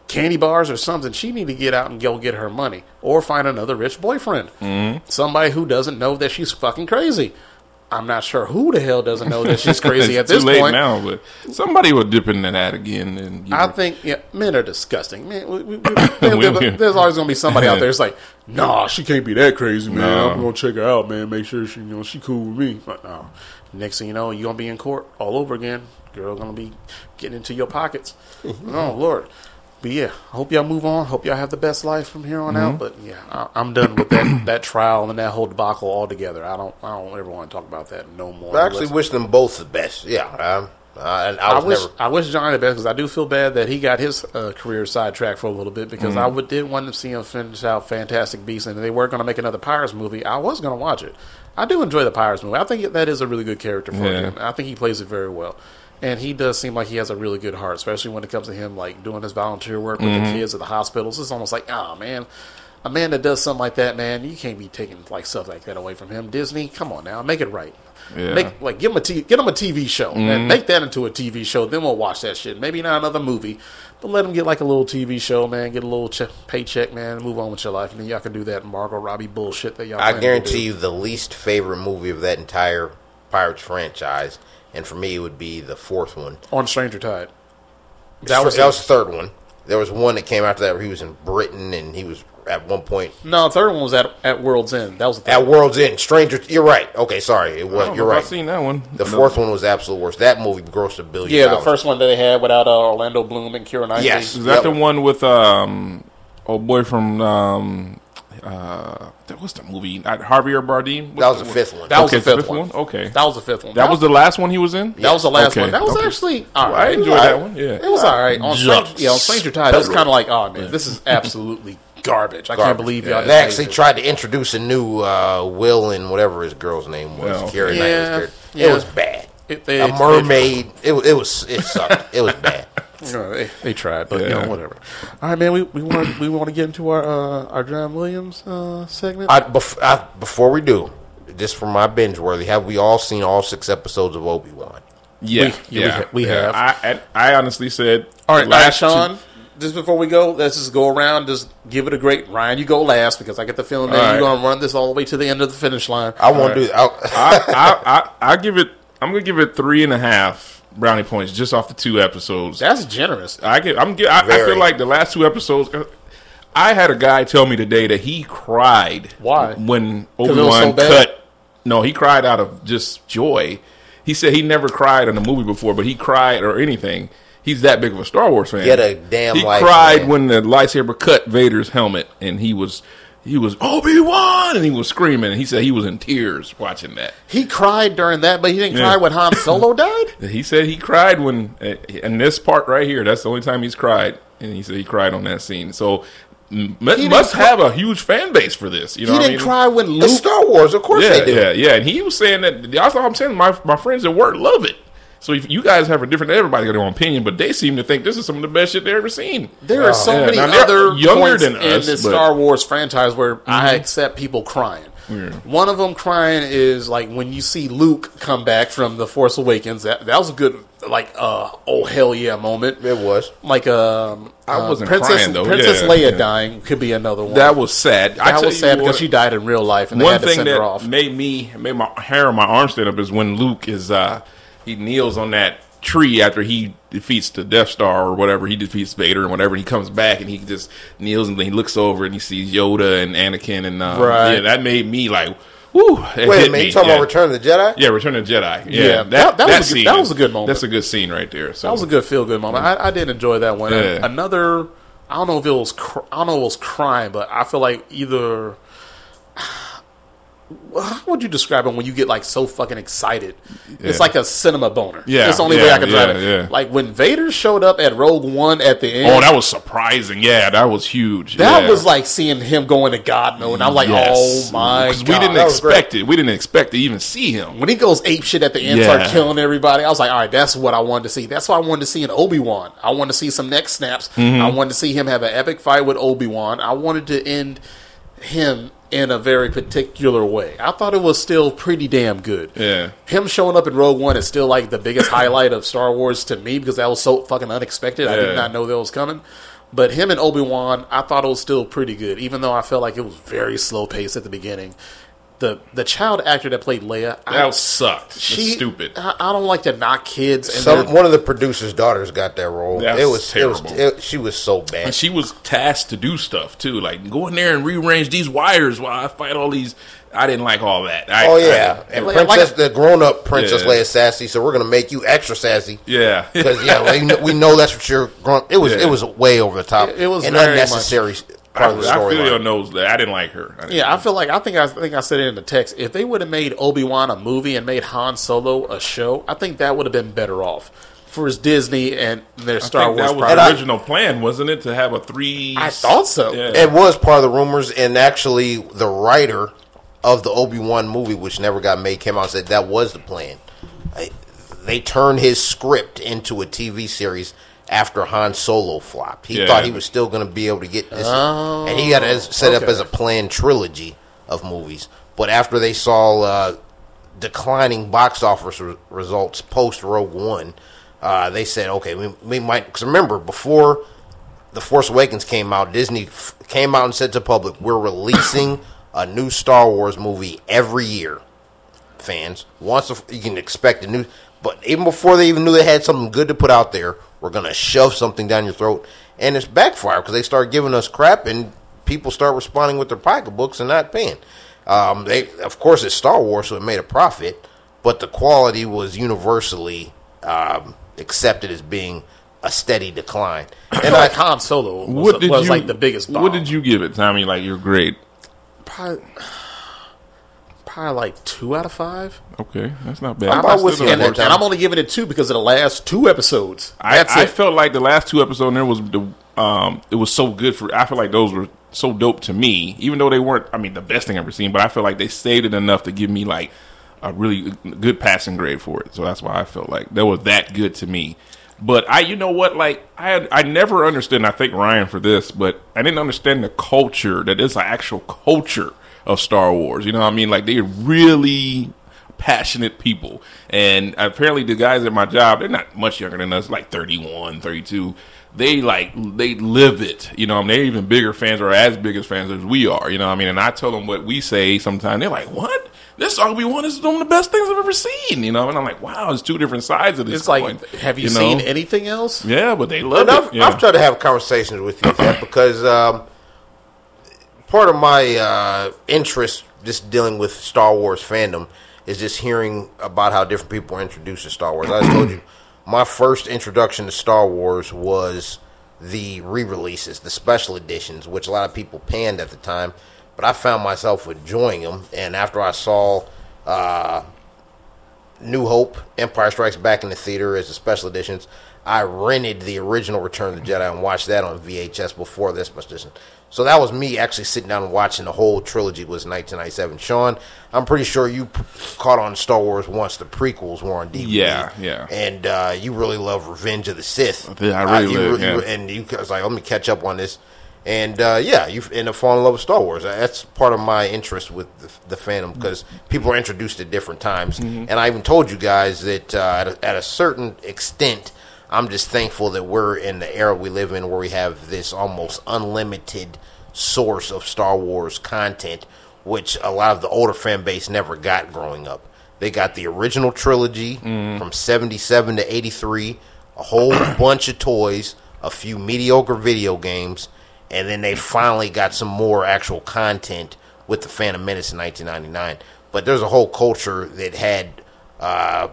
candy bars or something. She need to get out and go get her money or find another rich boyfriend, mm-hmm. somebody who doesn't know that she's fucking crazy. I'm not sure who the hell doesn't know that she's crazy at this too late point. now, but somebody will dip in that again. And I her- think yeah, men are disgusting. Man, we, we, we, there- there- there's always going to be somebody out there. It's like, nah, she can't be that crazy, man. No. I'm going to check her out, man. Make sure she, you know, she cool with me. But no, next thing you know, you're going to be in court all over again. Girl going to be getting into your pockets. oh Lord. But yeah, I hope y'all move on. Hope y'all have the best life from here on Mm-hmm. out. But yeah, I, I'm done with that that trial and that whole debacle altogether. I don't I don't ever want to talk about that no more. I actually wish them both the best. Yeah. Um, I, I I wish never. I wish Johnny the best because I do feel bad that he got his uh, career sidetracked for a little bit because I Mm-hmm. would did want to see him finish out Fantastic Beasts and they were going to make another Pirates movie. I was going to watch it. I do enjoy the Pirates movie. I think that is a really good character for Yeah. him. I think he plays it very well. And he does seem like he has a really good heart, especially when it comes to him like doing his volunteer work with Mm-hmm. the kids at the hospitals. It's almost like, oh man, a man that does something like that, man, you can't be taking like stuff like that away from him. Disney, come on now, make it right. Yeah. Make like give him a t- get him a TV show. Man, make that into a TV show. Then we'll watch that shit. Maybe not another movie, but let him get like a little TV show, man. Get a little ch- paycheck, man. Move on with your life, and then y'all can do that Margot Robbie bullshit that y'all. I planning to guarantee do. you the least favorite movie of that entire Pirates franchise, and for me it would be the fourth one. on Stranger Tide. That was that was the third one. There was one that came after that where he was in Britain and he was at one point no. The third one was at at World's End. That was the third at one. World's End. Stranger, you're right. Okay, sorry, it I was. don't You're know right. I've seen that one. The No. fourth one was absolute worst. That movie grossed a billion. Yeah, the first one that they had without uh, Orlando Bloom and Keira Knightley. Yes. Is that Yep. the one with um, old boy from um, uh, that- was the movie? Not Javier Bardem? That was the fifth one. That was the fifth fifth one. one? Okay. that was the fifth one. That was the last one he was in. That was the last Okay, one. That was okay. actually all I enjoyed Right. that one. Yeah. It was all right on Just Stranger, yeah, on Stranger Tide. It was kind of like, oh man, this is absolutely garbage. I can't believe Yeah. y'all. They actually made tried to introduce a new uh, Will and whatever his girl's name was. Well, Keira Knightley's Yeah, character. yeah. It was bad. It, they, a mermaid. It, it was. It sucked. it was bad. They, you know, they, they tried, but you know, whatever. All right, man. We we want we want to get into our uh, our John Williams uh, segment. I, bef- I, before we do, just for my binge worthy, have we all seen all six episodes of Obi Wan? Yeah, We- yeah, we ha- we yeah. have. I, I, I honestly said, all right, all right, last Sean. two- Just before we go, let's just go around. Just give it a great. Ryan, you go last because I get the feeling that All you're going to run this all the way to the end of the finish line. I won't right. do. I, I, I, I, I give it. I'm gonna give it three and a half brownie points just off the two episodes. That's generous. I get. I'm. Get, I, I feel like the last two episodes. I had a guy tell me today that he cried. Why? when it was Obi Wan so cut? No, he cried out of just joy. He said he never cried in a movie before, but he cried or anything. He's that big of a Star Wars fan. Get a damn He life, cried man. when the lightsaber cut Vader's helmet, and he was he was Obi Wan, and he was screaming. And he said he was in tears watching that. He cried during that, but he didn't Yeah. cry when Han Solo died. He said he cried when, uh, in this part right here, that's the only time he's cried. And he said he cried on that scene. So, m- must cry- have a huge fan base for this. You know he didn't mean? cry when It's Luke. Star Wars, of course Yeah, they yeah, yeah. And he was saying that, that's all I'm saying. My, my friends at work love it. So if you guys have a different, everybody got their own opinion, but they seem to think this is some of the best shit they've ever seen. There are so Yeah, many now other younger points than in the but- Mm-hmm. Star Wars franchise where I accept people crying. One of them crying is like when you see Luke come back from the Force Awakens. That that was a good like uh oh hell yeah moment. It was. Like um, I uh, wasn't Princess crying, though. Princess Yeah, Leia yeah. dying could be another one. That was sad. I that tell was you sad because what, she died in real life and they one had to thing send that her off. made me made my hair on my arm stand up is when Luke is uh he kneels on that tree after he defeats the Death Star or whatever he defeats Vader and whatever and he comes back and he just kneels and then he looks over and he sees Yoda and Anakin and uh, Right. yeah that made me like whoo it Wait a minute, me. you talking yeah. about Return of the Jedi? yeah Return of the Jedi yeah, Yeah, that, that- that was a good- scene that is- was a good moment. that's a good scene right there so That was a good feel good moment. I, I did enjoy that one. Yeah. Another, I don't know if it was, cr- I don't know if it was crime, but I feel like either. How would you describe it when you get like so fucking excited? It's like a cinema boner. Yeah, it's the only way I can describe yeah, it. yeah. Like when Vader showed up at Rogue One at the end. oh that was surprising yeah that was huge that yeah. was like seeing him going to God mode. And I'm like, Yes. oh my god! we didn't expect it we didn't expect to even see him when he goes ape shit at the end, Yeah. start killing everybody. I was like, all right, that's what I wanted to see. That's what I wanted to see in Obi Wan. I wanted to see some neck snaps. Mm-hmm. I wanted to see him have an epic fight with Obi Wan. I wanted to end him in a very particular way. I thought it was still pretty damn good. Yeah. Him showing up in Rogue One is still like the biggest highlight of Star Wars to me because that was so fucking unexpected. I did not know that was coming. But him and Obi Wan, I thought it was still pretty good, even though I felt like it was very slow paced at the beginning. The the child actor that played Leia, I, that sucked That's stupid I, I don't like to knock kids. And Some they're- one of the producer's daughters got that role. That's it was terrible. It was it, she was so bad. And she was tasked to do stuff too, like go in there and rearrange these wires while I fight all these. I didn't like all that. I, oh yeah, and Like- Princess, like- the grown-up Princess Yeah. Leia sassy. So we're gonna make you extra sassy. yeah, Because yeah, we know, we know that's what you're. Grown, it was Yeah. it was way over the top. It- it was an very unnecessary I, of the I feel your storyline. nose. I didn't like her. I didn't- yeah, I feel like I think I, think I said it in the text. If they would have made Obi Wan a movie and made Han Solo a show, I think that would have been better off for his Disney and their I Star think Wars. that was project. the I- original plan, wasn't it, to have a three? I thought so. Yeah. It was part of the rumors, and actually, the writer of the Obi Wan movie, which never got made, came out and said that was the plan. I- They turned his script into a TV series after Han Solo flopped. He Yeah. thought he was still going to be able to get this, and he got it set up as a planned trilogy of movies. But after they saw uh, declining box office re- results post Rogue One, uh, they said, "Okay, we, we might." Because remember, before the Force Awakens came out, Disney f- came out and said to the public, "We're releasing a new Star Wars movie every year." Fans, once a, you can expect a new, but even before they even knew they had something good to put out there, we're gonna shove something down your throat, and it's backfire because they start giving us crap, and people start responding with their pocketbooks and not paying. Um, they, of course, it's Star Wars, so it made a profit, but the quality was universally um, accepted as being a steady decline. And And like I, Han Solo was, what did was you like the biggest bomb. What did you give it, Tommy? Like your grade? Probably, probably like two out of five. Okay, that's not bad. I'm That's about with you And, that, work. Tom. and I'm only giving it two because of the last two episodes. I, I it. felt like the last two episodes there was the um it was so good for I feel like those were so dope to me even though they weren't I mean the best thing I've ever seen but I feel like they saved it enough to give me like a really good passing grade for it so that's why I felt like that was that good to me but I you know what like I had, I never understood and I thank Ryan for this but I didn't understand the culture that is an actual culture of Star Wars you know what I mean like they're really passionate people. And apparently the guys at my job, they're not much younger than us, like 31, 32. They like, they live it. You know, I mean, they're even bigger fans or as big as fans as we are. You know what I mean? And I tell them what we say sometimes. They're like, what? This Obi-Wan is one of the best things I've ever seen. You know, and I'm like, wow, it's two different sides of this. It's like, have you, know? seen anything else? Yeah, but they love And I've, it. Yeah. I've tried to have conversations with you because um, part of my uh, interest just dealing with Star Wars fandom is just hearing about how different people are introduced to Star Wars. I told you my first introduction to Star Wars was the re-releases, the special editions, which a lot of people panned at the time. but I found myself enjoying them. And after I saw uh, New Hope, Empire Strikes Back in the theater as the special editions, I rented the original Return of the Jedi and watched that on VHS before this edition. So that was me actually sitting down and watching the whole trilogy was 1997. Sean, I'm pretty sure you p- caught on Star Wars once the prequels were on DVD. Yeah, yeah. And uh, you really love Revenge of the Sith. Yeah, I really you, live, you- yeah. And you I was like, let me catch up on this. And uh, yeah, you end up falling in love with Star Wars. That's part of my interest with the, the fandom because people are introduced at different times. Mm-hmm. And I even told you guys that uh, at, a, at a certain extent, I'm just thankful that we're in the era we live in where we have this almost unlimited source of Star Wars content, which a lot of the older fan base never got growing up. They got the original trilogy from 77 to 83, a whole bunch of toys, a few mediocre video games, and then they finally got some more actual content with the Phantom Menace in 1999. But there's a whole culture that had uh,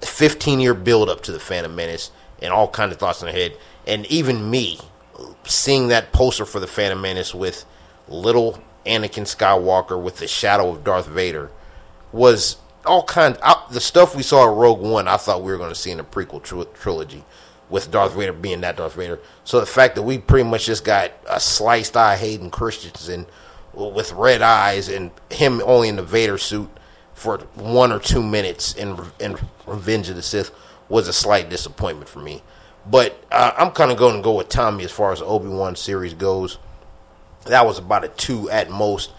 15 year build up to the Phantom Menace and all kinds of thoughts in their head. And even me, seeing that poster for the Phantom Menace with little Anakin Skywalker with the shadow of Darth Vader was all kind. I, the stuff we saw in Rogue One, I thought we were going to see in the prequel tr- trilogy, with Darth Vader being that Darth Vader. So the fact that we pretty much just got a sliced eye Hayden Christensen with red eyes and him only in the Vader suit for one or two minutes in in Revenge of the Sith was a slight disappointment for me. But uh, I'm kind of going to go with Tommy as far as the Obi Wan series goes. That was about a two at most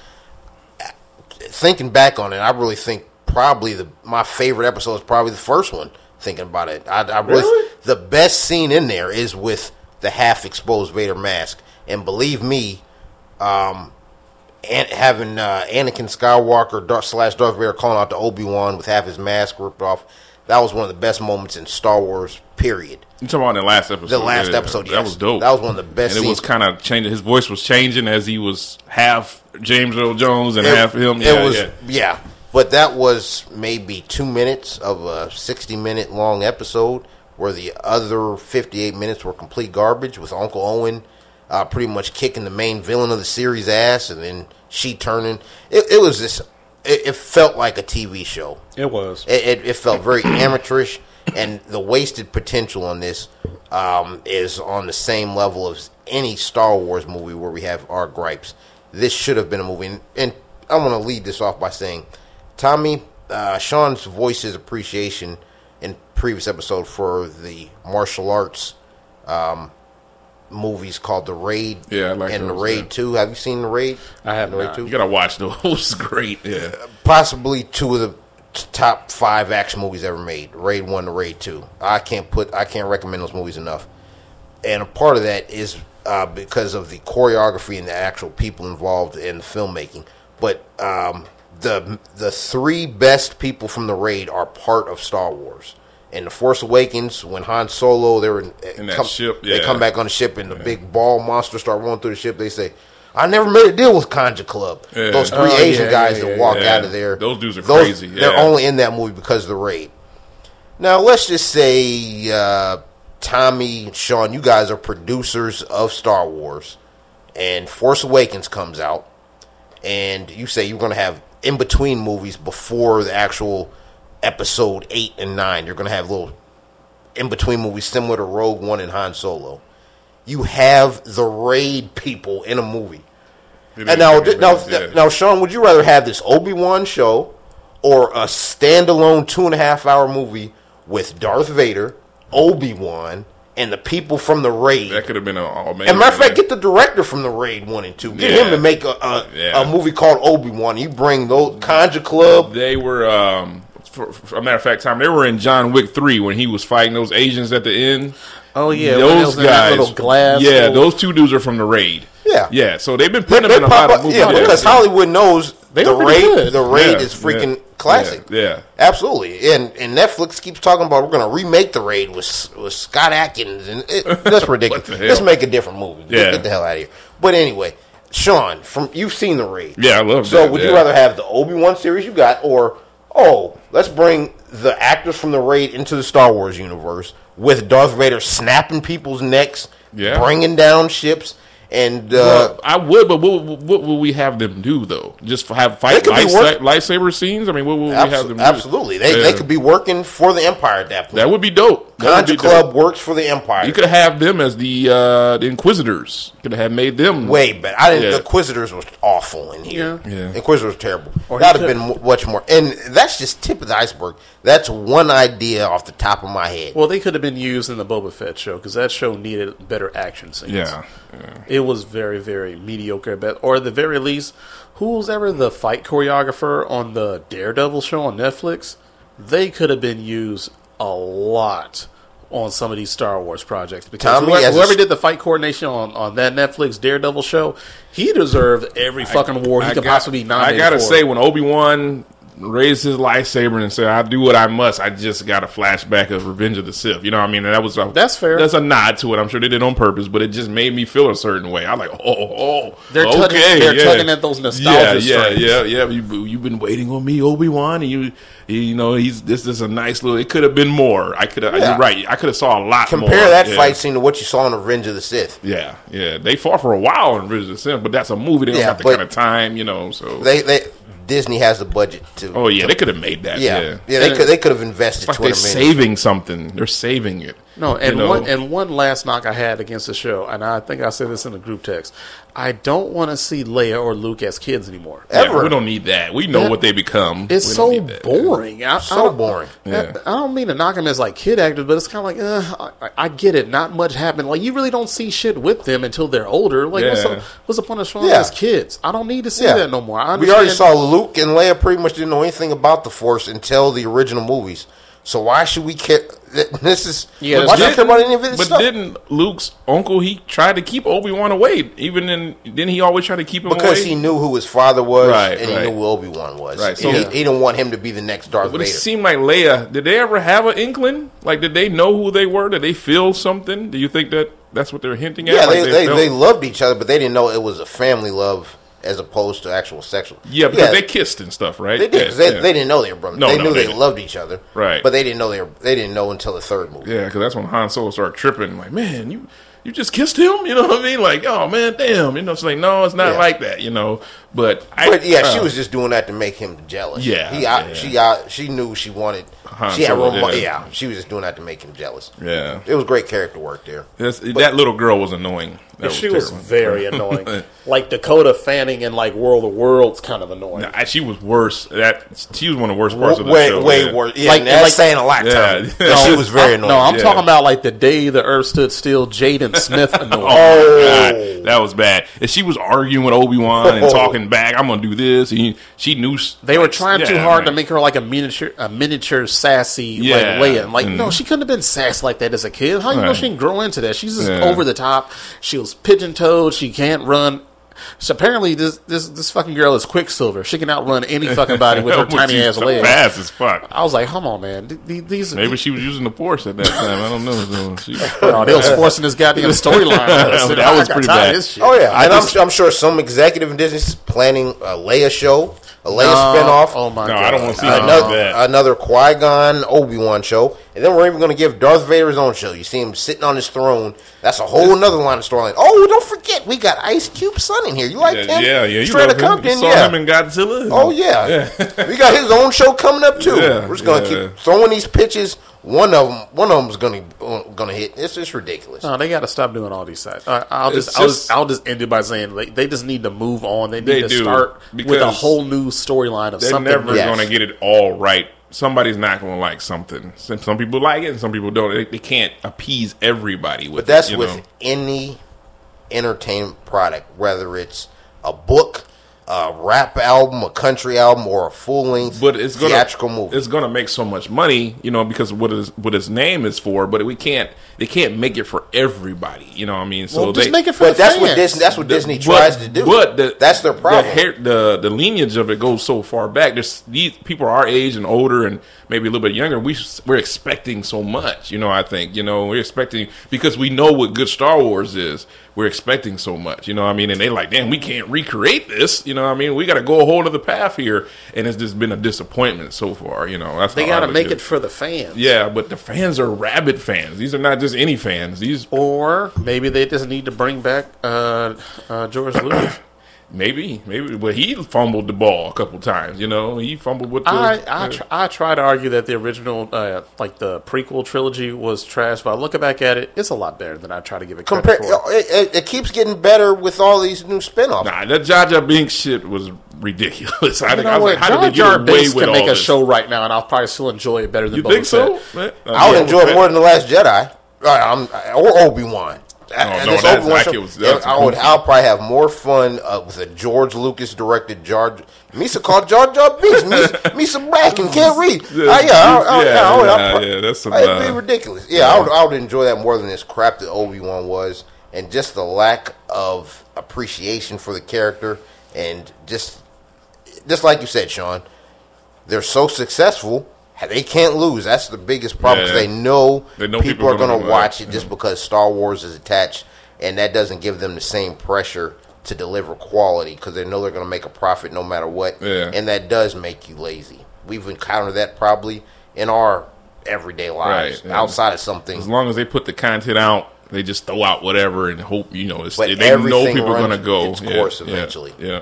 thinking back on it, I really think probably the my favorite episode is probably the first one. Thinking about it, I, I really, Really? the best scene in there is with the half exposed Vader mask, and believe me, um, and having uh, Anakin Skywalker Darth, slash Darth Vader calling out to Obi Wan with half his mask ripped off. That was one of the best moments in Star Wars. Period. You talking about the last episode? The last Yeah, episode, That was dope. That was one of the best And it was kind of changing. His voice was changing as he was half James Earl Jones and It- half him. It Yeah, was yeah. yeah. But that was maybe two minutes of a sixty-minute long episode, where the other fifty-eight minutes were complete garbage with Uncle Owen uh, pretty much kicking the main villain of the series' ass, and then she turning. It, it was this. It, it felt like a TV show. It was. It, it, it felt very amateurish, and the wasted potential on this um, is on the same level as any Star Wars movie where we have our gripes. This should have been a movie, and, and I want to lead this off by saying, Tommy, uh, Sean's voice his appreciation in previous episode for the martial arts um, movies called The Raid Yeah, I like and The Raid yeah. Two. Have you seen The Raid? I have The Raid not. Two? You gotta watch those. Great. Yeah. possibly two of the top five action movies ever made. Raid one to Raid two. I can't put I can't recommend those movies enough. And a part of that is uh, because of the choreography and the actual people involved in the filmmaking. But um, the the three best people from the Raid are part of Star Wars. In the Force Awakens, when Han Solo, they were in, In that come, ship, they come back on the ship and the big ball monster start rolling through the ship. They say, "I never made a deal with Kanjiklub." Yeah. Those three Oh, Asian yeah, guys yeah, that walk yeah. out of there, Those dudes are those, crazy, They're yeah. only in that movie because of the raid. Now, let's just say uh, Tommy, Sean, you guys are producers of Star Wars, and Force Awakens comes out, and you say you're going to have in between movies before the actual episode eight and nine. You're going to have little in between movies similar to Rogue One and Han Solo. You have the raid people in a movie. It And now, now, yeah. now, Sean, would you rather have this Obi Wan show or a standalone two and a half hour movie with Darth Vader, Obi Wan, and the people from the raid? that could have been a amazing. And matter of fact, get the director from the raid one and two. Get him Yeah. to make a a, Yeah. a movie called Obi Wan. You bring those Kanjiklub. They were, um, for, for a matter of fact, time They were in John Wick three when he was fighting those Asians at the end. Oh yeah, those was in that guys, little glass. yeah, little- those two dudes are from the raid. Yeah. yeah. So they've been putting they them in a pop lot of up- movies. yeah, because Hollywood knows They the raid. good. The raid Yeah, is freaking yeah, classic. yeah, yeah. absolutely. And and Netflix keeps talking about we're going to remake the raid with with Scott Adkins, and it, that's ridiculous. What the hell? Let's make a different movie. Yeah. get the hell out of here. But anyway, Sean, from you've seen the raid. Yeah, I love it. So that, would you rather have the Obi Wan series you got, or oh, let's bring the actors from the raid into the Star Wars universe with Darth Vader snapping people's necks, Yeah. bringing down ships, And uh, Well, I would, but what, what, what will we have them do though? Just have fight They light, work- lightsaber scenes? I mean, what will we have them do? absolutely, they they Yeah. could be working for the Empire at that point. That would be dope. That would Kanjiklub dope. works for the Empire. You could have them as the uh, the Inquisitors. Could have made them way better. I didn't. Yeah. The Inquisitors was awful in here. Yeah. Yeah. Inquisitors was terrible. Or That'd he have been much more. And that's just tip of the iceberg. That's one idea off the top of my head. Well, they could have been used in the Boba Fett show because that show needed better action scenes. Yeah, yeah. It was very, very mediocre. But or at the very least, who was ever the fight choreographer on the Daredevil show on Netflix? They could have been used a lot on some of these Star Wars projects because Tommy, whoever, whoever did the fight coordination on, on that Netflix Daredevil show, he deserved every fucking award he I could got- possibly be nominated I gotta for. say, when Obi Wan raised his lightsaber and said, "I do what I must," I just got a flashback of Revenge of the Sith. You know what I mean? And that was a, That's fair. That's a nod to it. I'm sure they did it on purpose, but it just made me feel a certain way. I'm like, oh, oh, They're okay, tugging- they're yeah. tugging at those nostalgia Yeah, yeah, strings. yeah, yeah. You, you've been waiting on me, Obi Wan, and you, you know, he's this is a nice little. It could have been more. I could have. Yeah. You're right. I could have saw a lot more. Compare that Yeah. fight scene to what you saw in Revenge of the Sith. Yeah, yeah. They fought for a while in Revenge of the Sith, but that's a movie. They don't Yeah, have the kind of time, you know. So, They they Disney has the budget to. oh yeah, they could have made that. yeah, Yeah, yeah. they could they could have invested like they're saving something. They're saving it. No, and You know? one and one last knock I had against the show, and I think I said this in the group text. I don't want to see Leia or Luke as kids anymore. Yeah, ever. we don't need that. We know That- what they become. It's so boring. I, I So don't- boring. Yeah. I, I don't mean to knock them as like kid actors, but it's kind of like uh, I, I get it. Not much happened. Like you really don't see shit with them until they're older. Like what's, Yeah. the, what's the point of showing Yeah. as kids? I don't need to see Yeah. that no more. I We already saw Luke and Leia pretty much didn't know anything about the Force until the original movies. So why should we care? This is Yeah, why should good. care about any of this But stuff? didn't Luke's uncle he tried to keep Obi Wan away? Even in didn't he always try to keep him because away? he knew who his father was Right, and he knew who Obi Wan was. Right, So he, he didn't want him to be the next Darth But it seemed like Leia. Did they ever have an inkling? Like, did they know who they were? Did they feel something? Do you think that that's what they're hinting at? yeah, Like they, they, felt- they loved each other, but they didn't know it was a family love as opposed to actual sexual. yeah, because they kissed and stuff, right? They did. Yeah, they, yeah. they didn't know they were brothers. No, they no, knew they they, loved each other, Right. But they didn't know they were. They didn't know until the third movie. Yeah, because that's when Han Solo started tripping. Like, man, you you just kissed him. You know what I mean? Like, oh man, damn. You know, it's like, no, it's not Yeah. like that. You know, but I, But yeah, she uh, was just doing that to make him jealous. Yeah, he yeah. she out, she knew she wanted. Han she had Solo, remo- yeah. yeah. she was just doing that to make him jealous. Yeah, It was great character work there. That's- that little girl was annoying. That she was terrible. very annoying. like Dakota Fanning in like World of Worlds, kind of annoying. Nah, she was worse. That she was one of the worst parts of the way show. way yeah. worse. Yeah, Like- that's like- saying a lot. Yeah. Tommy. No, she was very I'm- annoying. No, I'm Yeah. talking about like the day the Earth stood still. Jaden Smith annoying. Oh, God, that was bad. And she was arguing with Obi Wan and Oh. talking back. I'm gonna do this. And she knew s- They were trying yeah, too hard to make her like a miniature, a miniature sassy Yeah. like Leia. And like, Mm. no, she couldn't have been sass like that as a kid. How you know she didn't grow into that? She's just Yeah. over the top. She was pigeon toed. She can't run. So apparently, this this this fucking girl is Quicksilver. She can outrun any fucking body with her tiny ass so legs. Fast as fuck. I was like, come on, man. Th- th- These Maybe she was using the Force at that time. I don't know. She- no, they was forcing this goddamn storyline. That I was got pretty tired of bad. this shit. Oh yeah, I and just- I'm, I'm sure some executive in Disney is planning a Leia show, a Leia No, spinoff. Oh my No, god! I don't wanna see Uh, another that. another Qui Gon Obi Wan show, and then we're even going to give Darth Vader his own show. You see him sitting on his throne. That's a whole another line of storyline. Oh, don't forget we got Ice Cube son in here. You like yeah, him? yeah, yeah. You Straight love to him. You saw yeah. him in Godzilla. Oh yeah, we got his own show coming up too. Yeah, We're just gonna yeah. keep throwing these pitches. One of them, one of them's gonna gonna hit. It's just ridiculous. No, they got to stop doing all these sites. I, I'll It's just, I'll just- just, I'll just end it by saying they, they just need to move on. They need They to do, start with a whole new storyline of They're something. never. Yes. going to get it all right. Somebody's not going to like something. Some, some people like it, and some people don't. They, they can't appease everybody with But that's it. You with know? any entertainment product, whether it's a book, a rap album, a country album, or a full length but it's gonna theatrical movie. It's gonna make so much money, you know, because of what his what his name is for. But we can't. They can't make it for everybody. You know what I mean? So Well, just they, make it for but the that's what fans. Disney. That's what the- Disney but- tries to do. But the, that's their problem. The, hair, the the lineage of it goes so far back. There's these people are our age and older, and maybe a little bit younger. We we're expecting so much. You know, I think you know we're expecting because we know what good Star Wars is. We're expecting so much. You know, what I mean, and they like, damn, we can't recreate this. You know, what I mean, we got to go a whole other path here, and it's just been a disappointment so far. You know, that's They got to make it for the fans. Yeah, but the fans are rabid fans. These are not just any fans. These Or maybe they just need to bring back uh, uh, George Lucas. Maybe, maybe, but he fumbled the ball a couple times. You know, he fumbled with the. I I, tr- I try to argue that the original, uh, like the prequel trilogy, was trash. But looking back at it, it's a lot better than I try to give it credit Compare, for. it, it, it keeps getting better with all these new spinoffs. Nah, that Jar Jar Binks shit was ridiculous. I, You think, I was what? like, how Jar did they Jar get away Binks with can make a this? show right now, and I'll probably still enjoy it better than You Boba think so? Fett. Man, I would yeah, enjoy it more than the Last Jedi, uh, I'm, or Obi Wan. No, that's- that kid was- that's I would, I'll probably have more fun uh, with a George Lucas directed Jar. Misa called Jar Jar Binks. Misa, Misa black and can't read. Yeah, Uh, yeah, I, yeah, yeah, I yeah, that's some, It'd uh, be ridiculous. Yeah, I would. I would enjoy that more than this crap that Obi Wan was, and just the lack of appreciation for the character, and just, just like you said, Sean, they're so successful. They can't lose. That's the biggest problem. 'cause Yeah. they know, They know people, people are are gonna watch. it just because Star Wars is attached, and that doesn't give them the same pressure to deliver quality because they know they're going to make a profit no matter what. Yeah. And that does make you lazy. We've encountered that probably in our everyday lives, Right, yeah. outside of something. As long as they put the content out, they just throw out whatever and hope you know. They know people are going to go its Yeah, course yeah, eventually. Yeah,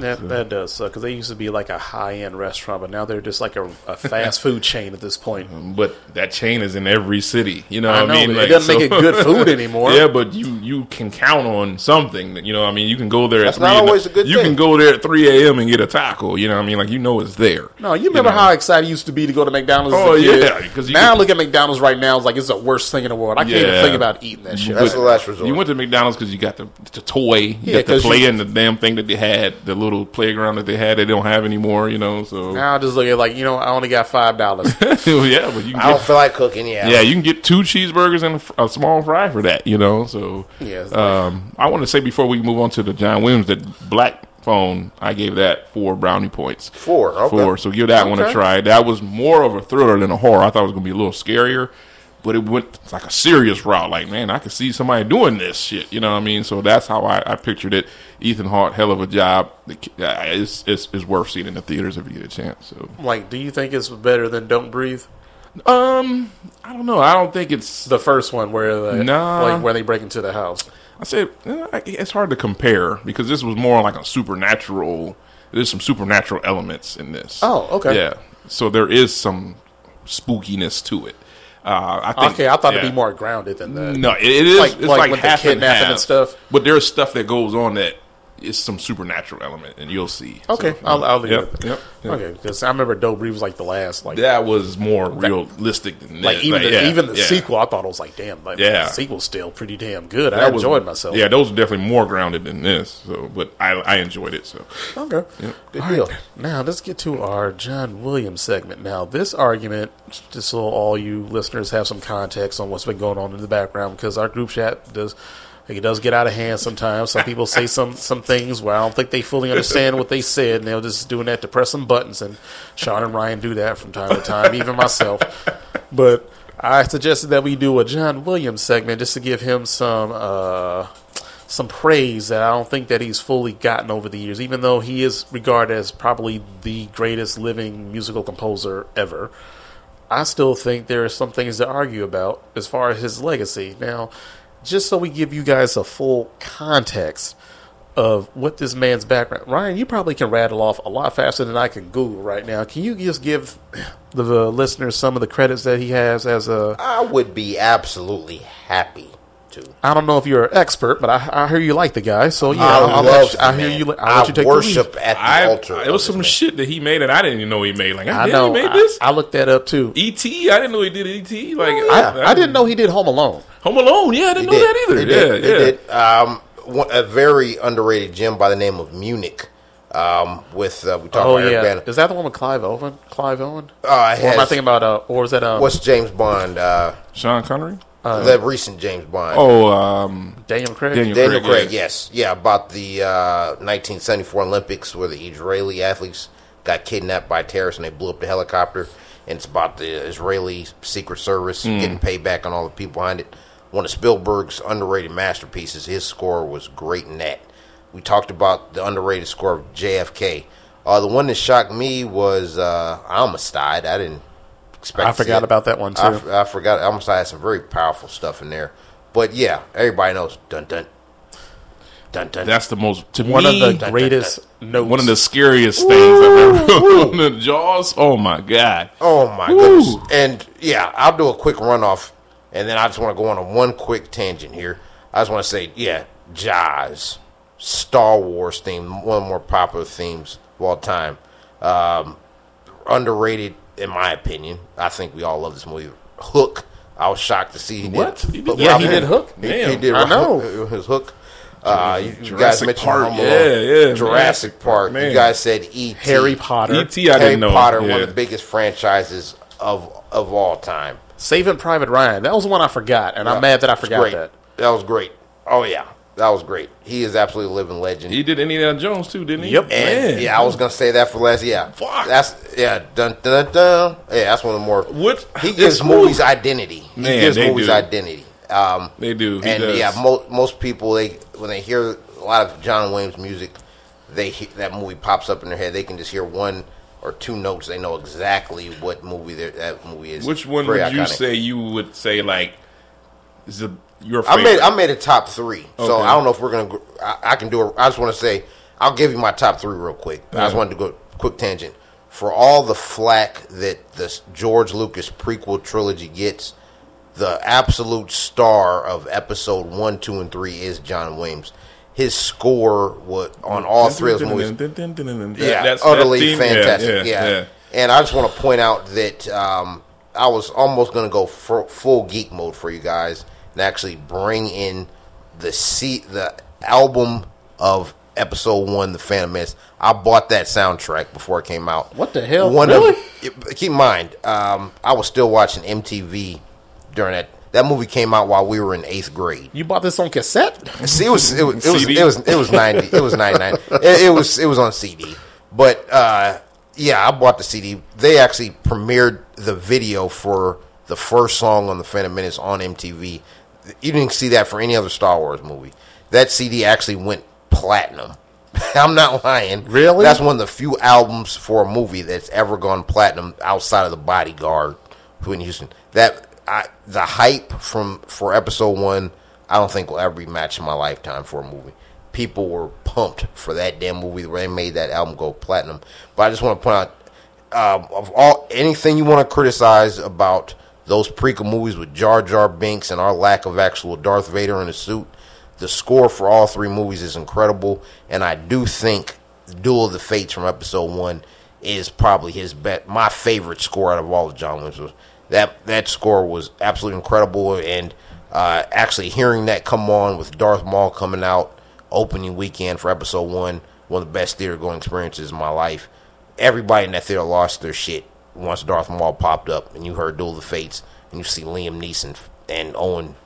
That that does suck because they used to be like a high end restaurant, but now they're just like a, a fast food chain at this point. Um, but that chain is in every city. You know, I what know, I mean, but it doesn't make it good food anymore. yeah, but you you can count on something. That, you know, I mean, you can go there. That's at not 3 in the- always a good You thing. can go there at three a.m. and get a taco. You know, what I mean, like you know it's there. No, you remember know. how excited you used to be to go to McDonald's? Oh, as a oh, kid? yeah, 'cause you now could- look at McDonald's right now. It's like it's the worst thing in the world. I can't even think about eating that shit. That's the last resort. You went to McDonald's because you got the, the toy, you Yeah, got the 'cause you- play and the damn thing that they had, the little playground that they had. They don't have anymore. You know, so now I just look at like you know I only got five dollars. yeah, but you can I don't get feel like cooking. Yeah, Yeah, you can get two cheeseburgers and a a, small fry for that, you know. So, Yeah, it's like- um, I want to say before we move on to the John Williams, that black phone, I gave that four brownie points. Four, okay. Four. So give that one a try. That was more of a thriller than a horror. I thought it was going to be a little scarier, but it went like a serious route. Like, man, I could see somebody doing this shit. You know what I mean? So that's how I, I pictured it. Ethan Hawke, hell of a job. Uh, It's, it's, it's worth seeing in the theaters if you get a chance. So, like, do you think it's better than Don't Breathe? um, I don't know. I don't think it's The first one where the Nah. like where they break into the house. I said eh, it's hard to compare because this was more like a supernatural. There's some supernatural elements in this. Oh, okay. Yeah, so there is some spookiness to it. Uh, I think, Okay, I thought yeah. it'd be more grounded than that. No, it, it is. Like- it's like like, with the half and kidnapping half and stuff? But there's stuff that goes on that is some supernatural element, and you'll see. Okay, So, I'll, I'll leave yep, it. Yep, yep. Okay, because I remember Don't was like the last like That was more realistic than like even the, yeah, even the yeah. sequel. I thought it was like damn, like Yeah. the sequel's still pretty damn good. I was- enjoyed myself. Yeah, those are definitely more grounded than this. So, but I I enjoyed it. So, Okay. Good All deal. right. Now let's get to our John Williams segment. Now this argument, just so all you listeners have some context on what's been going on in the background, because our group chat does. It does get out of hand sometimes. Some people say some some things where I don't think they fully understand what they said, and they're just doing that to press some buttons. And Sean and Ryan do that from time to time, even myself. But I suggested that we do a John Williams segment just to give him some uh, some praise that I don't think that he's fully gotten over the years, even though he is regarded as probably the greatest living musical composer ever. I still think there are some things to argue about as far as his legacy. Now, just so we give you guys a full context of what this man's background. Ryan, you probably can rattle off a lot faster than I can Google right now. Can you just give the, the listeners some of the credits that he has as a I would be absolutely happy to. I don't know if you're an expert, but I, I hear you like the guy. So yeah, I I'll, I'll love you, I hear you. I'll let you take the worship lead. at the I altar. it was some man. shit that he made and I didn't even know he made. Like, I damn, know. he made I, this. I looked that up too. E.T. I didn't know he did E.T. Like, I, I didn't know he did Home Alone. Home Alone. Yeah, I didn't know did. that either. They yeah, did. They yeah. did. Um, one, a very underrated gym by the name of Munich. Um, with uh, we talked Oh about Eric yeah, Bana. is that the one with Clive Owen? Clive Owen? Uh, it Or am I has- thinking about? Uh, or was that um, what's James Bond? Uh, Sean Connery. the recent James Bond. Oh, um, Daniel Craig? Daniel Daniel Craig, Craig, yeah. yes, yeah, about the uh, 1974 Olympics where the Israeli athletes got kidnapped by terrorists and they blew up the helicopter. And it's about the Israeli Secret Service Hmm. getting payback on all the people behind it. One of Spielberg's underrated masterpieces. His score was great in that. We talked about the underrated score of JFK. Uh, the one that shocked me was uh, Amistad. I didn't expect. I to forgot it. about that one, too. I, f- I forgot. Amistad had some very powerful stuff in there. But yeah, everybody knows. Dun dun. Dun dun. That's the most to One me, of the greatest notes. one of the scariest things I've ever the Jaws. Oh my god! Oh my Woo. goodness! And yeah, I'll do a quick runoff, and then I just want to go on a one quick tangent here. I just want to say, yeah, Jaws, Star Wars theme, one of the more popular themes of all time. Um, underrated, in my opinion. I think we all love this movie. Hook. I was shocked to see he What? did. He did- Yeah, he did Hook? He, he did. I know. his Hook. Uh, you, you guys Jurassic mentioned Park, Home Alone. yeah, yeah, Jurassic man. Park. Man. You guys said E.T. Harry Potter. E.T. I Harry didn't know. Potter, yeah. one of the biggest franchises of of all time. Saving Private Ryan. That was the one I forgot, and I'm mad that I forgot that. That was great. Oh yeah, that was great. He is absolutely a living legend. He did Indiana Jones too, didn't he? Yep. and Man. yeah, I was gonna say that for last. Yeah, Fuck. That's yeah. Dun dun dun. dun. Yeah, that's one of the more. What? He gives It's- movies identity. He Man, gives they movies do. identity. Um, They do. He and does. yeah, mo- most people they when they hear a lot of John Williams music, they he- that movie pops up in their head. They can just hear one or two notes. They know exactly what movie that movie is. Which one Very would you iconic. say you would say like is the, your I made I made a top three, so Okay. I don't know if we're gonna. gr- I, I can do it. I just want to say I'll give you my top three real quick. I just wanted to go quick tangent for all the flack that the George Lucas prequel trilogy gets. The absolute star of episode one, two, and three is John Williams. His score was on all three of those movies. Yeah, That's- utterly that fantastic. Yeah, and I just want to point out that um, I was almost going to go fu- full geek mode for you guys and actually bring in the C- the album of episode one, The Phantom Menace. I bought that soundtrack before it came out. What the hell? One Really? of keep in mind, um, I was still watching MTV during that. That movie came out while we were in eighth grade. You bought this on cassette? See, it was it was it was it was, it was ninety. It was ninety nine. It, it was it was on CD. But uh, yeah, I bought the CD. They actually premiered the video for the first song on the Phantom Menace on MTV. You didn't see that for any other Star Wars movie. That CD actually went platinum. I'm not lying. Really? That's one of the few albums for a movie that's ever gone platinum outside of the Bodyguard, Whitney Houston. That I, the hype from for episode one, I don't think will ever be matched in my lifetime for a movie. People were pumped for that damn movie where they made that album go platinum. But I just want to point out um, of all anything you want to criticize about those prequel movies with Jar Jar Binks and our lack of actual Darth Vader in a suit, the score for all three movies is incredible, and I do think Duel of the Fates from Episode One is probably his bet, my favorite score out of all of John Williams. That that score was absolutely incredible, and uh, actually hearing that come on with Darth Maul coming out opening weekend for Episode One, one of the best theater going experiences in my life everybody in that theater lost their shit once Darth Maul popped up and you heard Duel of the Fates and you see Liam Neeson and Owen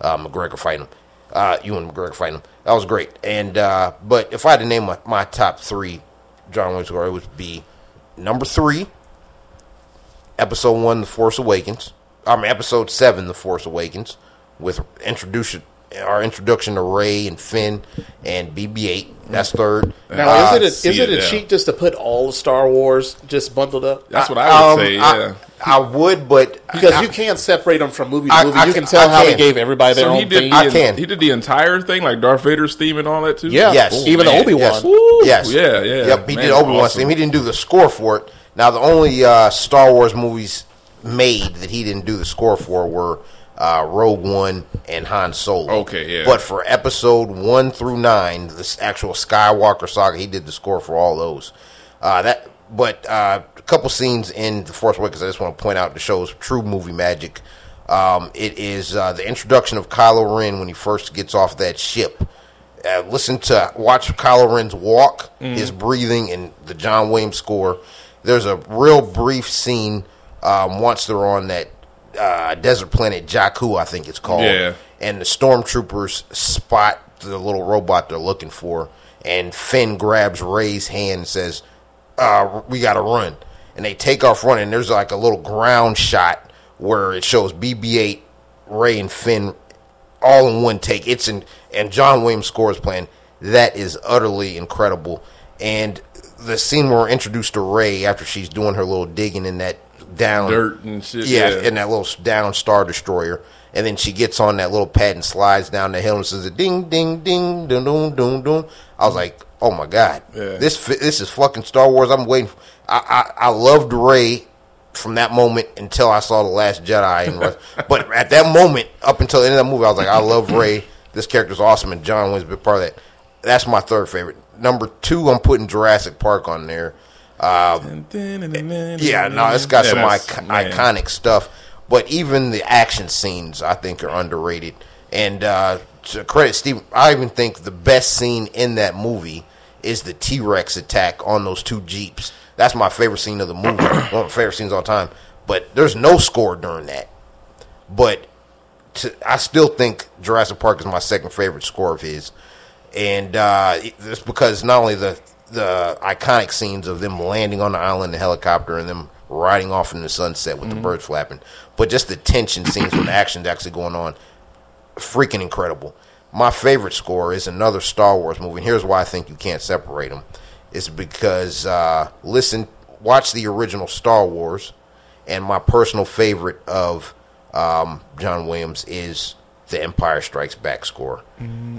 uh, McGregor fighting him. Uh, Ewan McGregor fighting him. That was great. And uh, but if I had to name my, my top three John Williams score, it would be number three, Episode one, The Force Awakens. I mean, Episode seven, The Force Awakens, with introduction our introduction to Rey and Finn and BB-8. That's third. Now, Uh, is it a, is it it a now. cheat just to put all of Star Wars just bundled up? That's what I would um, say. I- Yeah. I, would, but Because I- you can't separate them from movie to I- movie. I you can- can tell I how they gave everybody their so he own did. theme. I can. He did the entire thing, like Darth Vader's theme and all that too. Yeah, Yes. even Obi Wan. Yes. Yes. Yeah, yeah. Yep, he Man, did Obi Wan's awesome. theme. He didn't do the score for it. Now, the only uh, Star Wars movies made that he didn't do the score for were uh, Rogue One and Han Solo. Okay, yeah. But for episode one through nine, this actual Skywalker saga, he did the score for all those. Uh, that, but uh, a couple scenes in The Force Awakens, I just want to point out the show's true movie magic. Um, it is uh, the introduction of Kylo Ren when he first gets off that ship uh, listen to watch Kylo Ren's walk, his breathing, and the John Williams score. There's a real brief scene um, once they're on that uh, desert planet Jakku, I think it's called. Yeah. And the stormtroopers spot the little robot they're looking for, and Finn grabs Rey's hand and says, uh, "We got to run." And they take off running. There's like a little ground shot where it shows BB-8, Rey, and Finn all in one take. It's in and John Williams scores playing. That is utterly incredible. And the scene where we're introduced to Rey after she's doing her little digging in that down Dirt and shit, Yeah, yeah. in that little down star destroyer. And then she gets on that little pad and slides down the hill and says, a "Ding, ding, ding, ding, ding, ding, ding." I was like, "Oh my god, Yeah. this this is fucking Star Wars." I'm waiting. For, I, I I loved Rey from that moment until I saw the Last Jedi. And, but at that moment, up until the end of the movie, I was like, "I love Rey. This character's awesome." And John big part of that. That's my third favorite. Number two, I'm putting Jurassic Park on there. Yeah, no, it's got Yeah, some icon- iconic stuff. But even the action scenes, I think, are underrated. And uh, to credit Steve, I even think the best scene in that movie is the T Rex attack on those two jeeps. That's my favorite scene of the movie. One of my favorite scenes all time. But there's no score during that. But to, I still think Jurassic Park is my second favorite score of his, and uh, it's because not only the the iconic scenes of them landing on the island in the helicopter and them riding off in the sunset with the birds flapping, but just the tension scenes when the action's actually going on, freaking incredible. My favorite score is another Star Wars movie, and here's why I think you can't separate them. It's because uh, listen, watch the original Star Wars, and my personal favorite of um, John Williams is the Empire Strikes Back score.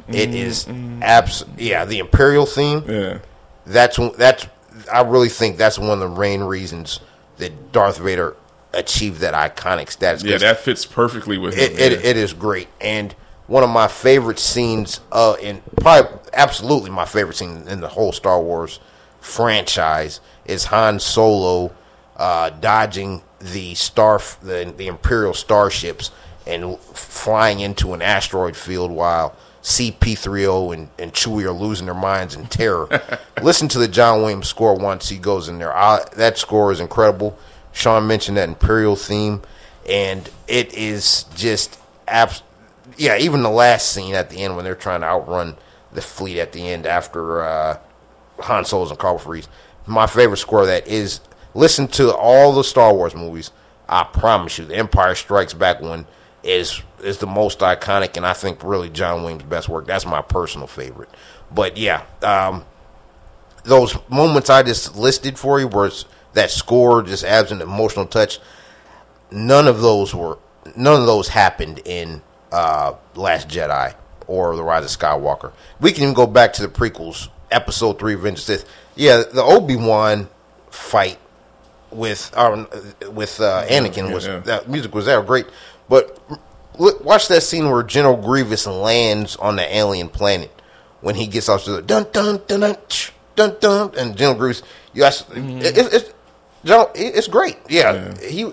It is abs yeah, the Imperial theme. Yeah. That's that's I really think that's one of the main reasons that Darth Vader achieved that iconic status. Yeah, that fits perfectly with him. it, it, it is great and one of my favorite scenes uh in probably absolutely my favorite scene in the whole Star Wars franchise is Han Solo uh dodging the star the, the imperial starships and flying into an asteroid field while CP30 and, and Chewie are losing their minds in terror. Listen to the John Williams score once he goes in there. I, that score is incredible. Sean mentioned that Imperial theme, and it is just abs- yeah. Even the last scene at the end when they're trying to outrun the fleet at the end after uh, Han Solo's and carbon freeze. My favorite score of that is listen to all the Star Wars movies. I promise you, the Empire Strikes Back one is is the most iconic, and I think really John Williams' best work. That's my personal favorite. But yeah, um, those moments I just listed for you, where that score just adds an emotional touch. None of those were none of those happened in uh, Last Jedi or The Rise of Skywalker. We can even go back to the prequels, Episode Three, Revenge of the Sith. Yeah, the Obi Wan fight with um, with uh, Anakin was yeah. that music was there great, but look, watch that scene where General Grievous lands on the alien planet when he gets off to the dun dun dun dun dun dun and General Grievous. Yes, mm-hmm. it, it, it's John. It, it's great. Yeah, he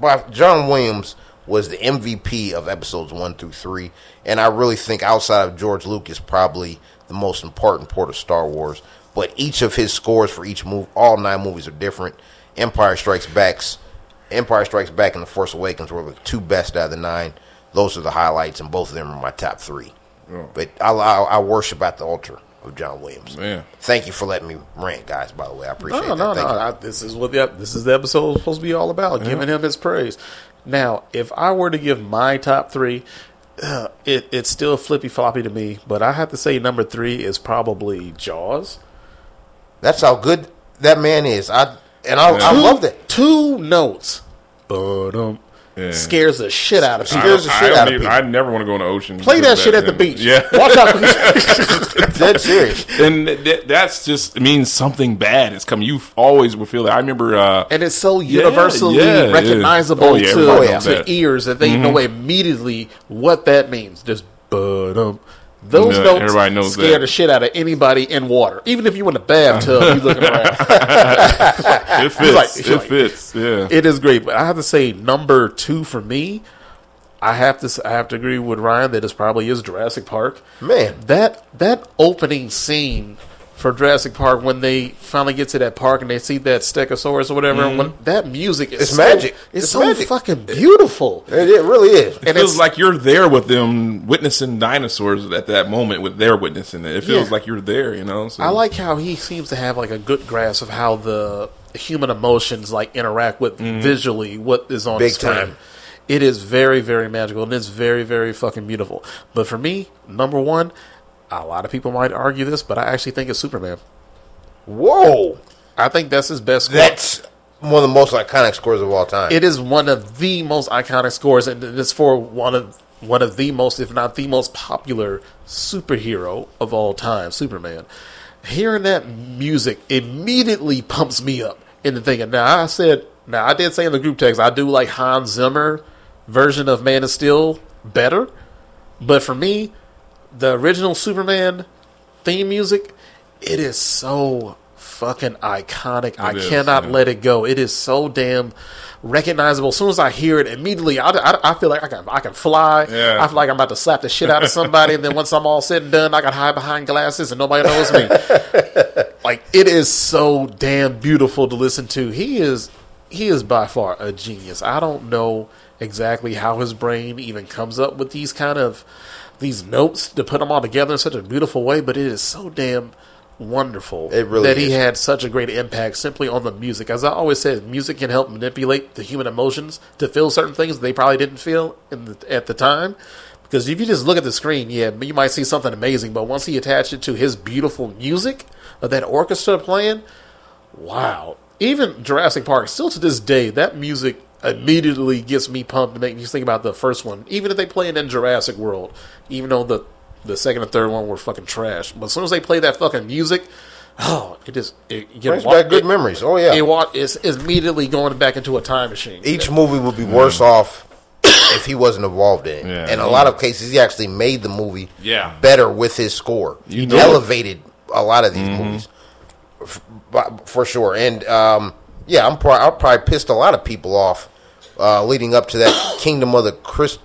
by John Williams was the MVP of episodes one through three, and I really think outside of George Lucas, probably the most important part of Star Wars. But each of his scores for each move, all nine movies are different. Empire Strikes Back's Empire Strikes Back and The Force Awakens were the two best out of the nine. Those are the highlights, and both of them are my top three. But I, I, I worship at the altar of John Williams. Yeah. Thank you for letting me rant, guys. By the way, I appreciate No, that. no, no. Thank. I, this is what the this is the episode is supposed to be all about, giving him his praise. Now, if I were to give my top three, uh, it, it's still flippy floppy to me, but I have to say number three is probably Jaws. That's how good that man is. I and I, I Two- love that. Two notes, but um, Yeah. scares the shit out of people. scares the I shit don't out of even- people. I never want to go in the ocean. Play because that shit at the beach. Yeah. Watch out. Dead serious. and th- that's just means something bad is coming. You always will feel that. I remember. Uh, and it's so universally yeah, yeah. recognizable Oh, yeah, to, everybody knows to that. ears that they know immediately what that means. Just but um, those Yeah, notes everybody knows scare that. the shit out of anybody in water. Even if you in a bathtub, you looking around. it fits. like- it like- fits. Yeah. It is great, but I have to say number two for me. I have to s- I have to agree with Ryan that it probably is Jurassic Park. Man. that that opening scene for Jurassic Park when they finally get to that park and they see that Stegosaurus or whatever, and when mm-hmm. that music is It's so- magic. It's, It's so magic. fucking beautiful. It, it really is. It And feels it's- like you're there with them, witnessing dinosaurs at that moment. With their witnessing it, it feels Yeah. like you're there. You know. So, I like how he seems to have like a good grasp of how the human emotions like interact with mm-hmm. visually what is on Big screen. time. It is very, very magical and it's very, very fucking beautiful. But for me, number one, a lot of people might argue this, but I actually think it's Superman. Whoa, I think that's his best. score. that's one of the most iconic scores of all time. it is one of the most iconic scores, and it's for one of one of the most, if not the most popular superhero of all time, Superman. Hearing that music immediately pumps me up into thinking. Now I said, now I did say in the group text, I do like Hans Zimmer version of Man of Steel better, but for me, the original Superman theme music, it is so fucking iconic. I is, cannot yeah. let it go. It is so damn recognizable. As soon as I hear it, immediately I, I, I feel like I can I can fly. Yeah. I feel like I'm about to slap the shit out of somebody, and then once I'm all said and done, I can hide behind glasses and nobody knows me. like it is so damn beautiful to listen to. He is he is by far a genius. I don't know exactly how his brain even comes up with these kind of these notes to put them all together in such a beautiful way, but it is so damn wonderful It really that he had such a great impact simply on the music. As I always said, music can help manipulate the human emotions to feel certain things they probably didn't feel in the, at the time. Because if you just look at the screen, yeah, you might see something amazing, but once he attached it to his beautiful music of that orchestra playing, wow. Even Jurassic Park, still to this day, that music immediately gets me pumped to make me think about the first one. Even if they play it in Jurassic World, even though the the second and third one were fucking trash, but as soon as they play that fucking music, oh, it just it, you Brings wa- back good memories. Oh yeah, It wa- it's, it's immediately going back into a time machine. each movie would be worse off if he wasn't involved in it. Yeah. And a lot of cases, he actually made the movie Yeah. better with his score. You he know it. elevated a lot of these movies f- for sure. And um, yeah, I'm pro- I probably pissed a lot of people off uh, leading up to that Kingdom of the Crys-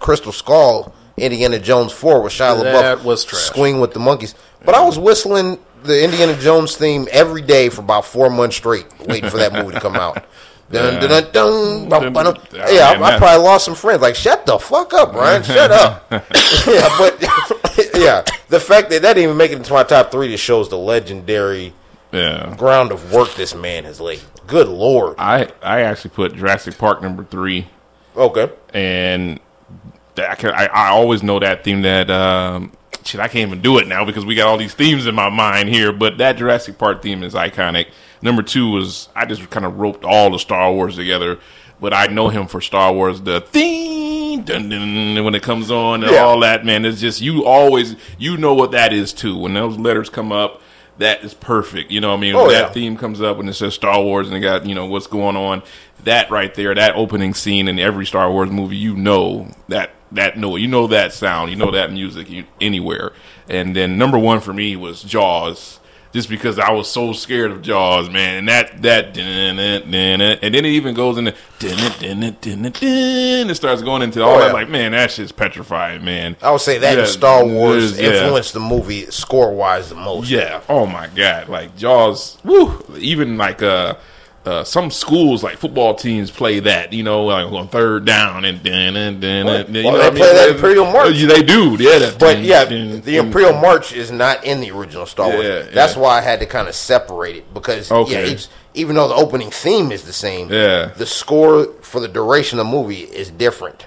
Crystal Skull. Indiana Jones 4 with Shia That LaBeouf was trash. swing with the monkeys. But I was whistling the Indiana Jones theme every day for about four months straight, waiting for that movie to come out. Dun, dun, dun, dun, bum, dun. Yeah, Yeah, I, I probably lost some friends. Like, shut the fuck up, Brian. Shut up. yeah, but yeah, the fact that that didn't even make it into my top three just shows the legendary Yeah. ground of work this man has laid. Good lord. I I actually put Jurassic Park number three, Okay. and that I, can, I I always know that theme. That um, shit, I can't even do it now because we got all these themes in my mind here. But that Jurassic Park theme is iconic. Number two was I just kind of roped all the Star Wars together, but I know him for Star Wars the theme dun, dun, dun, when it comes on and Yeah. all that. Man, it's just you always you know what that is too. When those letters come up. That is perfect. You know what I mean? Oh, When yeah. that theme comes up when it says Star Wars and it got, you know, what's going on. That right there, that opening scene in every Star Wars movie, you know that that no, you know that sound, you know that music you, anywhere. And then number one for me was Jaws, just because I was so scared of Jaws, man. And that that and then it even goes into it starts going into all Oh, that. Like, man, that shit's petrifying, man. I would say that Yeah, Star Wars yeah. influenced the movie score wise the most. Yeah. Oh my God. Like Jaws. Woo. Even like uh, uh, some schools like football teams play that. You know, like on third down and then and then Right. and you Well, know they what I play mean? that Imperial March. They do. Yeah. That, But yeah, the Imperial March is not in the original Star Wars. Yeah, That's yeah. why I had to kind of separate it because yeah, Okay. it's, even though the opening theme is the same, Yeah. the score for the duration of the movie is different.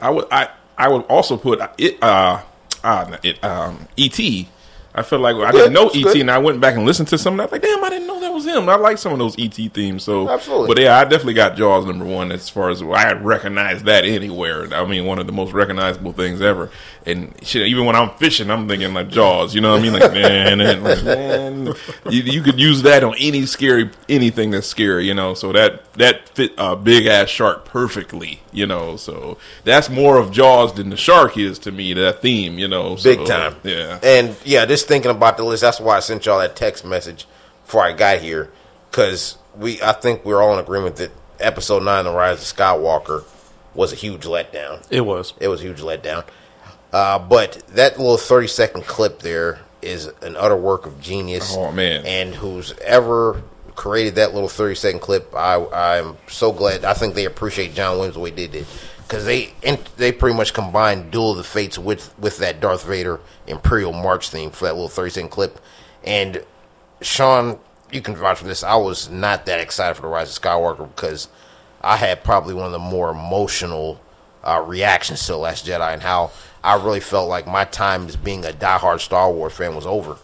I would. I. I would also put it. Uh. Uh. It. Um. E.T. I felt like I didn't know ET, good. and I went back and listened to some. And I was like, "Damn, I didn't know that was him." I like some of those ET themes. So, Absolutely. But yeah, I definitely got Jaws number one as far as I recognize that anywhere. I mean, one of the most recognizable things ever. And shit, even when I'm fishing, I'm thinking like Jaws. You know what I mean? Like man, and, like, man, you, you could use that on any scary anything that's scary. You know, so that that fit a big ass shark perfectly. You know, so that's more of Jaws than the shark is to me. That theme, you know, Big time. Yeah. And yeah, just thinking about the list, that's why I sent y'all that text message before I got here. Because we, I think we're all in agreement that episode nine, The Rise of Skywalker, was a huge letdown. It was. It was a huge letdown. Uh, but that little 30 second clip there is an utter work of genius. Oh, man. And who's ever created that little 30 second clip, I, I'm so glad. I think they appreciate John Williams the way they did. Because they they pretty much combined Duel of the Fates with, with that Darth Vader Imperial March theme for that little 30 second clip. And Sean, you can vouch for this. I was not that excited for the Rise of Skywalker because I had probably one of the more emotional uh, reactions to the Last Jedi, and how I really felt like my time as being a diehard Star Wars fan was over.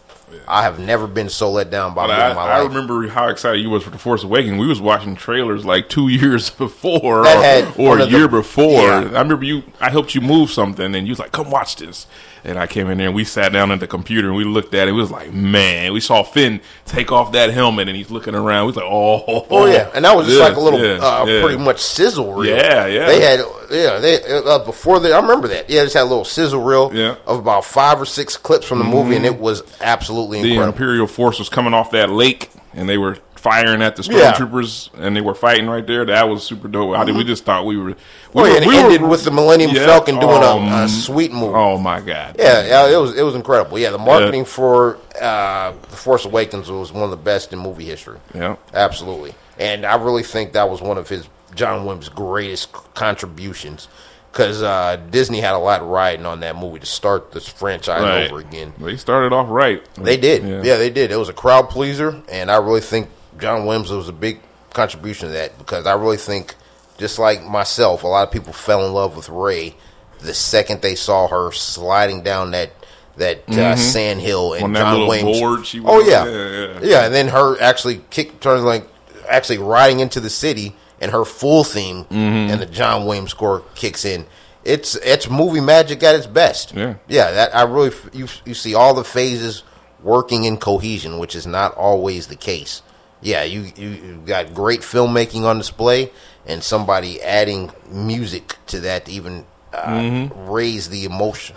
I have never been so let down by a But movie I, in my I remember how excited you was for the Force Awakens. We was watching trailers like two years before, or, or a of the- year before. Yeah. I remember you. I helped you move something, and you was like, "Come watch this." And I came in there, and we sat down at the computer, and we looked at it. We was like, "Man!" We saw Finn take off that helmet, and he's looking around. We was like, "Oh, Oh yeah, and that was just yeah, like a little, yeah, uh, yeah. pretty much sizzle reel. Yeah, yeah. They had, yeah, they uh, before they. I remember that. Yeah, just had a little sizzle reel Yeah. Mm-hmm. of about five or six clips from the movie, and it was absolutely the. Imperial force was coming off that lake, and they were firing at the Yeah. stormtroopers, and they were fighting right there. That was super dope. I did, we just thought we were. We Oh yeah, were, and it we ended were- with the Millennium Yeah. Falcon doing Oh, a, a sweet move. Oh my god! Yeah, yeah, it was it was incredible. Yeah, the marketing for uh, The Force Awakens was one of the best in movie history. Yeah. absolutely. And I really think that was one of his John Williams' greatest contributions because uh, Disney had a lot riding on that movie to start this franchise Right. over again. They started off right. They did, yeah. they did. It was a crowd pleaser, and I really think John Williams was a big contribution to that because I really think, just like myself, a lot of people fell in love with Rey the second they saw her sliding down that that uh, sand hill and Mm-hmm. John Williams. board she oh yeah. yeah, yeah. yeah, and then her actually kick turns like actually riding into the city, and her full theme Mm-hmm. and the John Williams score kicks in. It's it's movie magic at its best. Yeah. yeah. That I really you you see all the phases working in cohesion, which is not always the case. Yeah, you you you got great filmmaking on display, and somebody adding music to that to even uh, Mm-hmm. raise the emotion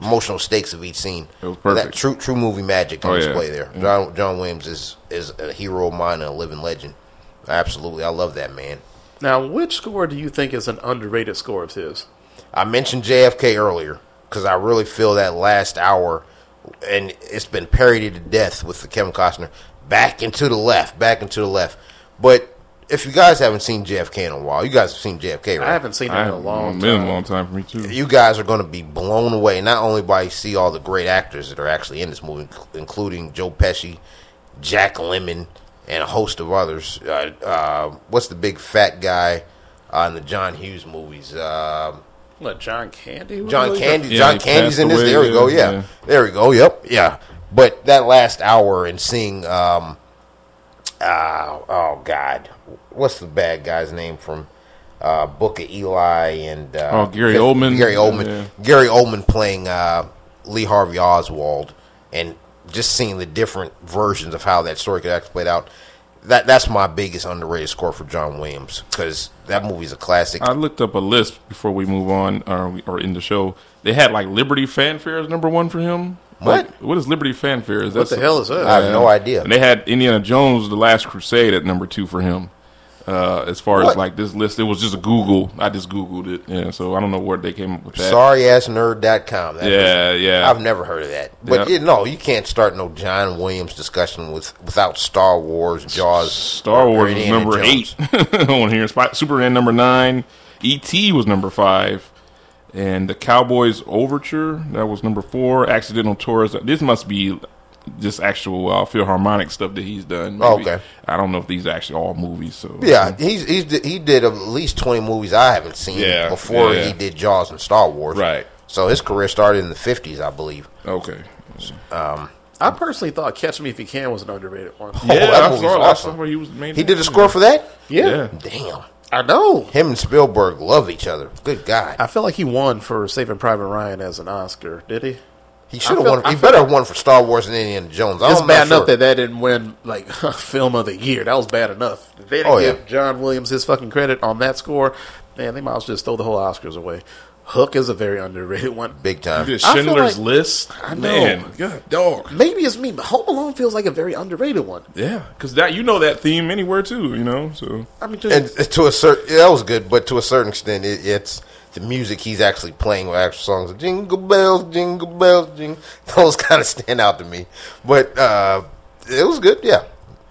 emotional stakes of each scene. It was That perfect. true true movie magic on Oh, yeah. display there. John John Williams is is a hero of mine and a living legend. Absolutely, I love that man. Now, which score do you think is an underrated score of his? I mentioned JFK earlier because I really feel that last hour, and it's been parodied to death with the Kevin Costner back and to the left, back and to the left. But if you guys haven't seen JFK in a while, you guys have seen JFK, right? I haven't seen it I, in a long been time. a long time for me too. you guys are going to be blown away not only by you see all the great actors that are actually in this movie, including Joe Pesci, Jack Lemmon, and a host of others. Uh, uh, what's the big fat guy uh, in the John Hughes movies? Um What John Candy? John? Candy. Yeah, John he Candy's in this. away, There we go. yeah, Yeah. yeah. There we go. Yep. Yeah. But that last hour and seeing, um, uh, oh God, what's the bad guy's name from uh, Book of Eli and uh, Oh, Gary Oldman? Gary Oldman. Yeah. Gary Oldman playing uh, Lee Harvey Oswald, and just seeing the different versions of how that story could actually play out. That that's my biggest underrated score for John Williams because that movie's a classic. I looked up a list before we move on or, or in the show. They had like Liberty Fanfare as number one for him. What? Like, what is Liberty Fanfare? Is What that the hell is that? I have no idea. And they had Indiana Jones: The Last Crusade at number two for him. Uh, as far What? as like this list, it was just a Google. I just Googled it. Yeah, so I don't know where they came up with that. Sorryassnerd.com. That Yeah, is- yeah. I've never heard of that. But Yeah. you no, you can't start no John Williams discussion with without Star Wars, Jaws, Star or Wars was number Jones. eight on here. Superman number nine. E.T. was number five. And the Cowboys Overture, that was number four. Accidental Tourist. This must be just actual uh, Philharmonic stuff that he's done. Oh, Maybe. okay. I don't know if these are actually all movies. So Yeah, he's, he's he did at least twenty movies I haven't seen Yeah, before yeah. he did Jaws and Star Wars. Right. So his career started in the fifties, I believe. Okay. I personally thought Catch Me If You Can was an underrated one. Yeah, that I saw, awesome. I saw where he was made. He did a score for that. Yeah. Damn, I know. him and Spielberg love each other. Good God, I feel like he won for Saving Private Ryan as an Oscar. Did he? he should have won. He better have won for Star Wars and Indiana Jones. It's I'm bad enough sure. that that didn't win like film of the year. That was bad enough. If They didn't Oh, yeah. give John Williams his fucking credit on that score. Man, they might as well just throw the whole Oscars away. Hook is a very underrated one. big time. He did I feel Schindler's like- List. I know. Man, God, dog. Maybe it's me, but Home Alone feels like a very underrated one. Yeah, because that you know that theme anywhere too. You know, so I mean, just, and to a certain yeah, that was good, but to a certain extent, it, it's the music he's actually playing with actual songs. Jingle bells, jingle bells, jingle. Those kind of stand out to me, but uh, it was good. Yeah,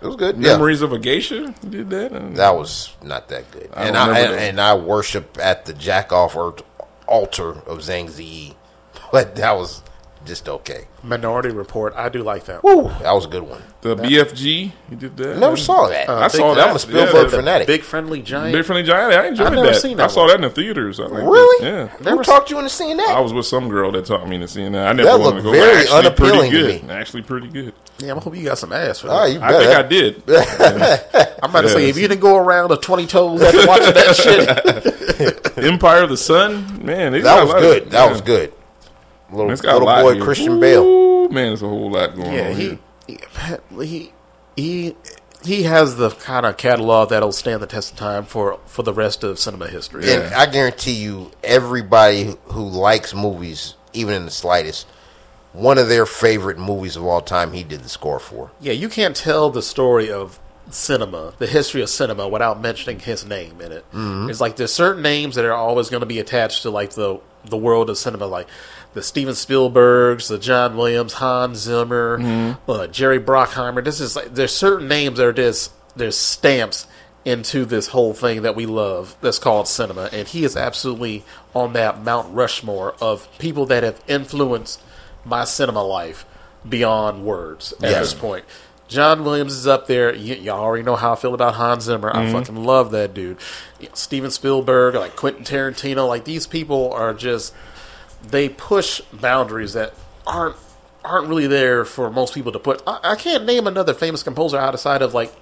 it was good. Yeah, Memories of a Geisha did that. and- that was not that good. I and I remember and, that. and I worship at the jack off or altar of Zhang Ziyi, but that was just okay. Minority Report. I do like that. Woo, that was a good one. The BFG, You did that. Never saw that. Uh, I saw that. I'm a Spielberg Yeah, fanatic. Big Friendly Giant. Big Friendly Giant. I enjoyed I've never that. seen that I saw one. that in the theaters. I think. Really? Yeah. Who talked you into seeing that? I was with some girl that taught me into see that. I never That wanted looked to go. very Actually unappealing to pretty good. me. Actually, pretty good. Yeah, I hope you got some ass for Oh, that. you I think. I did. I'm about to say, if you didn't go around the 20 toes after watching that shit, Empire of the Sun, man, that was good. That was good. Little, It's got a little lot boy here. Christian Bale. Man, there's a whole lot going yeah, on. he, here. he, he, he, he has the kind of catalog that'll stand the test of time for, for the rest of cinema history. And I guarantee you, everybody who- who likes movies, even in the slightest, one of their favorite movies of all time, he did the score for. Yeah, you can't tell the story of cinema, the history of cinema, without mentioning his name in it. It's like there's certain names that are always going to be attached to like the the world of cinema, like the Steven Spielbergs, the John Williams, Hans Zimmer, uh, Jerry Bruckheimer. This is like there's certain names that are just there's stamps into this whole thing that we love that's called cinema, and he is absolutely on that Mount Rushmore of people that have influenced my cinema life beyond words at Yes. this point. John Williams is up there. Y- y'all already know how I feel about Hans Zimmer. I mm-hmm. fucking love that dude. You know, Steven Spielberg, like Quentin Tarantino, like these people are just they push boundaries that aren't aren't really there for most people to put. I, I can't name another famous composer outside of like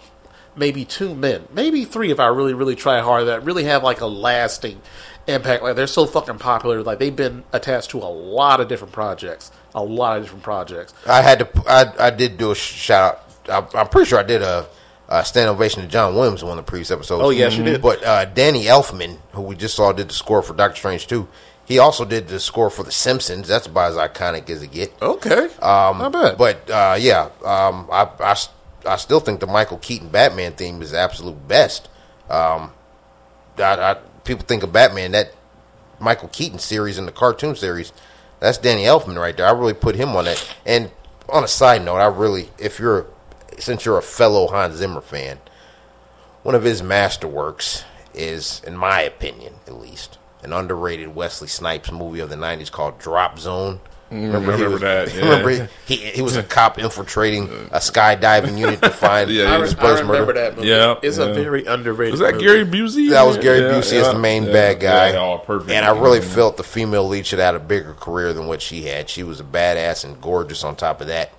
maybe two men, maybe three if I really really try hard that really have like a lasting impact. Like they're so fucking popular. Like they've been attached to a lot of different projects, a lot of different projects. I had to. I, I did do a shout out. I, I'm pretty sure I did a, a stand ovation to John Williams in one of the previous episodes. Oh, yes, you did. But uh, Danny Elfman, who we just saw, did the score for Doctor Strange too. He also did the score for The Simpsons. That's about as iconic as it get. Okay, um, not bad. But uh, yeah, um, I, I s- I still think the Michael Keaton Batman theme is the absolute best. Um, I, I, people think of Batman that Michael Keaton series and the cartoon series. That's Danny Elfman right there. I really put him on that. And on a side note, I really, if you're, since you're a fellow Hans Zimmer fan, one of his masterworks is, in my opinion, at least, an underrated Wesley Snipes movie of the '90s called Drop Zone. Mm, remember, I he remember was, that, yeah. Remember he, he, he was a cop infiltrating a skydiving unit to find Yeah, I, yeah. his I brother's remember murder. that movie. Yeah, it's yeah. a very underrated. Was that movie. Gary Busey? That was Gary Yeah, Busey as the main yeah, bad guy. Yeah, all perfect. And I really felt the female lead should have had a bigger career than what she had. She was a badass and gorgeous on top of that.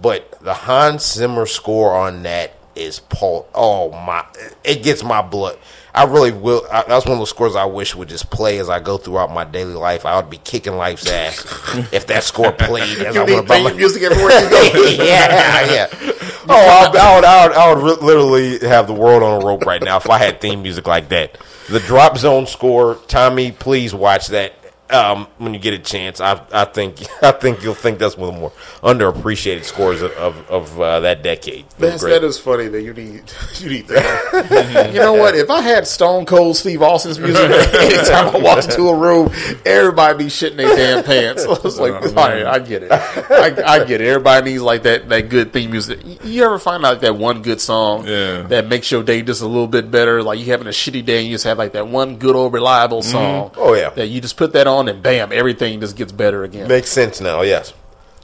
But the Hans Zimmer score on that is Paul. Oh my! It gets my blood. I really will. I, that's one of those scores I wish would just play as I go throughout my daily life. I would be kicking life's ass if that score played as I You need went about theme my music everywhere you go. yeah, yeah. Oh, I, I would, I would, I would re- literally have the world on a rope right now if I had theme music like that. The drop zone score, Tommy, please watch that um, when you get a chance. I, I think, I think you'll think that's one of the more underappreciated scores of of, of uh, that decade. That's, that is funny that you need you need that. you know what? If I had Stone Cold Steve Austin's music anytime I walked into a room, everybody be shitting their damn pants. I was like, all right, I get it. I, I get it. Everybody needs like that that good theme music. You- You ever find like that one good song Yeah. that makes your day just a little bit better? Like you having a shitty day and you just have like that one good old reliable song. Oh, yeah. that you just put that on and bam, everything just gets better again. Makes sense now. Yes.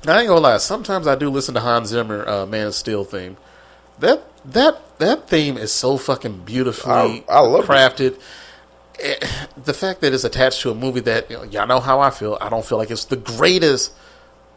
I ain't gonna lie. Sometimes I do listen to Hans Zimmer, uh, Man of Steel theme. That that that theme is so fucking beautifully I- I love it. crafted. Eh, The fact that it's attached to a movie that you know, y'all know how I feel. I don't feel like it's the greatest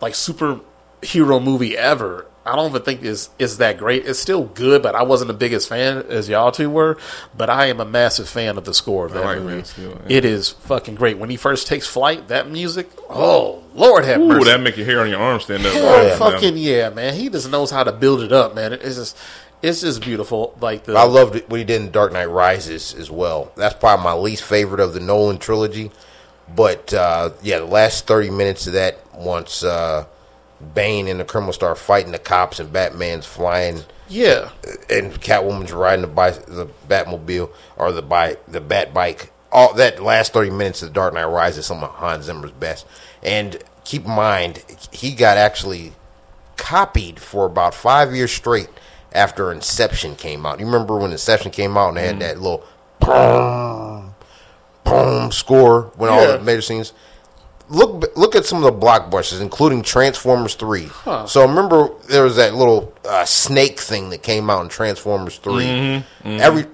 like superhero movie ever. I don't even think is is that great. It's still good, but I wasn't the biggest fan as y'all two were. But I am a massive fan of the score of that like movie. Man of yeah. It is fucking great. When he first takes flight, that music. Oh Lord, have Ooh, mercy. that make your hair on your arm stand up. Hell right fucking yeah, man. He just knows how to build it up, man. It's just it's just beautiful. Like the I loved it, what he did in Dark Knight Rises as well. That's probably my least favorite of the Nolan trilogy. But uh, yeah, the last thirty minutes of that, once uh, Bane and the criminal start fighting the cops and Batman's flying yeah. and Catwoman's riding the bike, the Batmobile or the bike, the Bat bike. All that last thirty minutes of the Dark Knight Rises is some of Hans Zimmer's best. And keep in mind, he got actually copied for about five years straight after Inception came out. You remember when Inception came out and they had mm. that little boom, boom score when all the major scenes. Look look at some of the blockbusters, including Transformers Three. So remember there was that little uh, snake thing that came out in Transformers 3 Every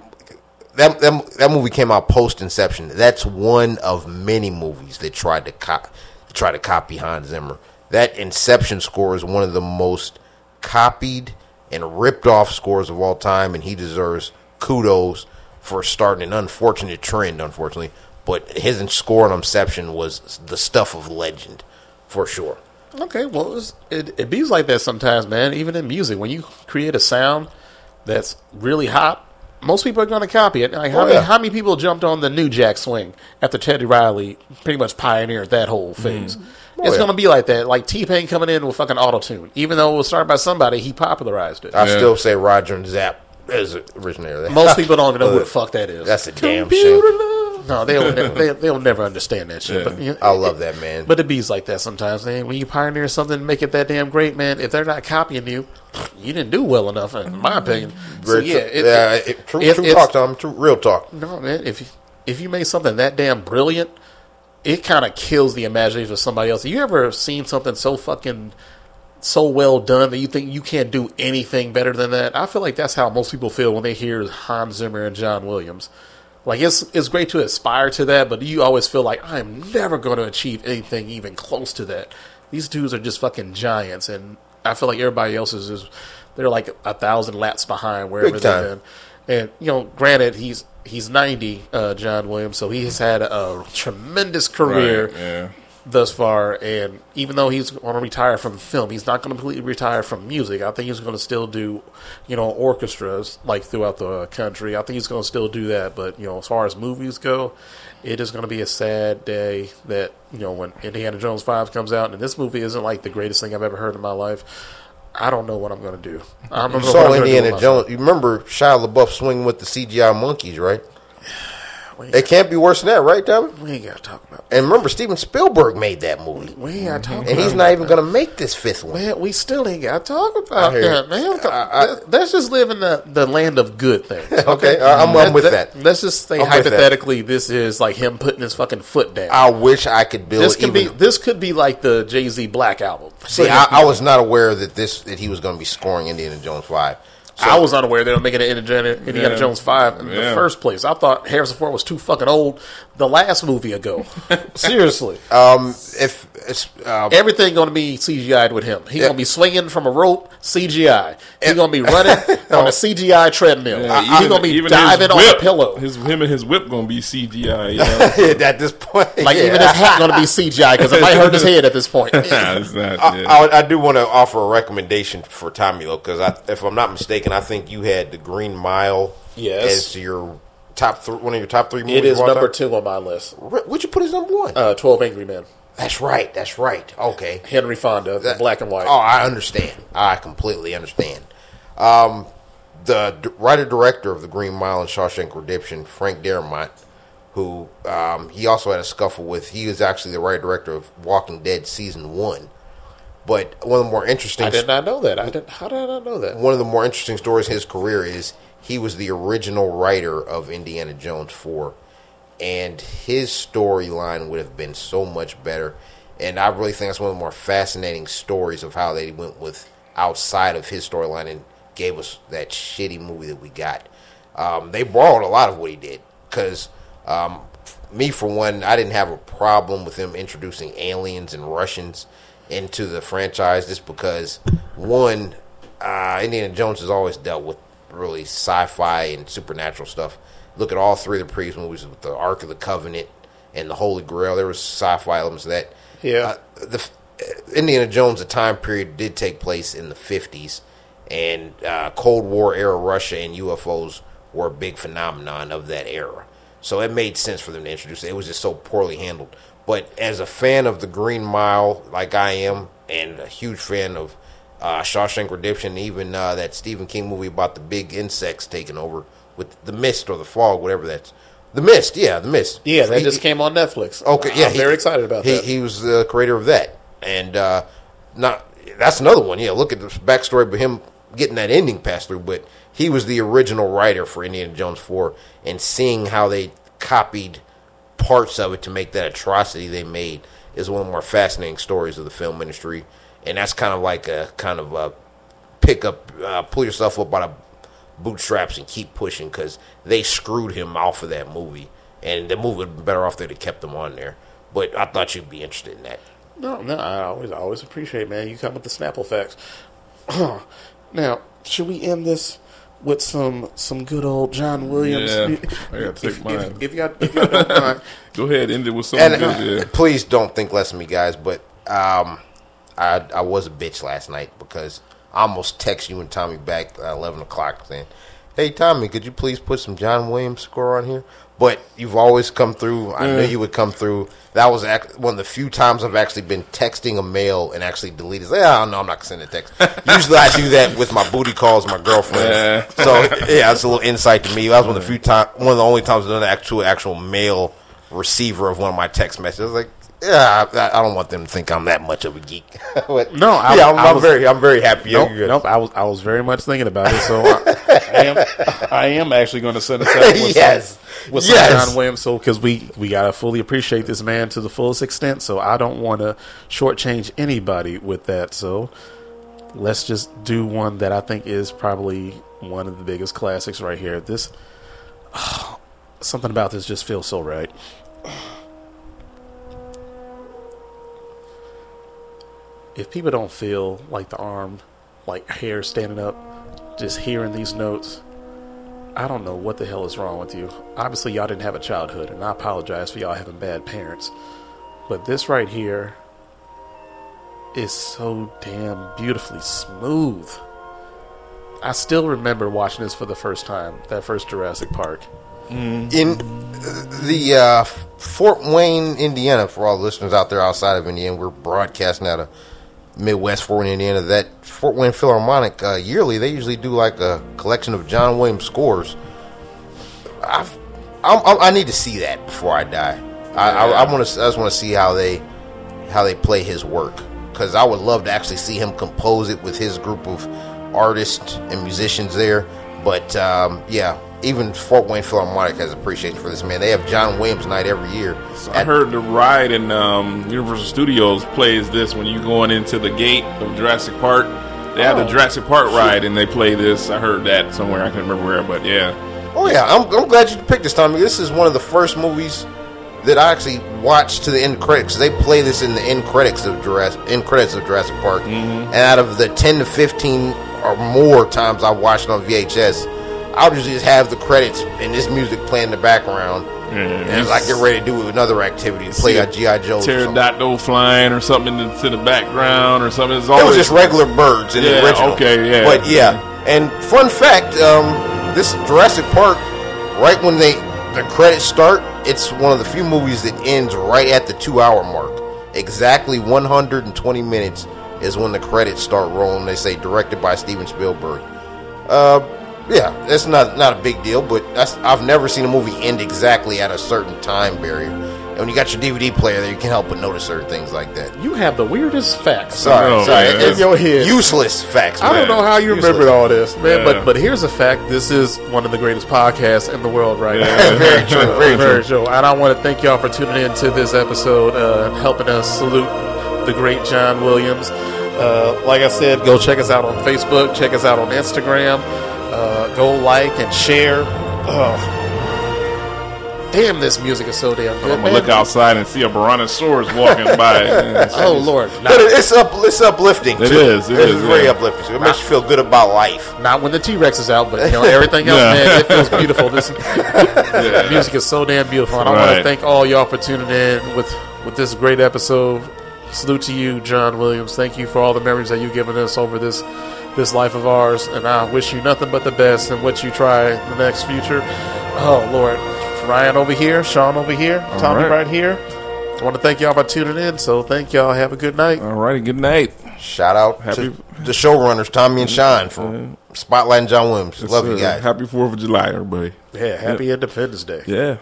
that, that that movie came out post Inception. That's one of many movies that tried to cop try to copy Hans Zimmer. That Inception score is one of the most copied and ripped off scores of all time, and he deserves kudos for starting an unfortunate trend. Unfortunately, but his score on Inception was the stuff of legend for sure. Okay, well, it's, it it bees like that sometimes, man. Even in music, when you create a sound that's really hot, most people are going to copy it. Like how Oh, many yeah. how many people jumped on the new Jack Swing after Teddy Riley pretty much pioneered that whole mm-hmm. phase? Oh, it's yeah. going to be like that. Like T Pain coming in with fucking auto tune, even though it was started by somebody, he popularized it. I Yeah. still say Roger and Zapp is the originator. of that. most people don't even know who the fuck that is. That's a damn Computer shame. love. No, they'll ne- they, they'll never understand that shit. Yeah. But, you know, I love that man. But it bees like that sometimes, man. When you pioneer something and make it that damn great, man, if they're not copying you, you didn't do well enough, in my mm-hmm. opinion. So, yeah, true. it, yeah, it- it- true, true talk, Tom. True, real talk. No, man. If you, if you make something that damn brilliant, it kind of kills the imagination of somebody else. You ever seen something so fucking so well done that you think you can't do anything better than that? I feel like that's how most people feel when they hear Hans Zimmer and John Williams. Like it's it's great to aspire to that, but you always feel like I'm never going to achieve anything even close to that. These dudes are just fucking giants, and I feel like everybody else is just they're like a thousand laps behind wherever they've been. And you know, granted, he's he's 90, uh, John Williams, so he has had a tremendous career Right, yeah. Thus far. And even though he's going to retire from film, he's not going to completely retire from music. I think he's going to still do, you know, orchestras like throughout the country. I think he's going to still do that. But you know, as far as movies go, it is going to be a sad day that you know when Indiana Jones Five comes out, and this movie isn't like the greatest thing I've ever heard in my life. I don't know what I'm going to do. I don't know You saw I'm gonna do Indiana. Jones. You remember Shia LaBeouf swinging with the CGI monkeys, right? We, It can't be worse than that, right, Tommy? we ain't got to talk about. And remember, Steven Spielberg made that movie, We ain't got to talk. About it. And he's not even going to make this fifth one. Man, we still ain't got to talk about that, man. I- let's just live in the, the land of good things. Okay, I- I'm- I'm with that. Let's just say I'm hypothetically, this is like him putting his fucking foot down. I wish I could build. this could even, be this could be like the Jay Z Black album. See, I, I was not aware that this that he was going to be scoring Indiana Jones five. So, I was unaware they were making an Indiana, Indiana Yeah. Jones five in the first place. I thought Harrison Ford was too fucking old the last movie ago. Seriously, um, if it's, uh, everything going to be CGI'd with him. He's Yeah. going to be swinging from a rope, CGI. He's going to be running on a CGI treadmill. Yeah, He's going to be diving his on a pillow. His him and his whip gonna be CGI. You know? at this point, Like yeah. even his hat going to be CGI because it might hurt his head at this point. Nah, it's not. I. I, I do want to offer a recommendation for Tommy though, because if I'm not mistaken, I think you had the Green Mile Yes. as your top three, one of your top three movies. It is number two on my list. What'd you put as number one? Uh, Twelve Angry Men. that's right. That's right. Okay. Henry Fonda, the black and white. Oh, I understand. I completely understand. Um, the d- writer director of the Green Mile and Shawshank Redemption, Frank Darabont, who um, he also had a scuffle with. He was actually the writer director of Walking Dead season one. But one of the more interesting I did not know that. I did. How did I not know that? one of the more interesting stories in his career is he was the original writer of Indiana Jones 4 and his storyline would have been so much better and I really think that's one of the more fascinating stories of how they went with outside of his storyline and gave us that shitty movie that we got. Um, they borrowed a lot of what he did because um, me for one, I didn't have a problem with him introducing aliens and Russians into the franchise just because one, uh, Indiana Jones has always dealt with really sci-fi and supernatural stuff. Look at all three of the previous movies with the Ark of the Covenant and the Holy Grail. There was sci-fi elements of that. Yeah. Uh, the uh, Indiana Jones, the time period did take place in the fifties, and uh, Cold War era Russia and UFOs were a big phenomenon of that era. So it made sense for them to introduce it. It was just so poorly handled. But as a fan of the Green Mile, like I am, and a huge fan of uh, Shawshank Redemption, even uh, that Stephen King movie about the big insects taking over with the mist or the fog, whatever that's. The Mist, yeah, the Mist. Yeah, that He- just came on Netflix. Okay, yeah, I'm very excited about he, that. He was the creator of that, and uh, not that's another one. Yeah, look at the backstory of him getting that ending passed through, but he was the original writer for Indiana Jones Four, and seeing how they copied parts of it to make that atrocity they made is one of the more fascinating stories of the film industry, and that's kind of like a kind of a pick up, uh, pull yourself up by the bootstraps and keep pushing because they screwed him off of that movie, and the movie would have been better off if they kept him on there. But I thought you'd be interested in that. No, no, I always, I always appreciate, man. You come with the Snapple facts. now, should we end this with some some good old John Williams? Yeah, I gotta take if, mine. if, y'all, if y'all don't mind, Go ahead, end it with something And uh. Yeah. please don't think less of me, guys. But um, I I was a bitch last night because I almost text you and Tommy back at eleven o'clock saying, "Hey Tommy, could you please put some John Williams score on here?" But you've always come through. I knew you would come through. That was act- one of the few times I've actually been texting a mail and actually deleted. Yeah, no, I'm not gonna send a text. Usually I do that with my booty calls, my girlfriend. Yeah. So yeah, that's a little insight to me. That was one of the few time, one of the only times I've done an actual actual mail receiver of one of my text messages. I was like, yeah, I, I don't want them to think I'm that much of a geek. but, No, I- yeah, I'm, I I'm very, I'm very happy. nope, nope. I was I was very much thinking about it, so I, I am I am actually going to send us out with Yes. some, with some John Williams, so because we we gotta fully appreciate this man to the fullest extent. So I don't want to shortchange anybody with that. So let's just do one that I think is probably one of the biggest classics right here. This something about this just feels so right. If people don't feel like the arm, like hair standing up, just hearing these notes, I don't know what the hell is wrong with you. Obviously, y'all didn't have a childhood, and I apologize for y'all having bad parents. But this right here is so damn beautifully smooth. I still remember watching this for the first time, that first Jurassic Park. in uh, the uh, Fort Wayne, Indiana, for all the listeners out there outside of Indiana, we're broadcasting out of Midwest Fort Wayne, Indiana. That Fort Wayne Philharmonic uh, yearly, they usually do like a collection of John Williams scores. I've, I'm, I'm, I need to see that before I die. I, I, I want to. I just want to see how they how they play his work because I would love to actually see him compose it with his group of artists and musicians there. But um, yeah, even Fort Wayne Philharmonic has appreciation for this man. They have John Williams night every year. I heard the ride in um, Universal Studios plays this when you going into the gate of Jurassic Park. They have the Oh. Jurassic Park ride and they play this. I heard that somewhere. I can't remember where, but yeah. Oh yeah, I'm, I'm glad you picked this, Tommy. This is one of the first movies that I actually watched to the end credits. They play this in the end credits of Jurassic end credits of Jurassic Park. And out of the ten to fifteen or more times I watched on VHS, I would usually just have the credits and this music playing in the background. And as I get ready to do another activity, play a GI Joe. Pterodactyl flying or something into the background or something. It's It was always just regular birds in the Yeah, original. okay, yeah. But yeah, and fun fact, um, this Jurassic Park, right when they the credits start, it's one of the few movies that ends right at the two hour mark. Exactly 120 minutes is when the credits start rolling. They say directed by Steven Spielberg. Uh, yeah, that's not not a big deal, but that's I've never seen a movie end exactly at a certain time barrier. And when you got your DVD player there, you can help but notice certain things like that. You have the weirdest facts. Sorry, know, sorry, man. In your head. useless facts. I don't know how you Useless. remembered all this, man. Yeah. But but here's a fact: this is one of the greatest podcasts in the world right now. Very true, very true. And I want to thank y'all for tuning in to this episode, uh, helping us salute the great John Williams. Uh, like I said, go check us out on Facebook, check us out on Instagram, uh, go like and share. Oh, damn, this music is so damn good. I'm gonna man. look outside and see a Brontosaurus walking by. Man, Oh Lord, But it's up, it's uplifting. It too. is, it It's is, very yeah. uplifting. It makes you feel good about life. not when the T Rex is out, but you know everything else, Yeah. man. It feels beautiful. This the music is so damn beautiful, and I want to thank all y'all for tuning in with with this great episode. Salute to you, John Williams. Thank you for all the memories that you've given us over this this life of ours, and I wish you nothing but the best in what you try in the next future. Oh Lord, Ryan over here, Sean over here, Tommy right. right here. I want to thank y'all for tuning in. So thank y'all. Have a good night. All righty, good night. Shout out Happy- to the showrunners, Tommy and Sean, for spotlighting John Williams. Love you guys. Happy Fourth of July, everybody. Yeah, happy Independence Day. Yeah.